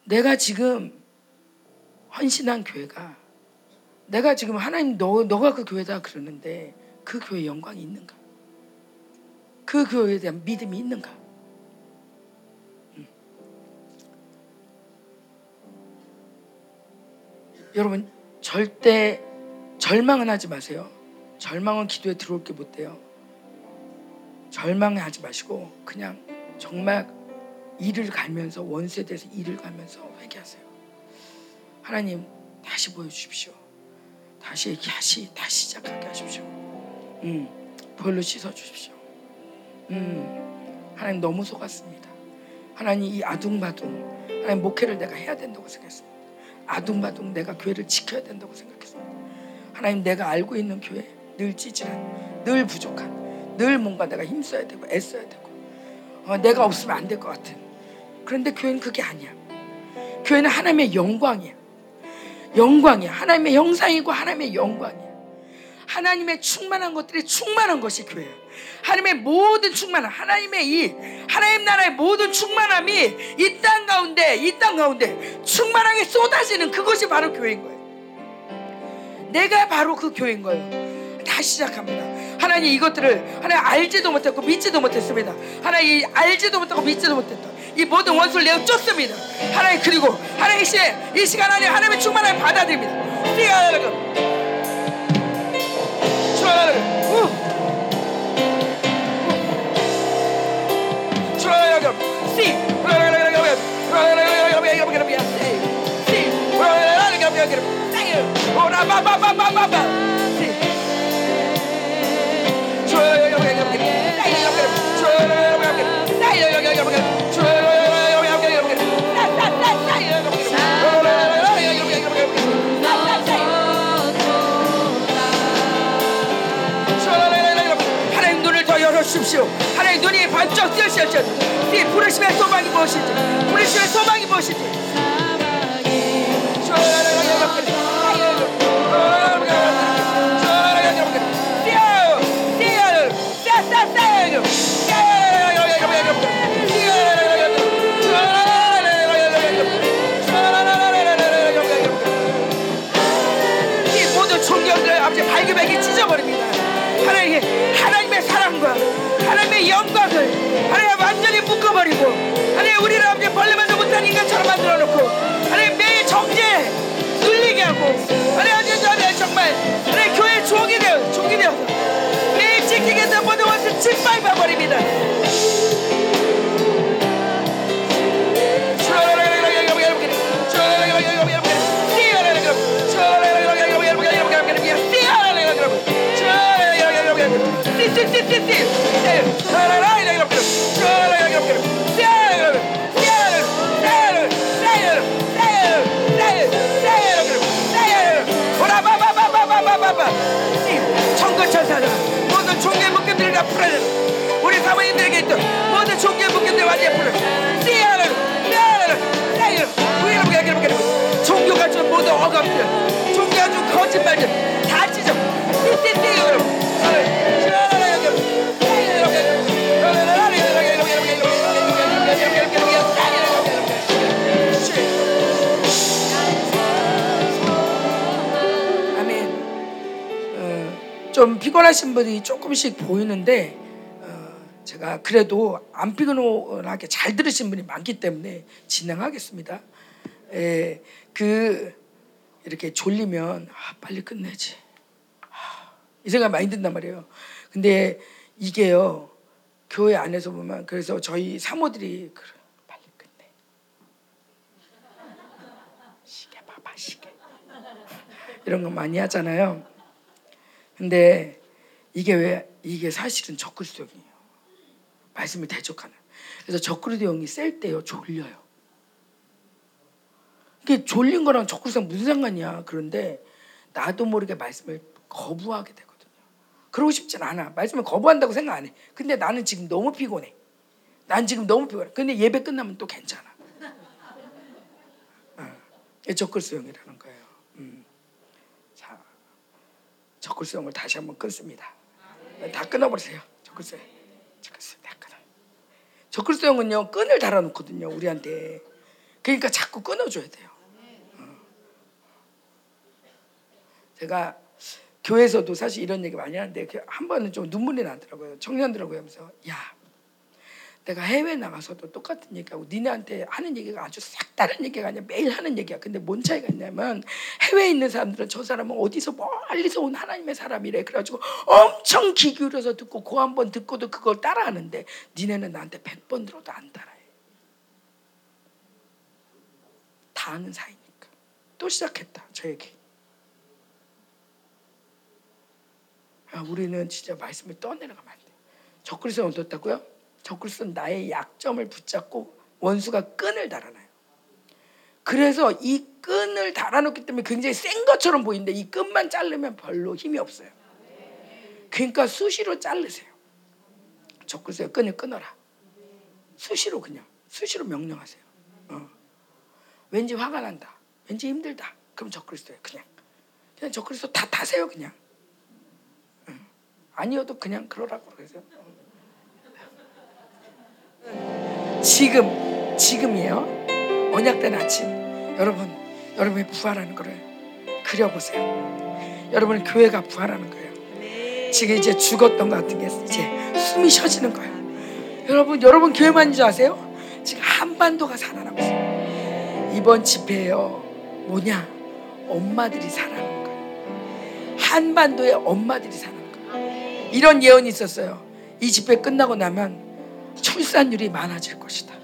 내가 지금 헌신한 교회가 내가 지금 하나님 너 너가 그 교회다 그러는데 그 교회 영광이 있는가? 그 교회에 대한 믿음이 있는가? 음. 여러분 절대 절망은 하지 마세요. 절망은 기도에 들어올 게 못 돼요. 절망하지 마시고 그냥 정말 일을 갈면서 원수에 대해서 일을 갈면서 회개하세요. 하나님 다시 보여주십시오. 다시 다시 다시 시작하게 하십시오. 음, 보혈로 씻어 주십시오. 음, 하나님 너무 속았습니다. 하나님 이 아둥바둥 하나님 목회를 내가 해야 된다고 생각했습니다. 아둥바둥 내가 교회를 지켜야 된다고 생각했습니다. 하나님 내가 알고 있는 교회 늘 찌질한, 늘 부족한, 늘 뭔가 내가 힘써야 되고 애써야 되고 어, 내가 없으면 안 될 것 같은. 그런데 교회는 그게 아니야. 교회는 하나님의 영광이야. 영광이야. 하나님의 형상이고 하나님의 영광이야. 하나님의 충만한 것들이 충만한 것이 교회야. 하나님의 모든 충만함, 하나님의 이 하나님 나라의 모든 충만함이 이 땅 가운데, 이 땅 가운데 충만하게 쏟아지는 그것이 바로 교회인 거예요. 내가 바로 그 교회인 거예요. 다시 시작합니다. 하나님 이것들을 하나님 알지도 못했고 믿지도 못했습니다. 하나님 알지도 못하고 믿지도 못했다. 이 모든 원수를 내어 쫓습니다. 하나님 그리고 하나님 이 시간 안에 하나님의 충만함을 받아들입니다. 뛰어나가 하나님 주십시오. 하나님 눈이 반짝 뜨실지어다. 네 부르심의 소망이 무엇인지, 부르심의 소망이 무엇인지. 묶어버리고 하나님 우리를 아버지 벌레만도 못한 인간처럼 만들어 놓고 하나님 매일 정죄 눌리게 하고 하나님 하나님 정말 하나님 종교가 준 모든 어감들 종교가 준 거짓말들 다 찢어. 좀 피곤하신 분이 조금씩 보이는데 어, 제가 그래도 안 피곤하게 잘 들으신 분이 많기 때문에 진행하겠습니다. 에, 그 이렇게 졸리면 아, 빨리 끝내지. 아, 이 생각 많이 든단 말이에요. 근데 이게요 교회 안에서 보면 그래서 저희 사모들이 그래 빨리 끝내. 시계 봐봐 시계. 이런 거 많이 하잖아요. 근데 이게 왜 이게 사실은 적그리스도형이에요. 말씀을 대적하는. 그래서 적그리스도형이 셀 때요 졸려요. 이게 졸린 거랑 적그리스도랑 무슨 상관이야? 그런데 나도 모르게 말씀을 거부하게 되거든요. 그러고 싶진 않아. 말씀을 거부한다고 생각 안 해. 근데 나는 지금 너무 피곤해. 난 지금 너무 피곤해. 근데 예배 끝나면 또 괜찮아. 어, 적그리스도형이라는 거예요. 음. 자, 적글수형을 다시 한번 끊습니다. 다 끊어버리세요. 적글수형. 적글수형 다 끊어. 적글수형은요 끈을 달아놓거든요 우리한테. 그러니까 자꾸 끊어줘야 돼요. 어. 제가 교회에서도 사실 이런 얘기 많이 하는데 그한 번은 좀 눈물이 나더라고요. 청년들하고 하면서 야 내가 해외 나가서도 똑같은 얘기하고 니네한테 하는 얘기가 아주 싹 다른 얘기가 아니야 매일 하는 얘기야. 근데 뭔 차이가 있냐면 해외에 있는 사람들은 저 사람은 어디서 멀리서 온 하나님의 사람이래. 그래가지고 엄청 귀 기울여서 듣고 고 한 번 듣고도 그걸 따라하는데 니네는 나한테 100번 들어도 안 따라해. 다 아는 사이니까. 또 시작했다 저 얘기. 아, 우리는 진짜 말씀을 떠내려가면 안 돼. 적그리스는 어떻다고요? 적그리스는 나의 약점을 붙잡고 원수가 끈을 달아놔요. 그래서 이 끈을 달아놓기 때문에 굉장히 센 것처럼 보이는데 이 끈만 자르면 별로 힘이 없어요. 그러니까 수시로 자르세요. 적그리스의 끈을 끊어라. 수시로 그냥 수시로 명령하세요. 어. 왠지 화가 난다. 왠지 힘들다. 그럼 적그리스도예요. 그냥 그냥 적그리스도 다 타세요. 그냥 아니어도 그냥 그러라고 그러세요. 지금 지금이에요. 언약된 아침 여러분 여러분이 부활하는 거를 그려보세요. 여러분 교회가 부활하는 거예요. 지금 이제 죽었던 것 같은 게 이제 숨이 쉬어지는 거예요. 여러분 여러분 교회만인 줄 아세요? 지금 한반도가 살아나고 있어요. 이번 집회에요. 뭐냐? 엄마들이 살아나는 거예요. 한반도의 엄마들이 살아나는 거예요. 이런 예언이 있었어요. 이 집회 끝나고 나면 출산율이 많아질 것이다.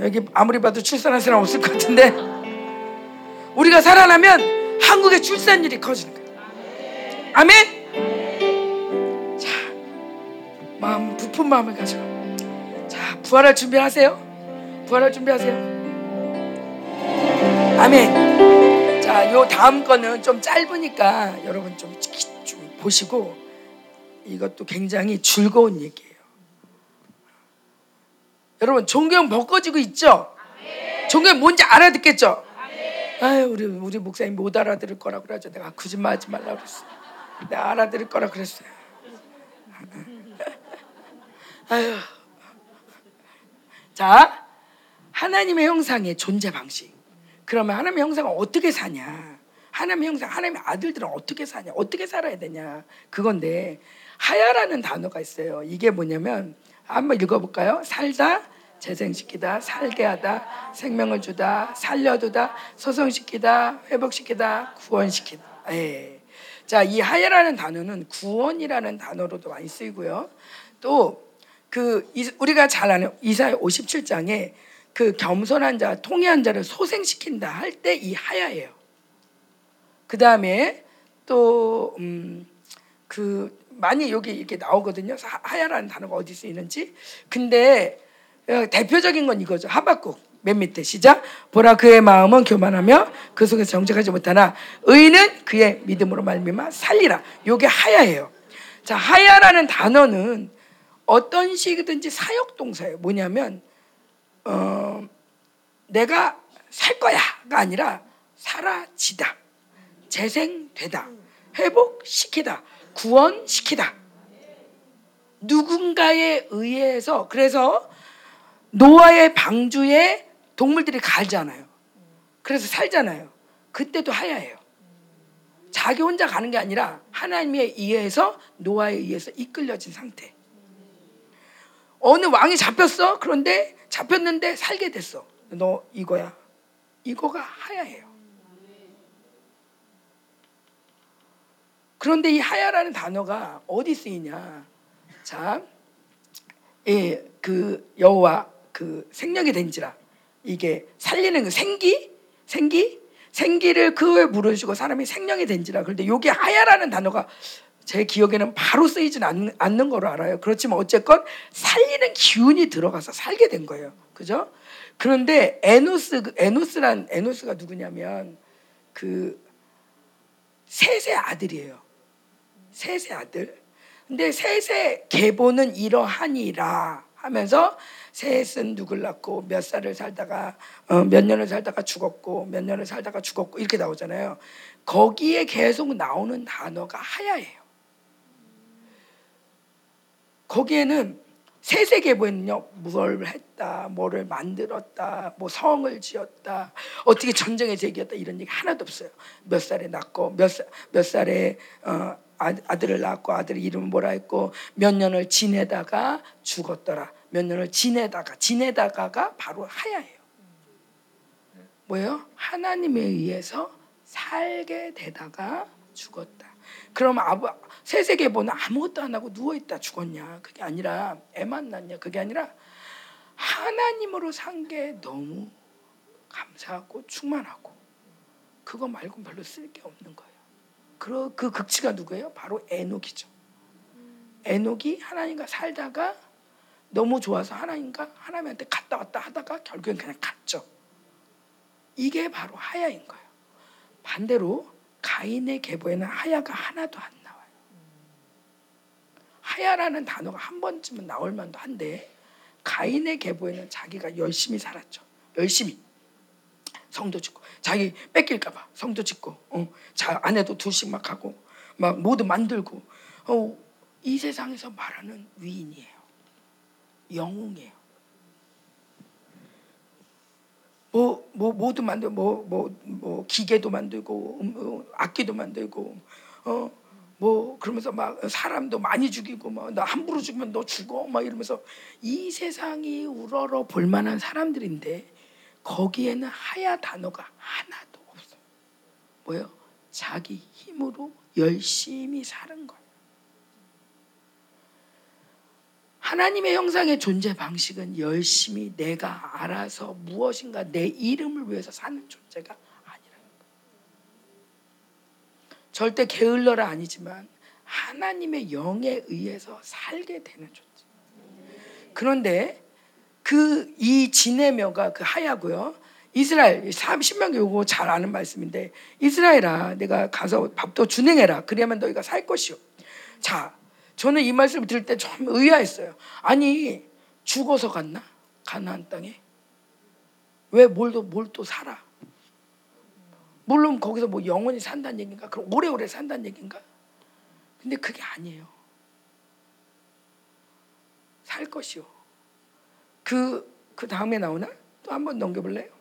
여기 아무리 봐도 출산할 사람 없을 것 같은데 우리가 살아나면 한국의 출산율이 커지는 거예요. 아멘. 자, 마음 부푼 마음을 가지고 자 부활할 준비하세요. 부활할 준비하세요. 아멘. 자, 요 다음 거는 좀 짧으니까 여러분 좀, 좀 보시고 이것도 굉장히 즐거운 얘기예요. 여러분 존경 벗겨지고 있죠? 존경 뭔지 알아듣겠죠? 아유 우리 우리 목사님 못 알아들을 거라 그러죠. 내가 거짓말하지 말라 그랬어. 내가 알아들을 거라 그랬어요. 아유. 자 하나님의 형상의 존재 방식. 그러면 하나님의 형상은 어떻게 사냐? 하나님의 형상, 하나님의 아들들은 어떻게 사냐? 어떻게 살아야 되냐? 그건데 하야라는 단어가 있어요. 이게 뭐냐면 한번 읽어볼까요? 살다, 재생시키다, 살게 하다, 생명을 주다, 살려두다, 소성시키다, 회복시키다, 구원시키다. 예. 자, 이 하야라는 단어는 구원이라는 단어로도 많이 쓰이고요. 또 그 우리가 잘 아는 이사야 57장에 그 겸손한 자, 통해한 자를 소생시킨다 할 때 이 하야예요. 그 다음에 또 음, 그 많이 여기 이렇게 나오거든요. 하야라는 단어가 어디 쓰이는지. 근데 어, 대표적인 건 이거죠. 하박국 맨 밑에 시작. 보라 그의 마음은 교만하며 그 속에서 정직하지 못하나 의는 그의 믿음으로 말미암아 살리라. 요게 하야예요. 자, 하야라는 단어는 어떤 식이든지 사역 동사예요. 뭐냐면 어, 내가 살 거야가 아니라 사라지다. 재생되다. 회복시키다. 구원시키다. 누군가에 의해서 그래서 노아의 방주에 동물들이 갈잖아요. 그래서 살잖아요. 그때도 하야예요. 자기 혼자 가는 게 아니라 하나님에 의해서 노아에 의해서 이끌려진 상태. 어느 왕이 잡혔어. 그런데 잡혔는데 살게 됐어. 너 이거야. 이거가 하야예요. 그런데 이 하야라는 단어가 어디 쓰이냐? 자, 예, 그 여호와 그 생명이 된지라 이게 살리는 그 생기, 생기, 생기를 그 후에 물으시고 사람이 생명이 된지라. 그런데 요게 하야라는 단어가 제 기억에는 바로 쓰이진 않는, 않는 거로 알아요. 그렇지만 어쨌건 살리는 기운이 들어가서 살게 된 거예요. 그죠? 그런데 에노스, 에노스란, 에노스가 누구냐면 그 셋의 아들이에요. 셋의 아들. 근데 셋의 계보는 이러하니라 하면서 셋은 누굴 낳고 몇 살을 살다가 어, 몇 년을 살다가 죽었고 몇 년을 살다가 죽었고 이렇게 나오잖아요. 거기에 계속 나오는 단어가 하야예요. 거기에는 셋의 계보에는요 뭘 했다, 뭐를 만들었다, 뭐 성을 지었다, 어떻게 전쟁에 제기했다 이런 얘기 하나도 없어요. 몇 살에 낳고 몇, 살, 몇 살에 어, 아, 아들을 낳고 아들 이름을 뭐라 했고 몇 년을 지내다가 죽었더라. 몇 년을 지내다가 지내다가가 바로 하야예요. 뭐예요? 하나님에 의해서 살게 되다가 죽었다. 그럼 아부 세세계 보는 아무것도 안 하고 누워 있다 죽었냐? 그게 아니라 애만 낳냐? 그게 아니라 하나님으로 산 게 너무 감사하고 충만하고 그거 말고 별로 쓸 게 없는 거예요. 그, 그 극치가 누구예요? 바로 에녹이죠. 에녹이 하나님과 살다가 너무 좋아서 하나님과 하나님한테 갔다 왔다 하다가 결국엔 그냥 갔죠. 이게 바로 하야인 거예요. 반대로 가인의 계보에는 하야가 하나도 안 나와요. 하야라는 단어가 한 번쯤은 나올 만도 한데 가인의 계보에는 자기가 열심히 살았죠. 열심히 성도 짓고 자기 뺏길까봐 성도 짓고 어, 자 아내도 둘씩 막 하고 막 모두 만들고 어, 이 세상에서 말하는 위인이에요. 영웅이에요. 뭐, 뭐, 모두 만들, 뭐, 뭐, 뭐, 기계도 만들고, 음, 어, 악기도 만들고, 어, 뭐, 그러면서 막 사람도 많이 죽이고, 막, 나 함부로 죽으면 너 죽어, 막 이러면서 이 세상이 우러러 볼 만한 사람들인데, 거기에는 하야 단어가 하나도 없어요. 뭐요? 자기 힘으로 열심히 사는 거예요. 하나님의 형상의 존재 방식은 열심히 내가 알아서 무엇인가 내 이름을 위해서 사는 존재가 아니라는 거예요. 절대 게을러라 아니지만 하나님의 영에 의해서 살게 되는 존재. 그런데 그 이 지네며가 그 하야고요. 이스라엘 30명 요거 잘 아는 말씀인데 이스라엘아 내가 가서 밥도 준행해라 그래야만 너희가 살 것이요. 자 저는 이 말씀을 들을 때 좀 의아했어요. 아니 죽어서 갔나? 가나안 땅에 왜 뭘도 뭘또 살아? 물론 거기서 뭐 영원히 산다는 얘기인가? 그럼 오래오래 산다는 얘기인가? 근데 그게 아니에요. 살 것이요. 그, 그 다음에 나오나? 또 한 번 넘겨볼래요?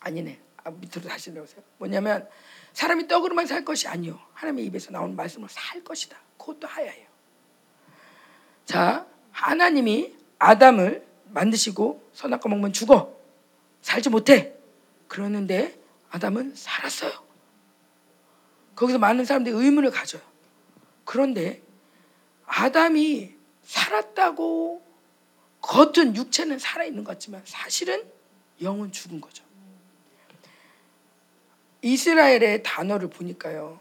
아니네. 아, 밑으로 다시 내보세요. 뭐냐면 사람이 떡으로만 살 것이 아니요. 하나님의 입에서 나오는 말씀을 살 것이다. 그것도 하야예요. 자, 하나님이 아담을 만드시고 선악과 먹으면 죽어. 살지 못해. 그러는데 아담은 살았어요. 거기서 많은 사람들이 의문을 가져요. 그런데 아담이 살았다고 겉은 육체는 살아있는 것 같지만 사실은 영은 죽은 거죠. 이스라엘의 단어를 보니까요.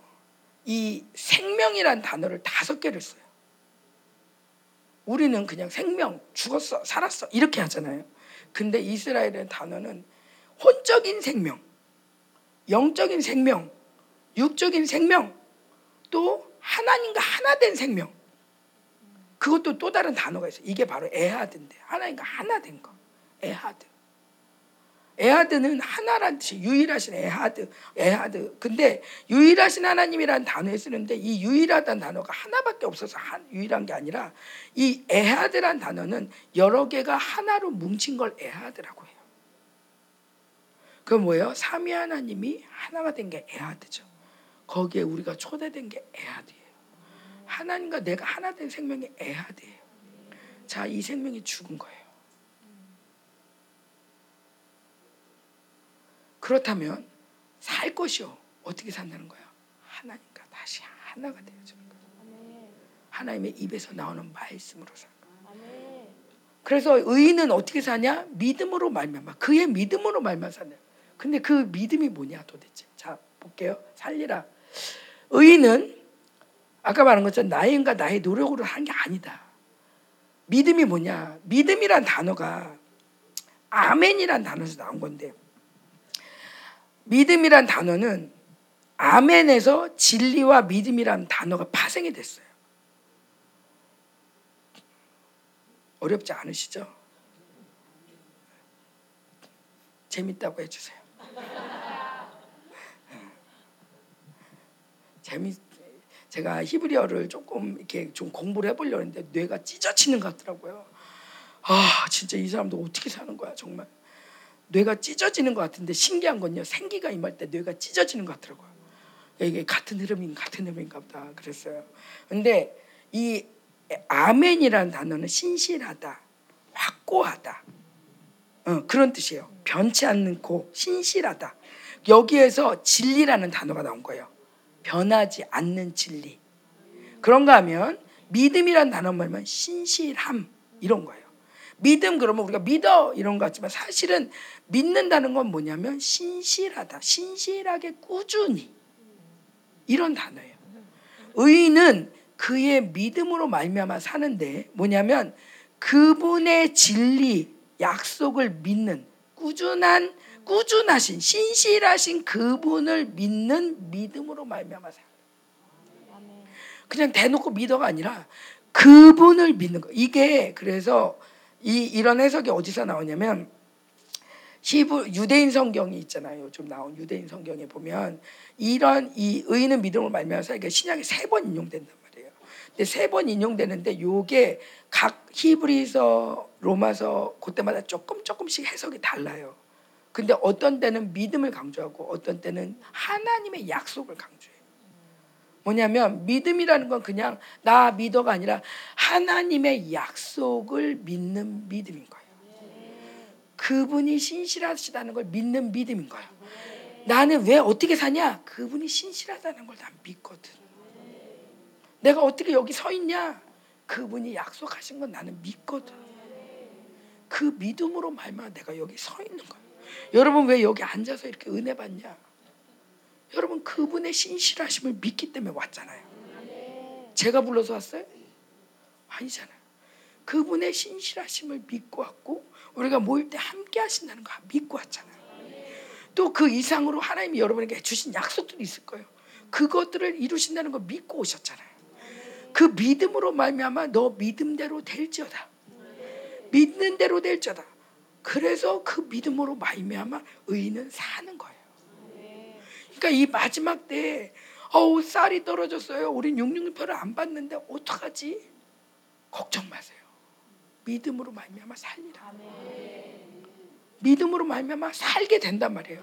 이 생명이란 단어를 다섯 개를 써요. 우리는 그냥 생명, 죽었어, 살았어 이렇게 하잖아요. 근데 이스라엘의 단어는 혼적인 생명, 영적인 생명, 육적인 생명, 또 하나님과 하나 된 생명. 그것도 또 다른 단어가 있어요. 이게 바로 에하드인데 하나님과 하나 된 거. 에하드. 에하드는 하나란 뜻이 유일하신 에하드, 에하드. 근데 유일하신 하나님이라는 단어에 쓰는데 이 유일하다는 단어가 하나밖에 없어서 한, 유일한 게 아니라 이 에하드란 단어는 여러 개가 하나로 뭉친 걸 에하드라고 해요. 그 뭐예요? 삼위 하나님이 하나가 된 게 에하드죠. 거기에 우리가 초대된 게 에하드예요. 하나님과 내가 하나 된 생명이 에하드예요. 자, 이 생명이 죽은 거예요. 그렇다면 살 것이요. 어떻게 산다는 거야? 하나님과 다시 하나가 되어지는 거예요. 하나님의 입에서 나오는 말씀으로 사. 그래서 의인은 어떻게 사냐? 믿음으로 말미암아. 그의 믿음으로 말미암아 사냐. 근데 그 믿음이 뭐냐 도대체? 자 볼게요. 살리라. 의인은 아까 말한 것처럼 나인가 나의 노력으로 한게 아니다. 믿음이 뭐냐? 믿음이란 단어가 아멘이란 단어에서 나온 건데 믿음이란 단어는 아멘에서 진리와 믿음이란 단어가 파생이 됐어요. 어렵지 않으시죠? 재밌다고 해주세요. 재미 제가 히브리어를 조금 이렇게 좀 공부를 해보려고 했는데 뇌가 찢어지는 것 같더라고요. 아 진짜 이 사람도 어떻게 사는 거야 정말. 뇌가 찢어지는 것 같은데 신기한 건요. 생기가 임할 때 뇌가 찢어지는 것 같더라고요. 이게 같은 흐름인 같은 흐름인가 보다 그랬어요. 근데 이 아멘이라는 단어는 신실하다, 확고하다. 어, 그런 뜻이에요. 변치 않고 신실하다. 여기에서 진리라는 단어가 나온 거예요. 변하지 않는 진리. 그런가 하면 믿음이란 단어 말면 신실함 이런 거예요. 믿음 그러면 우리가 믿어 이런 것 같지만 사실은 믿는다는 건 뭐냐면 신실하다. 신실하게 꾸준히 이런 단어예요. 의인은 그의 믿음으로 말미암아 사는데 뭐냐면 그분의 진리 약속을 믿는 꾸준한 꾸준하신 신실하신 그분을 믿는 믿음으로 말미암아 살. 그냥 대놓고 믿어가 아니라 그분을 믿는 거. 이게 그래서 이 이런 해석이 어디서 나오냐면 히브 유대인 성경이 있잖아요. 좀 나온 유대인 성경에 보면 이런 이 의인은 믿음을 말미암아서 이게 신약에 세번 인용된단 말이에요. 근데 세 번 인용되는데 요게 각 히브리서, 로마서 그때마다 조금 조금씩 해석이 달라요. 근데 어떤 때는 믿음을 강조하고 어떤 때는 하나님의 약속을 강조해요. 뭐냐면 믿음이라는 건 그냥 나 믿어가 아니라 하나님의 약속을 믿는 믿음인 거예요. 그분이 신실하시다는 걸 믿는 믿음인 거예요. 나는 왜 어떻게 사냐? 그분이 신실하다는 걸 난 믿거든. 내가 어떻게 여기 서 있냐? 그분이 약속하신 건 나는 믿거든. 그 믿음으로 말만 내가 여기 서 있는 거예요. 여러분 왜 여기 앉아서 이렇게 은혜 받냐? 여러분 그분의 신실하심을 믿기 때문에 왔잖아요. 제가 불러서 왔어요? 아니잖아요. 그분의 신실하심을 믿고 왔고 우리가 모일 때 함께 하신다는 거 믿고 왔잖아요. 또 그 이상으로 하나님이 여러분에게 주신 약속들이 있을 거예요. 그것들을 이루신다는 걸 믿고 오셨잖아요. 그 믿음으로 말미암아 너 믿음대로 될지어다. 믿는 대로 될지어다. 그래서 그 믿음으로 말미암아 의인은 사는 거예요. 그러니까 이 마지막 때 어우 쌀이 떨어졌어요. 우린 육육표를 안 받는데 어떡하지? 걱정 마세요. 믿음으로 말미암아 살리라. 믿음으로 말미암아 살게 된단 말이에요.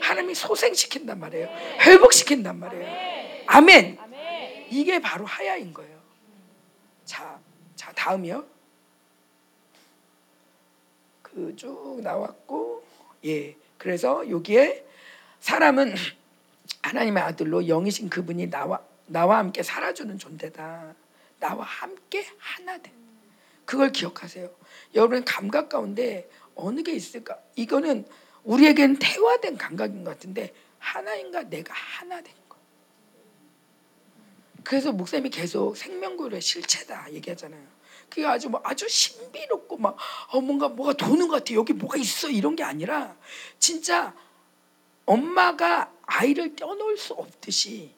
하나님이 소생시킨단 말이에요. 회복시킨단 말이에요. 아멘. 이게 바로 하야인 거예요. 자, 자 다음이요. 그 쭉 나왔고, 예. 그래서 여기에 사람은 하나님의 아들로 영이신 그분이 나와 나와 함께 살아주는 존재다. 나와 함께 하나 돼. 그걸 기억하세요. 여러분 감각 가운데 어느 게 있을까? 이거는 우리에겐 태화된 감각인 것 같은데 하나인가 내가 하나 된 거. 그래서 목사님이 계속 생명구의 실체다 얘기하잖아요. 그게 아주 뭐 아주 신비롭고 막 어, 뭔가 뭐가 도는 것 같아. 여기 뭐가 있어 이런 게 아니라 진짜 엄마가 아이를 떼어놓을 수 없듯이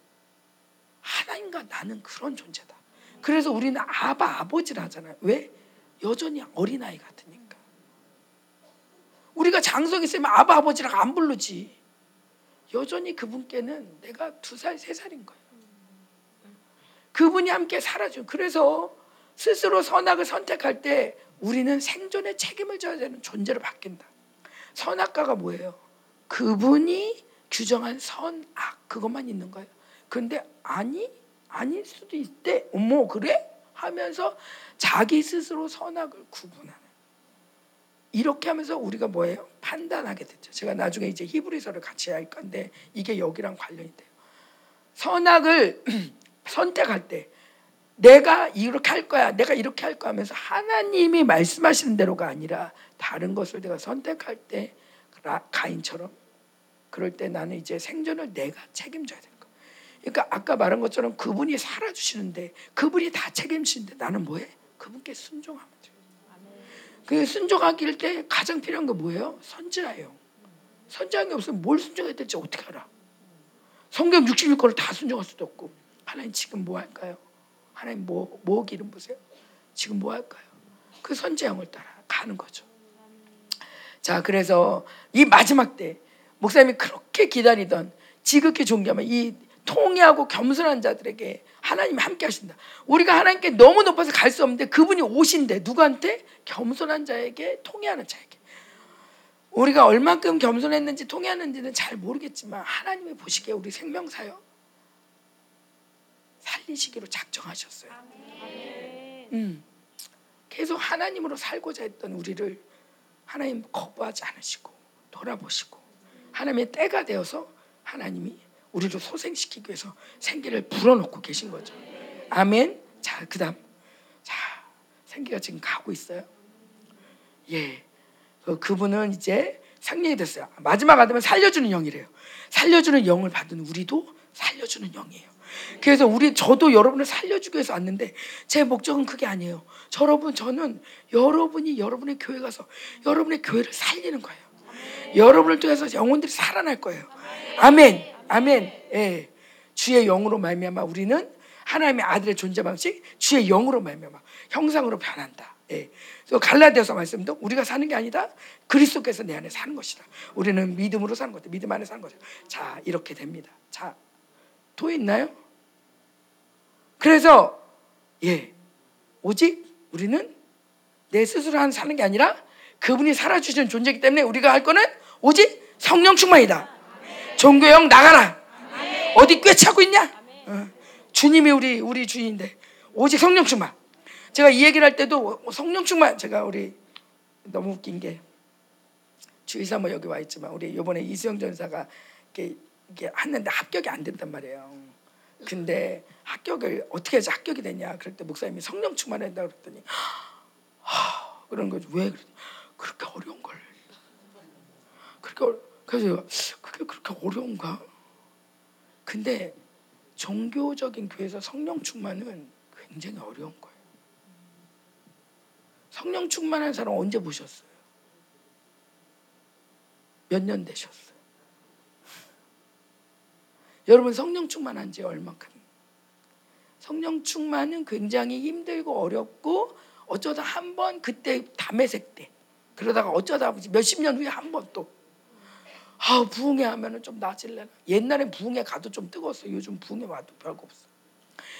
하나님과 나는 그런 존재다. 그래서 우리는 아바 아버지를 하잖아요. 왜? 여전히 어린아이 같으니까. 우리가 장성 있으면 아바 아버지라고 안 부르지. 여전히 그분께는 내가 두 살, 세 살인 거예요. 그분이 함께 살아준. 그래서 스스로 선악을 선택할 때 우리는 생존의 책임을 져야 되는 존재로 바뀐다. 선악과가 뭐예요? 그분이 규정한 선악 그것만 있는 거예요. 근데 아니 아닐 수도 있대. 어머 그래? 하면서 자기 스스로 선악을 구분하는. 이렇게 하면서 우리가 뭐예요? 판단하게 됐죠. 제가 나중에 이제 히브리서를 같이 할 건데 이게 여기랑 관련이 돼요. 선악을 선택할 때 내가 이렇게 할 거야, 내가 이렇게 할 거야 하면서 하나님이 말씀하시는 대로가 아니라 다른 것을 내가 선택할 때 가인처럼 그럴 때 나는 이제 생존을 내가 책임져야 되는 거야. 그러니까 아까 말한 것처럼 그분이 살아 주시는데 그분이 다 책임지는데 나는 뭐해? 그분께 순종하면 돼. 그 순종하길 때 가장 필요한 거 뭐예요? 선지자예요. 선지자한 게 없으면 뭘 순종해야 될지 어떻게 알아? 성경 61권을 다 순종할 수도 없고 하나님 지금 뭐 할까요? 하나님 뭐, 뭐 기름 보세요? 지금 뭐 할까요? 그 선지양을 따라 가는 거죠. 자, 그래서 이 마지막 때 목사님이 그렇게 기다리던 지극히 존경하면 이 통회하고 겸손한 자들에게 하나님이 함께 하신다. 우리가 하나님께 너무 높아서 갈 수 없는데 그분이 오신대. 누구한테? 겸손한 자에게 통회하는 자에게. 우리가 얼만큼 겸손했는지 통회하는지는 잘 모르겠지만 하나님이 보시기에 우리 생명사요 살리시기로 작정하셨어요. 음, 계속 하나님으로 살고자 했던 우리를 하나님 거부하지 않으시고 돌아보시고 하나님의 때가 되어서 하나님이 우리를 소생시키기 위해서 생기를 불어넣고 계신 거죠. 아멘. 자, 그다음 자 생기가 지금 가고 있어요. 예, 그분은 이제 상령이 됐어요. 마지막 아들은 살려주는 영이래요. 살려주는 영을 받은 우리도 살려주는 영이에요. 그래서 우리 저도 여러분을 살려주기 위해서 왔는데 제 목적은 그게 아니에요. 여러분 저는 여러분이 여러분의 교회 가서 여러분의 교회를 살리는 거예요. 여러분을 통해서 영혼들이 살아날 거예요. 아멘, 아멘. 예, 주의 영으로 말미암아 우리는 하나님의 아들의 존재 방식, 주의 영으로 말미암아 형상으로 변한다. 예. 갈라디아서 말씀도 우리가 사는 게 아니다. 그리스도께서 내 안에 사는 것이다. 우리는 믿음으로 사는 것다. 믿음 안에 사는 거죠. 자, 이렇게 됩니다. 자, 또 있나요? 그래서 예, 오직 우리는 내 스스로 한 사는 게 아니라 그분이 살아주시는 존재이기 때문에 우리가 할 거는 오직 성령 충만이다. 종교형 나가라. 어디 꿰차고 있냐? 어. 주님이 우리 우리 주인인데 오직 성령 충만. 제가 이 얘기를 할 때도 성령 충만 제가 우리 너무 웃긴 게 주의사 뭐 여기 와 있지만 우리 이번에 이수영 전사가 이렇게 했는데 합격이 안 된단 말이에요. 근데 합격을 어떻게 해서 합격이 되냐? 그럴 때 목사님이 성령 충만한다 그랬더니 하, 그런 거지 왜 그러니 그렇게 어려운 걸 그렇게 그래서 그게 그렇게 어려운가? 근데 종교적인 교회에서 성령 충만은 굉장히 어려운 거예요. 성령 충만한 사람 언제 보셨어요? 몇 년 되셨어요? 여러분 성령 충만한 지 얼마큼? 성령 충만은 굉장히 힘들고 어렵고 어쩌다 한 번 그때 담에색 때 그러다가 어쩌다 몇십 년 후에 한 번 또 아, 부흥회 하면은 좀 나질래나. 옛날엔 부흥회 가도 좀 뜨거웠어. 요즘 부흥회 와도 별거 없어.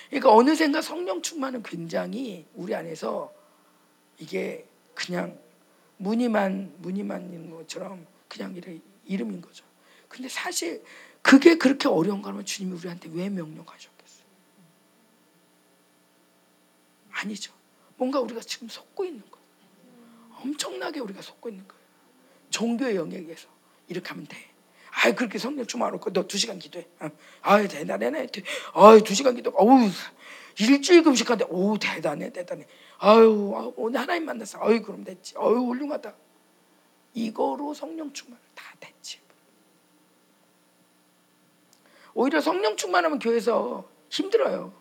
그러니까 어느샌가 성령 충만은 굉장히 우리 안에서 이게 그냥 무늬만 무늬만 것처럼 그냥 이래 이름인 거죠. 근데 사실 그게 그렇게 어려운 거면 주님이 우리한테 왜 명령하셨겠어요? 아니죠. 뭔가 우리가 지금 속고 있는 거예요. 엄청나게 우리가 속고 있는 거예요. 종교의 영역에서 이렇게 하면 돼. 아이 그렇게 성령 충만하고 너 두 시간 기도해. 어. 아이 대단해. 아이 두 시간 기도. 어우 일주일 금식한데 오 대단해 대단해. 아유 오늘 하나님 만났어. 아유 그럼 됐지. 아유 훌륭하다. 이거로 성령 충만을 다 됐지. 오히려 성령 충만하면 교회에서 힘들어요.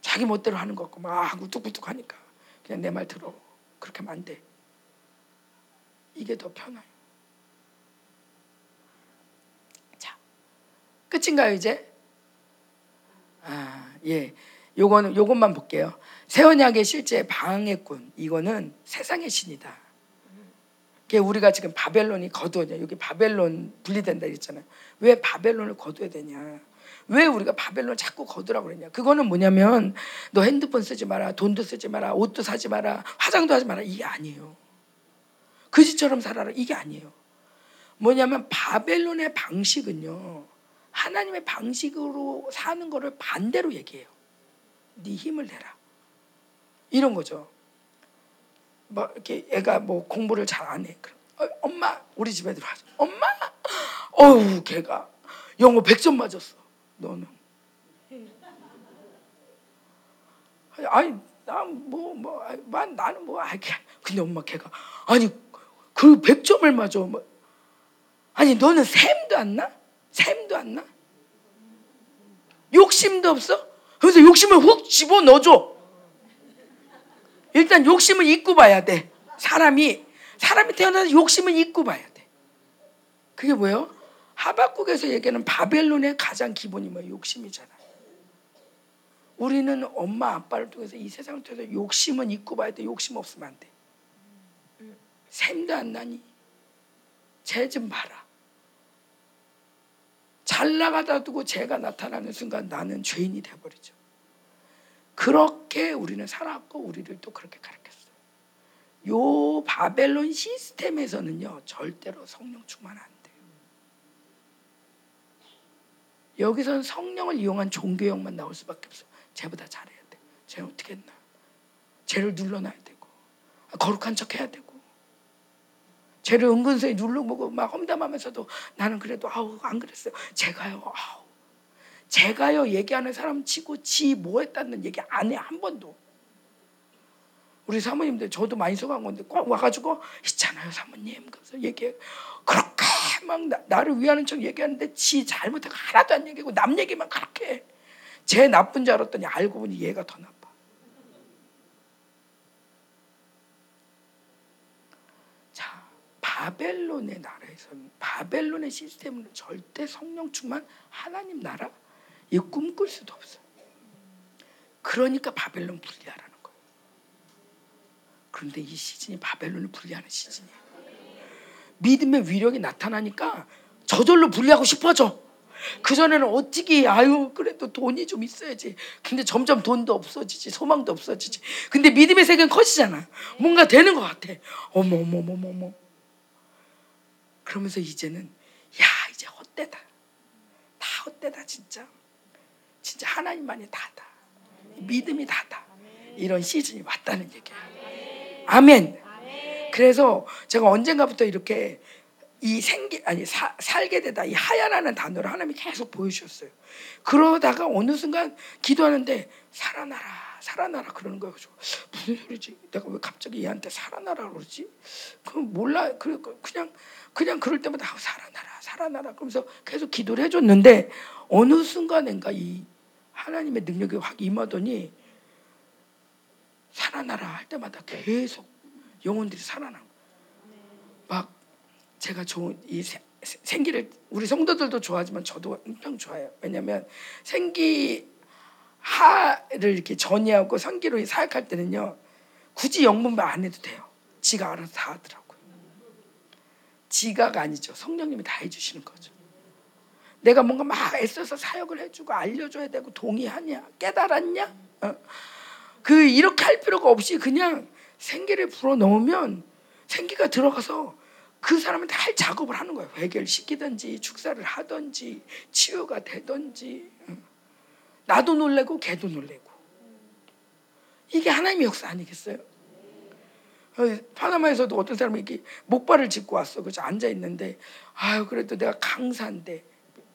자기 멋대로 하는 것 같고 막 우뚝부뚝 하니까 그냥 내 말 들어. 그렇게 하면 안 돼. 이게 더 편해요. 자, 끝인가요 이제? 아, 예. 요거는 요것만 볼게요. 새 언약의 실제 방해꾼 이거는 세상의 신이다. 이게 우리가 지금 바벨론이 거두어냐 여기 바벨론 분리된다 그랬잖아요. 왜 바벨론을 거두어야 되냐? 왜 우리가 바벨론 자꾸 거두라고 그랬냐? 그거는 뭐냐면 너 핸드폰 쓰지 마라, 돈도 쓰지 마라, 옷도 사지 마라, 화장도 하지 마라 이게 아니에요. 그지처럼 살아라 이게 아니에요. 뭐냐면 바벨론의 방식은요 하나님의 방식으로 사는 거를 반대로 얘기해요. 네 힘을 내라 이런 거죠. 뭐 이렇게 애가 뭐 공부를 잘 안 해. 그럼 어, 엄마 우리 집에 들어와서 엄마 어우 걔가 영어 100점 맞았어. 너는 아니 난뭐뭐 뭐, 뭐, 나는 뭐 아, 근데 엄마 걔가 아니 그 100점을 맞아. 뭐. 아니 너는 샘도 안 나? 샘도 안 나? 욕심도 없어? 그래서 욕심을 훅 집어 넣어줘. 일단 욕심을 잊고 봐야 돼. 사람이 사람이 태어나서 욕심을 잊고 봐야 돼. 그게 뭐예요? 하박국에서 얘기하는 바벨론의 가장 기본이 뭐예요? 욕심이잖아. 우리는 엄마 아빠를 통해서 이 세상을 통해서 욕심은 잊고 봐야 돼. 욕심 없으면 안 돼. 샘도 안 나니? 쟤좀 봐라. 잘 나가다 두고 죄가 나타나는 순간 나는 죄인이 돼버리죠. 그렇게 우리는 살았고 우리를 또 그렇게 가르쳤어요. 요 바벨론 시스템에서는요 절대로 성령 충만 안 돼요. 여기서는 성령을 이용한 종교형만 나올 수밖에 없어. 쟤보다 잘해야 돼. 쟤는 어떻게 했나? 쟤를 눌러놔야 되고 거룩한 척 해야 되고 쟤를 은근슬히 눌러보고 막 험담하면서도 나는 그래도 아우 안 그랬어요. 제가요 아우 제가요 얘기하는 사람 치고 지 뭐 했다는 얘기 안 해 한 번도. 우리 사모님들 저도 많이 속한 건데 꼭 와가지고 있잖아요 사모님 그래서 얘기해 그렇게 막 나, 를 위하는 척 얘기하는데 지 잘못한 거 하나도 안 얘기하고 남 얘기만 그렇게 해. 제 나쁜 줄 알았더니 알고 보니 얘가 더 나빠. 자 바벨론의 나라에서는 바벨론의 시스템은 절대 성령 충만 하나님 나라 이 꿈꿀 수도 없어. 그러니까 바벨론 분리하라는 거예요. 그런데 이 시즌이 바벨론을 분리하는 시즌이에요. 믿음의 위력이 나타나니까 저절로 분리하고 싶어져. 그전에는 어찌기 아유 그래도 돈이 좀 있어야지 근데 점점 돈도 없어지지 소망도 없어지지 근데 믿음의 세계는 커지잖아 뭔가 되는 것 같아 어머 어머 어머 어머 그러면서 이제는 야 이제 헛되다 다 헛되다 진짜 진짜 하나님만이 다다 믿음이 다다 이런 시즌이 왔다는 얘기예요 아멘 그래서 제가 언젠가부터 이렇게 이 생기 아니 사, 살게 되다 이 하야라는 단어를 하나님이 계속 보여주셨어요. 그러다가 어느 순간 기도하는데 살아나라 살아나라 그러는 거예요. 무슨 소리지? 내가 왜 갑자기 얘한테 살아나라 그러지? 그 몰라 그 그냥 그냥 그럴 때마다 아, 살아나라 살아나라 그러면서 계속 기도를 해줬는데 어느 순간인가 이 하나님의 능력이 확 임하더니 살아나라 할 때마다 계속 영혼들이 살아나고 막 제가 좋은 이 생기를 우리 성도들도 좋아하지만 저도 엄청 좋아해요. 왜냐하면 생기 하를 이렇게 전이하고 성기로 사역할 때는요 굳이 영문만 안 해도 돼요. 지가 알아서 다 하더라고요. 지가가 아니죠. 성령님이 다 해주시는 거죠. 내가 뭔가 막 애써서 사역을 해주고 알려줘야 되고 동의하냐 깨달았냐 어. 그 이렇게 할 필요가 없이 그냥 생기를 불어 넣으면 생기가 들어가서 그 사람한테 할 작업을 하는 거예요. 해결시키든지 축사를 하든지 치유가 되든지 나도 놀래고 걔도 놀래고 이게 하나님의 역사 아니겠어요? 어, 파나마에서도 어떤 사람이 이렇게 목발을 짚고 왔어. 그래서 앉아 있는데 아유 그래도 내가 강사인데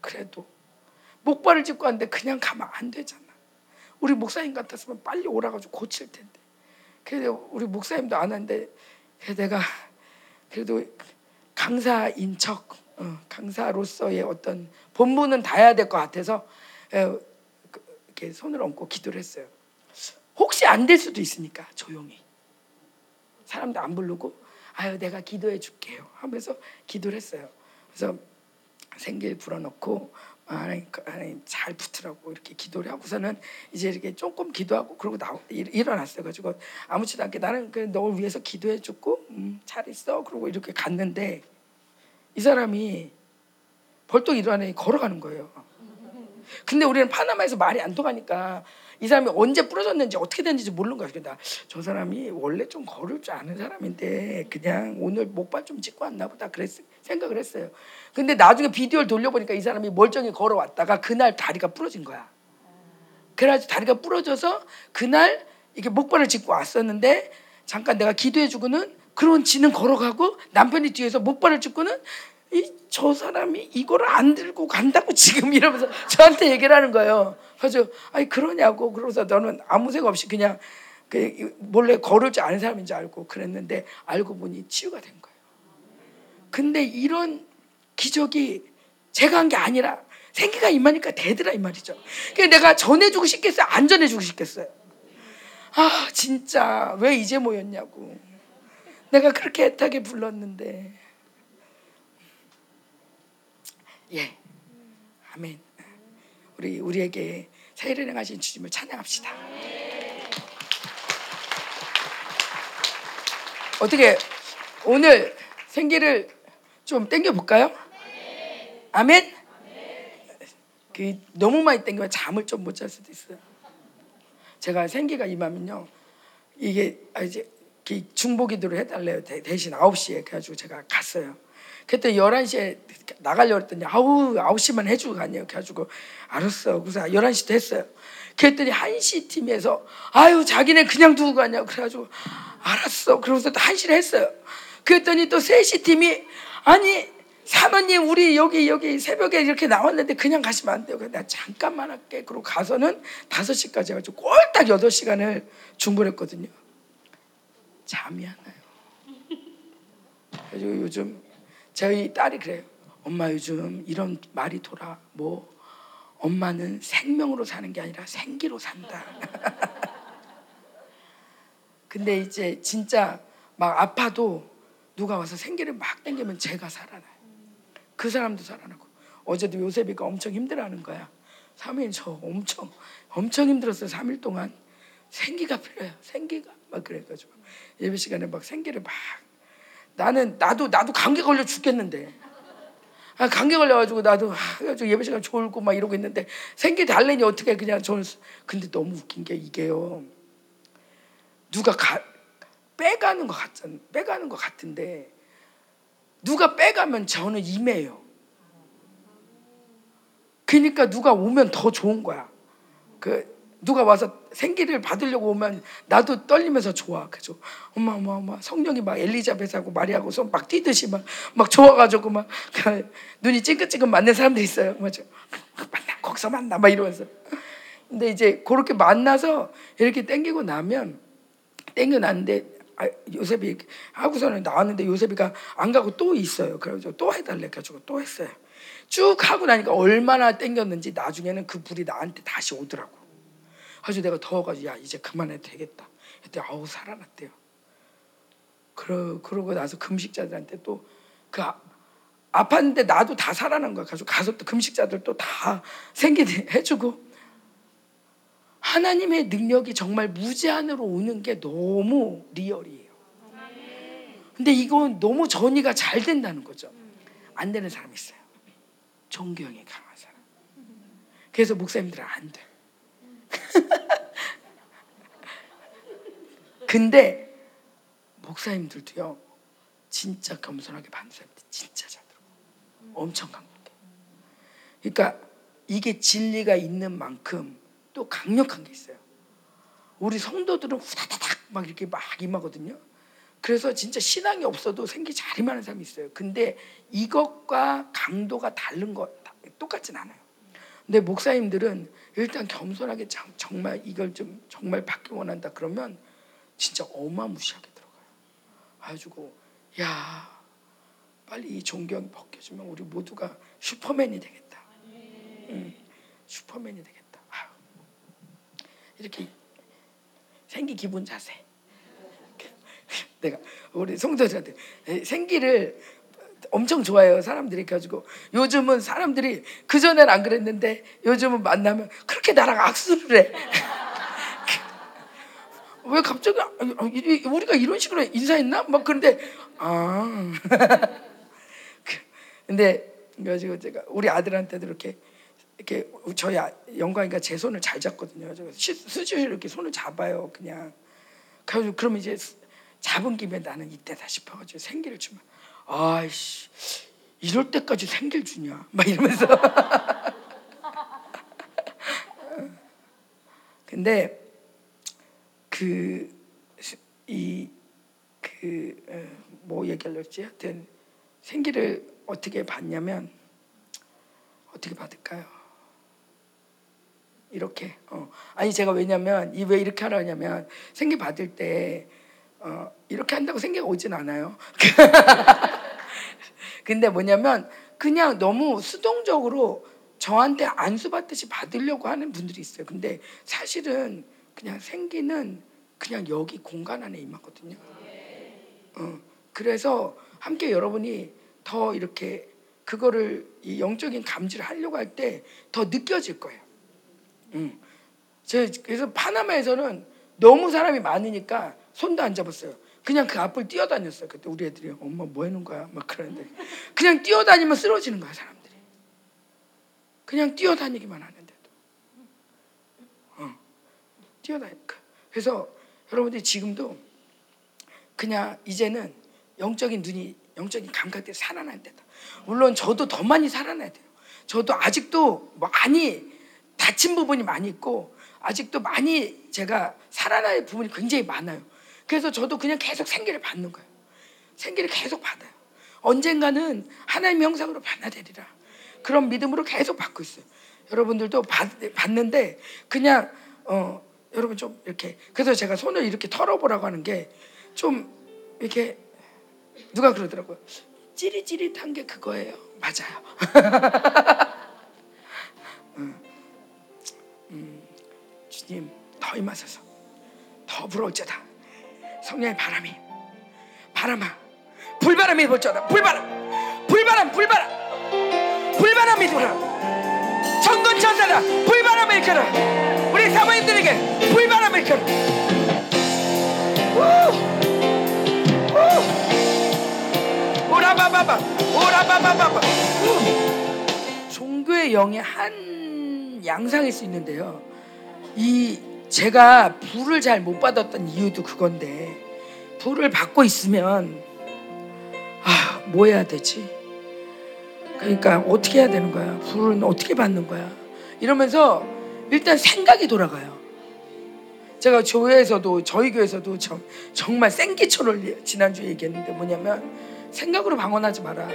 그래도 목발을 짚고 왔는데 그냥 가면 안 되잖아. 우리 목사님 같았으면 빨리 오라가지고 고칠 텐데. 그래서 우리 목사님도 안 하는데 내가 그래도 강사인 척 어, 강사로서의 어떤 본분은 다해야 될 것 같아서 그, 이렇게 손을 얹고 기도를 했어요. 혹시 안 될 수도 있으니까 조용히 사람도 안 부르고 아유 내가 기도해 줄게요 하면서 기도를 했어요. 그래서 생길 불어넣고 하나님, 하나님 잘 붙으라고 이렇게 기도를 하고서는 이제 이렇게 조금 기도하고 그러고 나 일어났어요. 가지고 아무렇지도 않게 나는 그널 위해서 기도해 줬고 음, 잘 있어. 그러고 이렇게 갔는데 이 사람이 벌떡 일어나니 걸어가는 거예요. 근데 우리는 파나마에서 말이 안 통하니까 이 사람이 언제 부러졌는지 어떻게 됐는지 모르는 거야. 그러니까 저 사람이 원래 좀 걸을 줄 아는 사람인데 그냥 오늘 목발 좀 짚고 왔나 보다 그랬 생각을 했어요. 근데 나중에 비디오를 돌려보니까 이 사람이 멀쩡히 걸어왔다가 그날 다리가 부러진 거야. 그래가지고 다리가 부러져서 그날 이게 목발을 짚고 왔었는데 잠깐 내가 기도해주고는 그런 지는 걸어가고 남편이 뒤에서 목발을 짚고는 이 저 사람이 이거를 안 들고 간다고 지금 이러면서 저한테 얘기를 하는 거예요. 그래서 아니 그러냐고 그러면서 너는 아무 생각 없이 그냥 그 몰래 걸을 줄 아는 사람인 줄 알고 그랬는데 알고 보니 치유가 된 거예요. 근데 이런 기적이 제가 한 게 아니라 생기가 임하니까 되더라 이 말이죠. 그러니까 내가 전해주고 싶겠어요? 안 전해주고 싶겠어요? 아 진짜 왜 이제 모였냐고. 내가 그렇게 애타게 불렀는데. 예, 아멘. 우리 우리에게 세례를 행하신 주님을 찬양합시다. 어떻게 오늘 생기를 좀 땡겨 볼까요? 아멘. 그 너무 많이 땡기면 잠을 좀 못 잘 수도 있어요. 제가 생기가 임하면요. 이게 아, 이제 중보 기도를 해달래요. 대신 9시에 그래가지고 제가 갔어요. 그때 11시에 나가려고 했더니 아우 9시만 해주고 가냐고 그래가지고 알았어 그래서 11시 됐어요 그랬더니 1시 팀에서 아유 자기네 그냥 두고 가냐고 그래가지고 알았어 그러고서 또 1시를 했어요 그랬더니 또 3시 팀이 아니 사모님 우리 여기 여기 새벽에 이렇게 나왔는데 그냥 가시면 안 돼요. 내가 잠깐만 할게. 그러고 가서는 5시까지 해가지고 꼴딱 8시간을 중분했거든요. 잠이 안 나요. 그래서 요즘 저희 딸이 그래요. 엄마 요즘 이런 말이 돌아. 뭐 엄마는 생명으로 사는 게 아니라 생기로 산다. 근데 이제 진짜 막 아파도 누가 와서 생기를 막 땡기면 제가 살아나요. 그 사람도 살아나고 어제도 요셉이가 엄청 힘들어하는 거야. 3일 저 엄청 엄청 힘들었어요. 3일 동안 생기가 필요해요. 생기가 막 그래가지고 예배 시간에 막 생기를 막 나는 나도 나도 감기 걸려 죽겠는데 아, 감기 걸려가지고 나도 아, 예배 시간 졸고 막 이러고 있는데 생기 달래니 어떻게 그냥 저는 근데 너무 웃긴 게 이게요. 누가 가, 빼가는 것 같잖아. 빼가는 것 같은데 누가 빼가면 저는 임해요. 그러니까 누가 오면 더 좋은 거야. 그 누가 와서 생기를 받으려고 오면 나도 떨리면서 좋아. 그죠? 엄마, 엄마, 엄마. 성령이 막 엘리자벳하고 마리아하고 손 막 뛰듯이 막, 막 좋아가지고 막그 눈이 찡긋찡긋 맞는 사람들 있어요. 맞아. 만나, 거기서 만나. 막 이러면서. 근데 이제 그렇게 만나서 이렇게 땡기고 나면 땡겨 났는데 아, 요셉이 하고서는 나왔는데 요셉이가 안 가고 또 있어요. 그래가지고 또 해달래 가지고 또 했어요. 쭉 하고 나니까 얼마나 땡겼는지 나중에는 그 불이 나한테 다시 오더라고. 그래서 내가 더워가지고 야 이제 그만해도 되겠다. 그때 아우 살아났대요. 그러 그러고 나서 금식자들한테 또그 아, 아팠는데 나도 다 살아난 거야. 가지고 가서 또 금식자들 또 다 생기게 해주고 하나님의 능력이 정말 무제한으로 오는 게 너무 리얼이에요. 근데 이건 너무 전이가 잘 된다는 거죠. 안 되는 사람 있어요. 종교형이 강한 사람. 그래서 목사님들은 안 돼. 근데 목사님들도요, 진짜 겸손하게 사람들 진짜 잘 들어. 엄청 강력해. 그러니까 이게 진리가 있는 만큼 또 강력한 게 있어요. 우리 성도들은 후다다닥 막 이렇게 막 임하거든요. 그래서 진짜 신앙이 없어도 생기 잘 임하는 사람이 있어요. 근데 이것과 강도가 다른 거 똑같진 않아요. 근데 목사님들은 일단 겸손하게 정말 이걸 좀 정말 받기 원한다 그러면 진짜 어마무시하게 들어가요. 가지고 야 빨리 이 존경 벗겨주면 우리 모두가 슈퍼맨이 되겠다. 응, 슈퍼맨이 되겠다. 이렇게 생기 기분 자세. 내가 우리 성도들한테 생기를 엄청 좋아해요 사람들이 가지고 요즘은 사람들이 그 전엔 안 그랬는데 요즘은 만나면 그렇게 나랑 악수를 해. 왜 갑자기 아, 우리가 이런 식으로 인사했나? 막 그런데 아 근데 가지고 제가 우리 아들한테도 이렇게 이렇게 저희 아, 영광이가 제 손을 잘 잡거든요. 수시로 이렇게 손을 잡아요. 그냥 그래서 그러면 이제 잡은 김에 나는 이때다 싶어가지고 생기를 주면 아이씨 이럴 때까지 생기를 주냐 막 이러면서 근데 그이 그뭐 어, 얘기하려지 하여튼 생기를 어떻게 받냐면 어떻게 받을까요? 이렇게 어. 아니 제가 왜냐면 이 왜 이렇게 하라냐면 생기 받을 때 어, 이렇게 한다고 생기가 오진 않아요. 근데 뭐냐면 그냥 너무 수동적으로 저한테 안수 받듯이 받으려고 하는 분들이 있어요. 근데 사실은 그냥 생기는 그냥 여기 공간 안에 임하거든요. 어, 그래서 함께 여러분이 더 이렇게 그거를 이 영적인 감지를 하려고 할 때 더 느껴질 거예요. 음. 그래서 파나마에서는 너무 사람이 많으니까 손도 안 잡았어요. 그냥 그 앞을 뛰어다녔어요. 그때 우리 애들이 엄마 뭐 하는 거야? 막 그러는데 그냥 뛰어다니면 쓰러지는 거야 사람들이. 그냥 뛰어다니기만 하는데도. 어. 뛰어다니까. 그래서 여러분들이 지금도 그냥 이제는 영적인 눈이 영적인 감각들이 살아나야 된다. 물론 저도 더 많이 살아나야 돼요. 저도 아직도 많이 다친 부분이 많이 있고 아직도 많이 제가 살아날 부분이 굉장히 많아요. 그래서 저도 그냥 계속 생기를 받는 거예요. 생기를 계속 받아요. 언젠가는 하나님 형상으로 변화되리라. 그런 믿음으로 계속 받고 있어요. 여러분들도 받, 받는데 그냥 어 여러분 좀 이렇게. 그래서 제가 손을 이렇게 털어보라고 하는 게 좀 이렇게 누가 그러더라고요. 찌릿찌릿한 게 그거예요. 맞아요. 음, 음, 주님 더 임하소서. 더 불어올자다. 성령의 바람이 바람아 불바람이 불자다. 불바람 불바람 불바람. 불바람이 불어. 천군천사다. 불바람을 일으켜라 우리 사모님들에게 불바람을 일으켜라 오라바바바 오라바바바바 종교의 영의 한 양상일 수 있는데요 이 제가 불을 잘 못 받았던 이유도 그건데 불을 받고 있으면 아, 뭐 해야 되지? 그러니까 어떻게 해야 되는 거야? 불은 어떻게 받는 거야? 이러면서 일단 생각이 돌아가요. 제가 교회에서도 저희 교회에서도 정, 정말 생기초를 지난주에 얘기했는데 뭐냐면 생각으로 방언하지 마라.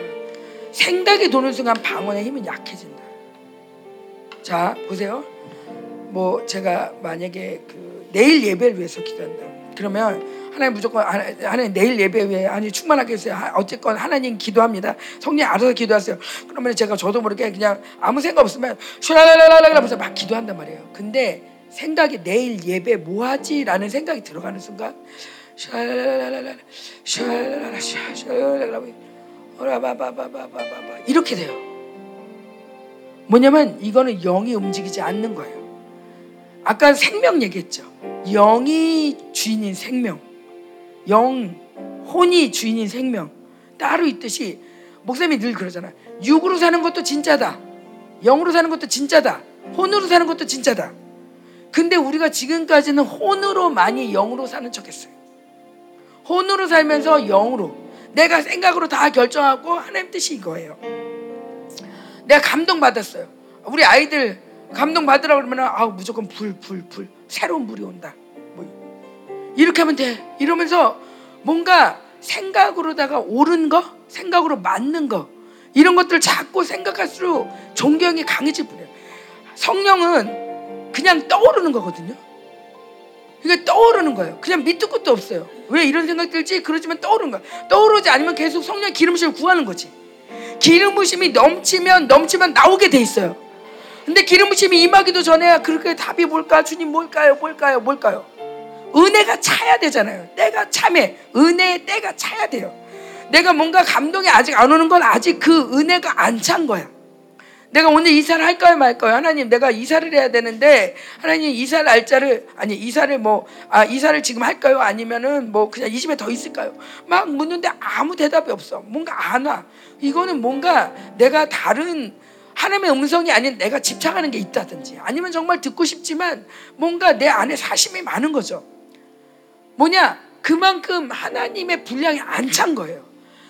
생각이 도는 순간 방언의 힘은 약해진다. 자 보세요. 뭐 제가 만약에 그 내일 예배를 위해서 기도한다. 그러면 하나님 무조건 하나님 내일 예배 위해 아니 충만하게 해주세요. 어쨌건 하나님 기도합니다. 성령 알아서 기도하세요. 그러면 제가 저도 모르게 그냥 아무 생각 없으면 슈라라라라라 하면서 막 기도한단 말이에요. 근데 생각이 내일 예배 뭐 하지라는 생각이 들어가는 순간 슈라라라라라 슈라라라라 슈라라라라 오라바바바바바바 이렇게 돼요. 뭐냐면 이거는 영이 움직이지 않는 거예요. 아까 생명 얘기했죠. 영이 주인인 생명, 영, 혼이 주인인 생명 따로 있듯이 목사님이 늘 그러잖아. 육으로 사는 것도 진짜다. 영으로 사는 것도 진짜다. 혼으로 사는 것도 진짜다. 근데 우리가 지금까지는 혼으로 많이 영으로 사는 척했어요. 혼으로 살면서 영으로 내가 생각으로 다 결정하고 하나님 뜻이 이거예요. 내가 감동 받았어요. 우리 아이들 감동 받으라 그러면 아 무조건 불, 불, 불. 새로운 불이 온다. 뭐 이렇게 하면 돼. 이러면서 뭔가 생각으로다가 옳은 거, 생각으로 맞는 거 이런 것들 자꾸 생각할수록 존경이 강해질 뿐이에요. 성령은 그냥 떠오르는 거거든요. 그러니까 떠오르는 거예요. 그냥 밑도 끝도 없어요. 왜 이런 생각 들지? 그러지만 떠오르는 거야. 떠오르지 않으면 계속 성령 기름심을 구하는 거지. 기름 부심이 넘치면 넘치면 나오게 돼 있어요. 근데 기름 부심이 임하기도 전에 그렇게 답이 뭘까? 주님 뭘까요? 뭘까요? 뭘까요? 은혜가 차야 되잖아요. 때가 참해. 은혜의 때가 차야 돼요. 내가 뭔가 감동이 아직 안 오는 건 아직 그 은혜가 안 찬 거야. 내가 오늘 이사를 할까요 말까요? 하나님 내가 이사를 해야 되는데 하나님 이사 날짜를 아니 이사를 뭐 아 이사를 지금 할까요? 아니면은 뭐 그냥 이 집에 더 있을까요? 막 묻는데 아무 대답이 없어. 뭔가 안 와. 이거는 뭔가 내가 다른 하나님의 음성이 아닌 내가 집착하는 게 있다든지 아니면 정말 듣고 싶지만 뭔가 내 안에 사심이 많은 거죠. 뭐냐? 그만큼 하나님의 분량이 안 찬 거예요.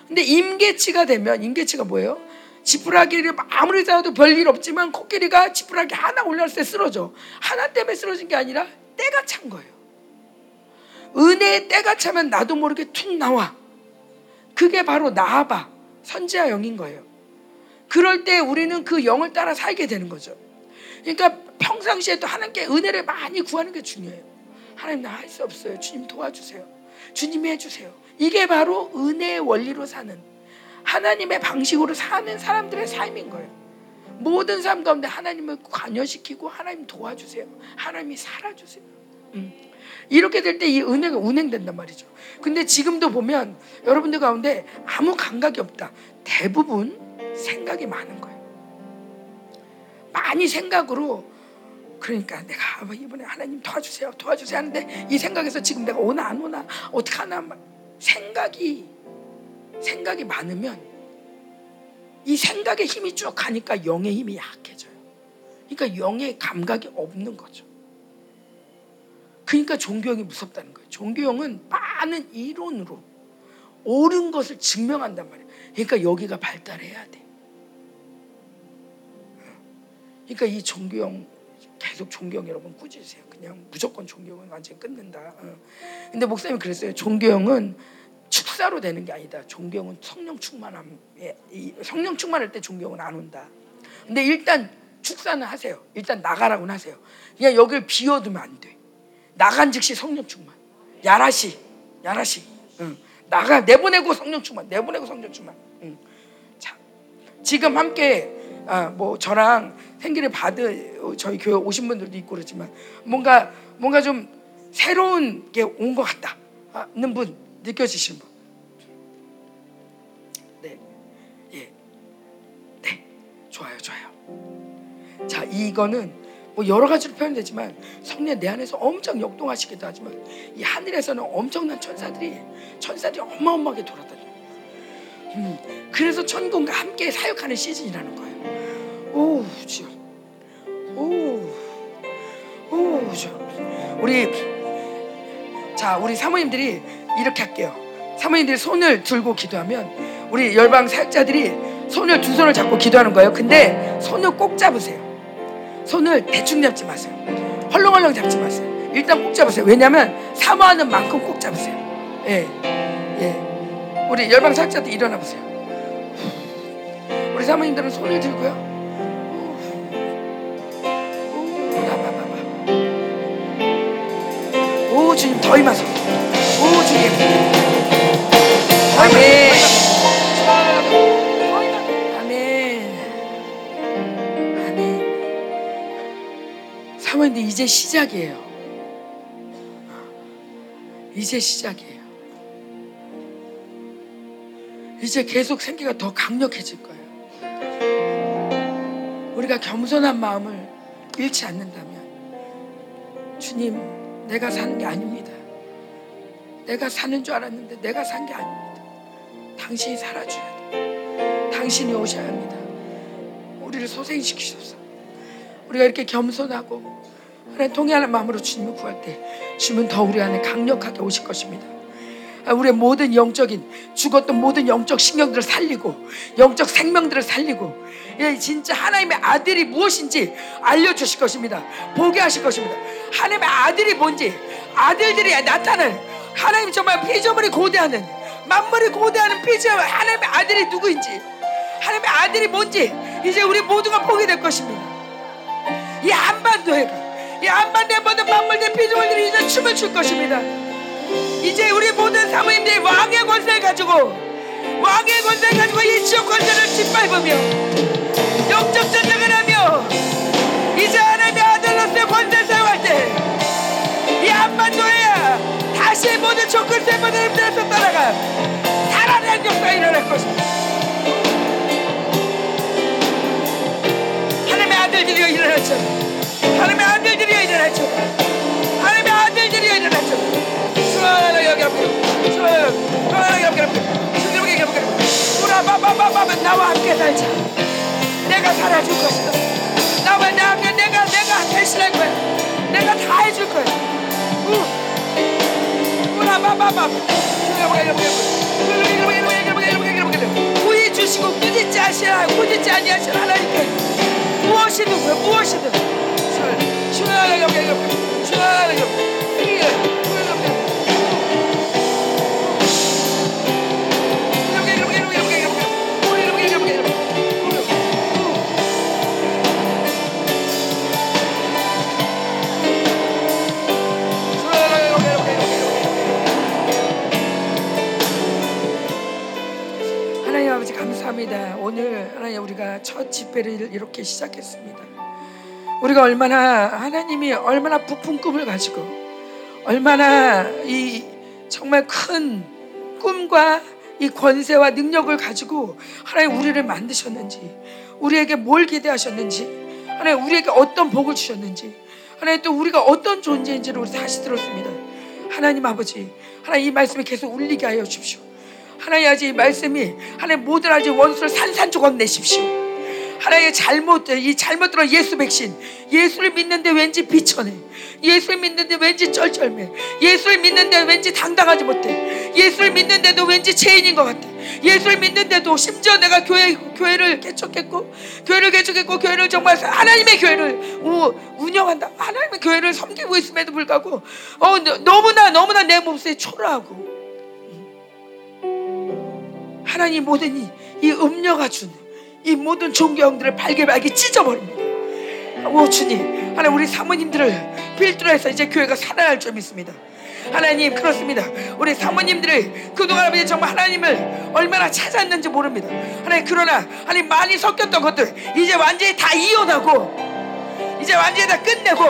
근데 임계치가 되면 임계치가 뭐예요? 지푸라기를 아무리 쌓아도 별일 없지만 코끼리가 지푸라기 하나 올렸을 때 쓰러져. 하나 때문에 쓰러진 게 아니라 때가 찬 거예요. 은혜의 때가 차면 나도 모르게 툭 나와. 그게 바로 나아바 선지자 영인 거예요. 그럴 때 우리는 그 영을 따라 살게 되는 거죠. 그러니까 평상시에도 하나님께 은혜를 많이 구하는 게 중요해요. 하나님 나 할 수 없어요. 주님 도와주세요. 주님이 해주세요. 이게 바로 은혜의 원리로 사는 하나님의 방식으로 사는 사람들의 삶인 거예요. 모든 삶 가운데 하나님을 관여시키고 하나님 도와주세요. 하나님이 살아주세요. 음. 이렇게 될 때 이 은혜가 운행된단 말이죠. 근데 지금도 보면 여러분들 가운데 아무 감각이 없다. 대부분 생각이 많은 거예요. 많이 생각으로 그러니까 내가 이번에 하나님 도와주세요, 도와주세요 하는데 이 생각에서 지금 내가 오나 안 오나 어떻게 하나 생각이 생각이 많으면 이 생각의 힘이 쭉 가니까 영의 힘이 약해져요. 그러니까 영의 감각이 없는 거죠. 그러니까 종교형이 무섭다는 거예요. 종교형은 많은 이론으로 옳은 것을 증명한단 말이에요. 그러니까 여기가 발달해야 돼. 그러니까 이 존경 계속 존경 여러분 꾸짖으세요. 그냥 무조건 존경은 완전 끊는다. 어. 근데 목사님이 그랬어요. 존경은 축사로 되는 게 아니다. 존경은 성령 충만함, 성령 충만할 때 존경은 안 온다. 근데 일단 축사는 하세요. 일단 나가라고는 하세요. 그냥 여기를 비워두면 안 돼. 나간 즉시 성령 충만. 야라시, 야라시. 응. 나가 내보내고 성령 충만, 내보내고 성령 충만. 응. 자, 지금 함께 아, 뭐 저랑 생기를 받은 저희 교회 오신 분들도 있고 그렇지만 뭔가 뭔가 좀 새로운 게 온 것 같다는 분 느껴지시는 분. 네, 예, 네, 좋아요, 좋아요. 자, 이거는 뭐 여러 가지로 표현되지만 성령 내 안에서 엄청 역동하시기도 하지만 이 하늘에서는 엄청난 천사들이 천사들이 어마어마하게 돌아다녀. 음, 그래서 천군과 함께 사역하는 시즌이라는 거예요. 오, 주여. 오, 오, 주여. 우리 자, 우리 사모님들이 이렇게 할게요. 사모님들이 손을 들고 기도하면 우리 열방 사역자들이 손을 두 손을 잡고 기도하는 거예요. 근데 손을 꼭 잡으세요. 손을 대충 잡지 마세요. 헐렁헐렁 잡지 마세요. 일단 꼭 잡으세요. 왜냐하면 사모하는 만큼 꼭 잡으세요. 예, 예. 우리 열방 사역자들 일어나 보세요. 우리 사모님들은 손을 들고요. 주님 더 임하소. 오 주님. 아멘. 사모님들 이제 시작이에요. 이제 시작이에요. 이제 계속 생기가 더 강력해질 거예요. 우리가 겸손한 마음을 잃지 않는다면 주님 내가 사는 게 아닙니다. 내가 사는 줄 알았는데 내가 산 게 아닙니다. 당신이 살아줘야 돼. 당신이 오셔야 합니다. 우리를 소생시키소서. 우리가 이렇게 겸손하고 하나님 통해하는 마음으로 주님을 구할 때 주님은 더 우리 안에 강력하게 오실 것입니다. 아, 우리의 모든 영적인 죽었던 모든 영적 신경들을 살리고 영적 생명들을 살리고 예, 진짜 하나님의 아들이 무엇인지 알려주실 것입니다. 보게 하실 것입니다. 하나님의 아들이 뭔지 아들들이 나타나는 하나님 정말 피조물이 고대하는 만물이 고대하는 피조물 하나님의 아들이 누구인지 하나님의 아들이 뭔지 이제 우리 모두가 보게 될 것입니다. 이 한반도에가 이 한반도의 모든 만물들 피조물들이 이제 춤을 출 것입니다. 이제 우리 모든 사모님들이 왕의 권세를 가지고 왕의 권세를 가지고 이 지역 권세를 짓밟으며 영적 전쟁을 하며 이제 하나님의 아들로서의 권세 사용할 때 이 한반도에 다시 모든 적글 세번을 힘들어서 따라가 살아난 역사가 일어날 것입니다. 하나님의 아들들이 일어났잖아. 하나님의 아들들이여 일어났죠 하나님의 아들들이여 일어났죠 주하나 여기 앞에 주하나 여기 앞에 주님께 여기 앞에 우라바바바바 나와 함께 살자 내가 살아줄 것이다 나와 나 함께 내가 내가 대신할 거야 내가 다 해줄 거야 우라 바바바 구이 주시고 꾸짖지 하시라 꾸짖지 아니하시라 하나님께 무엇이든 무엇이든 주하나 여기 여기 주하나 여 감사합니다. 오늘 하나님 우리가 첫 집회를 이렇게 시작했습니다. 우리가 얼마나 하나님이 얼마나 부푼 꿈을 가지고 얼마나 이 정말 큰 꿈과 이 권세와 능력을 가지고 하나님 우리를 만드셨는지 우리에게 뭘 기대하셨는지 하나님 우리에게 어떤 복을 주셨는지 하나님 또 우리가 어떤 존재인지를 우리 다시 들었습니다. 하나님 아버지 하나님 이 말씀이 계속 울리게 하여 주십시오. 하나님 아버지 이 말씀이 하나님 모든 아직 원수를 산산조각 내십시오. 하나의 잘못 이 잘못 들어 예수 백신 예수를 믿는데 왠지 비천해. 예수를 믿는데 왠지 쩔쩔매. 예수를 믿는데 왠지 당당하지 못해. 예수를 믿는데도 왠지 죄인인 것 같아. 예수를 믿는데도 심지어 내가 교회 교회를 개척했고 교회를 개척했고 교회를 정말 하나님의 교회를 운영한다. 하나님의 교회를 섬기고 있음에도 불구하고 어 너무나 너무나 내 몸속에 초라하고 하나님 모든 이, 이 음녀가 준 이 모든 존경들을 발게발게 찢어버립니다. 오 주님, 하나님 우리 사모님들을 필두로 해서 이제 교회가 살아날 줄 믿습니다. 하나님 그렇습니다. 우리 사모님들이 그동안 아버지 정말 하나님을 얼마나 찾았는지 모릅니다. 하나님 그러나 하나님 많이 섞였던 것들 이제 완전히 다 이혼하고 이제 완전히 다 끝내고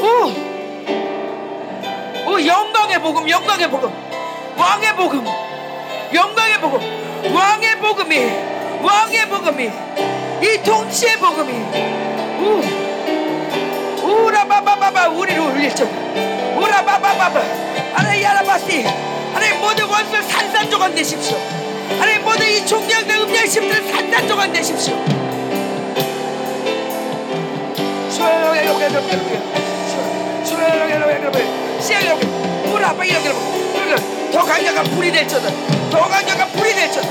오, 오 영광의 복음, 영광의 복음, 왕의 복음. 영광의 복음, 왕의 복음이, 왕의 복음이, 이 통치의 복음이, 우, 우라바바바바 우리를 울릴줄, 우라바바바바, 하나님 야라바시, 하나님 모든 원수를 산산조각 내십시오. 하나님 모든 이 종량된 음녀의 심들을 산산조각 내십시오. 더 강력한 불이 될지어다 더 강력한 불이 될지어다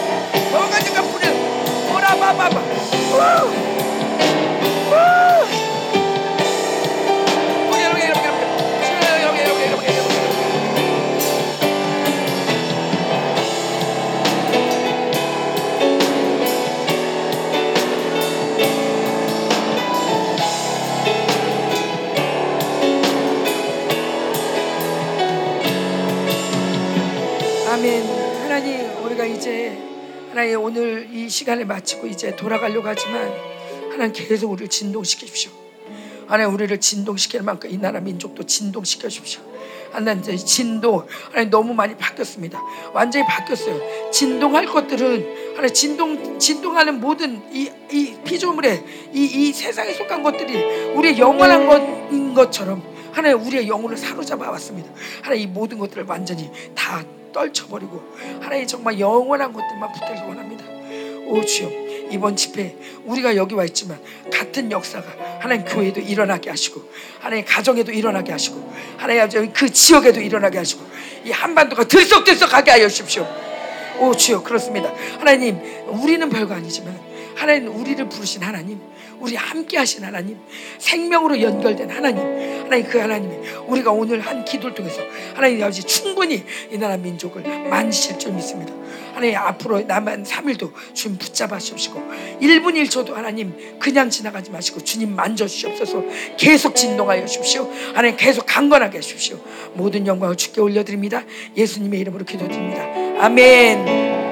더 강력한 불이. 오라바바바 하나님 오늘 이 시간을 마치고 이제 돌아가려고 하지만 하나님 계속 우리를 진동시키십시오. 하나님 우리를 진동시킬 만큼 이 나라 민족도 진동시켜 주십시오. 하나님 진동 하나님 너무 많이 바뀌었습니다. 완전히 바뀌었어요. 진동할 것들은 하나님 진동 진동하는 모든 이, 이 피조물의 이, 이 세상에 속한 것들이 우리의 영원한 것인 것처럼 하나님 우리의 영혼을 사로잡아 왔습니다. 하나님 이 모든 것들을 완전히 다 떨쳐버리고 하나님 정말 영원한 것들만 붙들기 원합니다. 오 주여 이번 집회 우리가 여기 와 있지만 같은 역사가 하나님 교회도 일어나게 하시고 하나님 가정에도 일어나게 하시고 하나님 그 지역에도 일어나게 하시고 이 한반도가 들썩들썩하게 하여 주십시오. 오 주여 그렇습니다. 하나님 우리는 별거 아니지만 하나님 우리를 부르신 하나님 우리 함께 하신 하나님, 생명으로 연결된 하나님, 하나님 그 하나님이 우리가 오늘 한 기도를 통해서 하나님 아버지 충분히 이 나라 민족을 만지실 줄 믿습니다. 하나님 앞으로 남은 3일도 주님 붙잡아 주시고 1분 1초도 하나님 그냥 지나가지 마시고 주님 만져 주시옵소서 계속 진동하여 주십시오. 하나님 계속 강건하게 해주십시오. 모든 영광을 주께 올려드립니다. 예수님의 이름으로 기도드립니다. 아멘.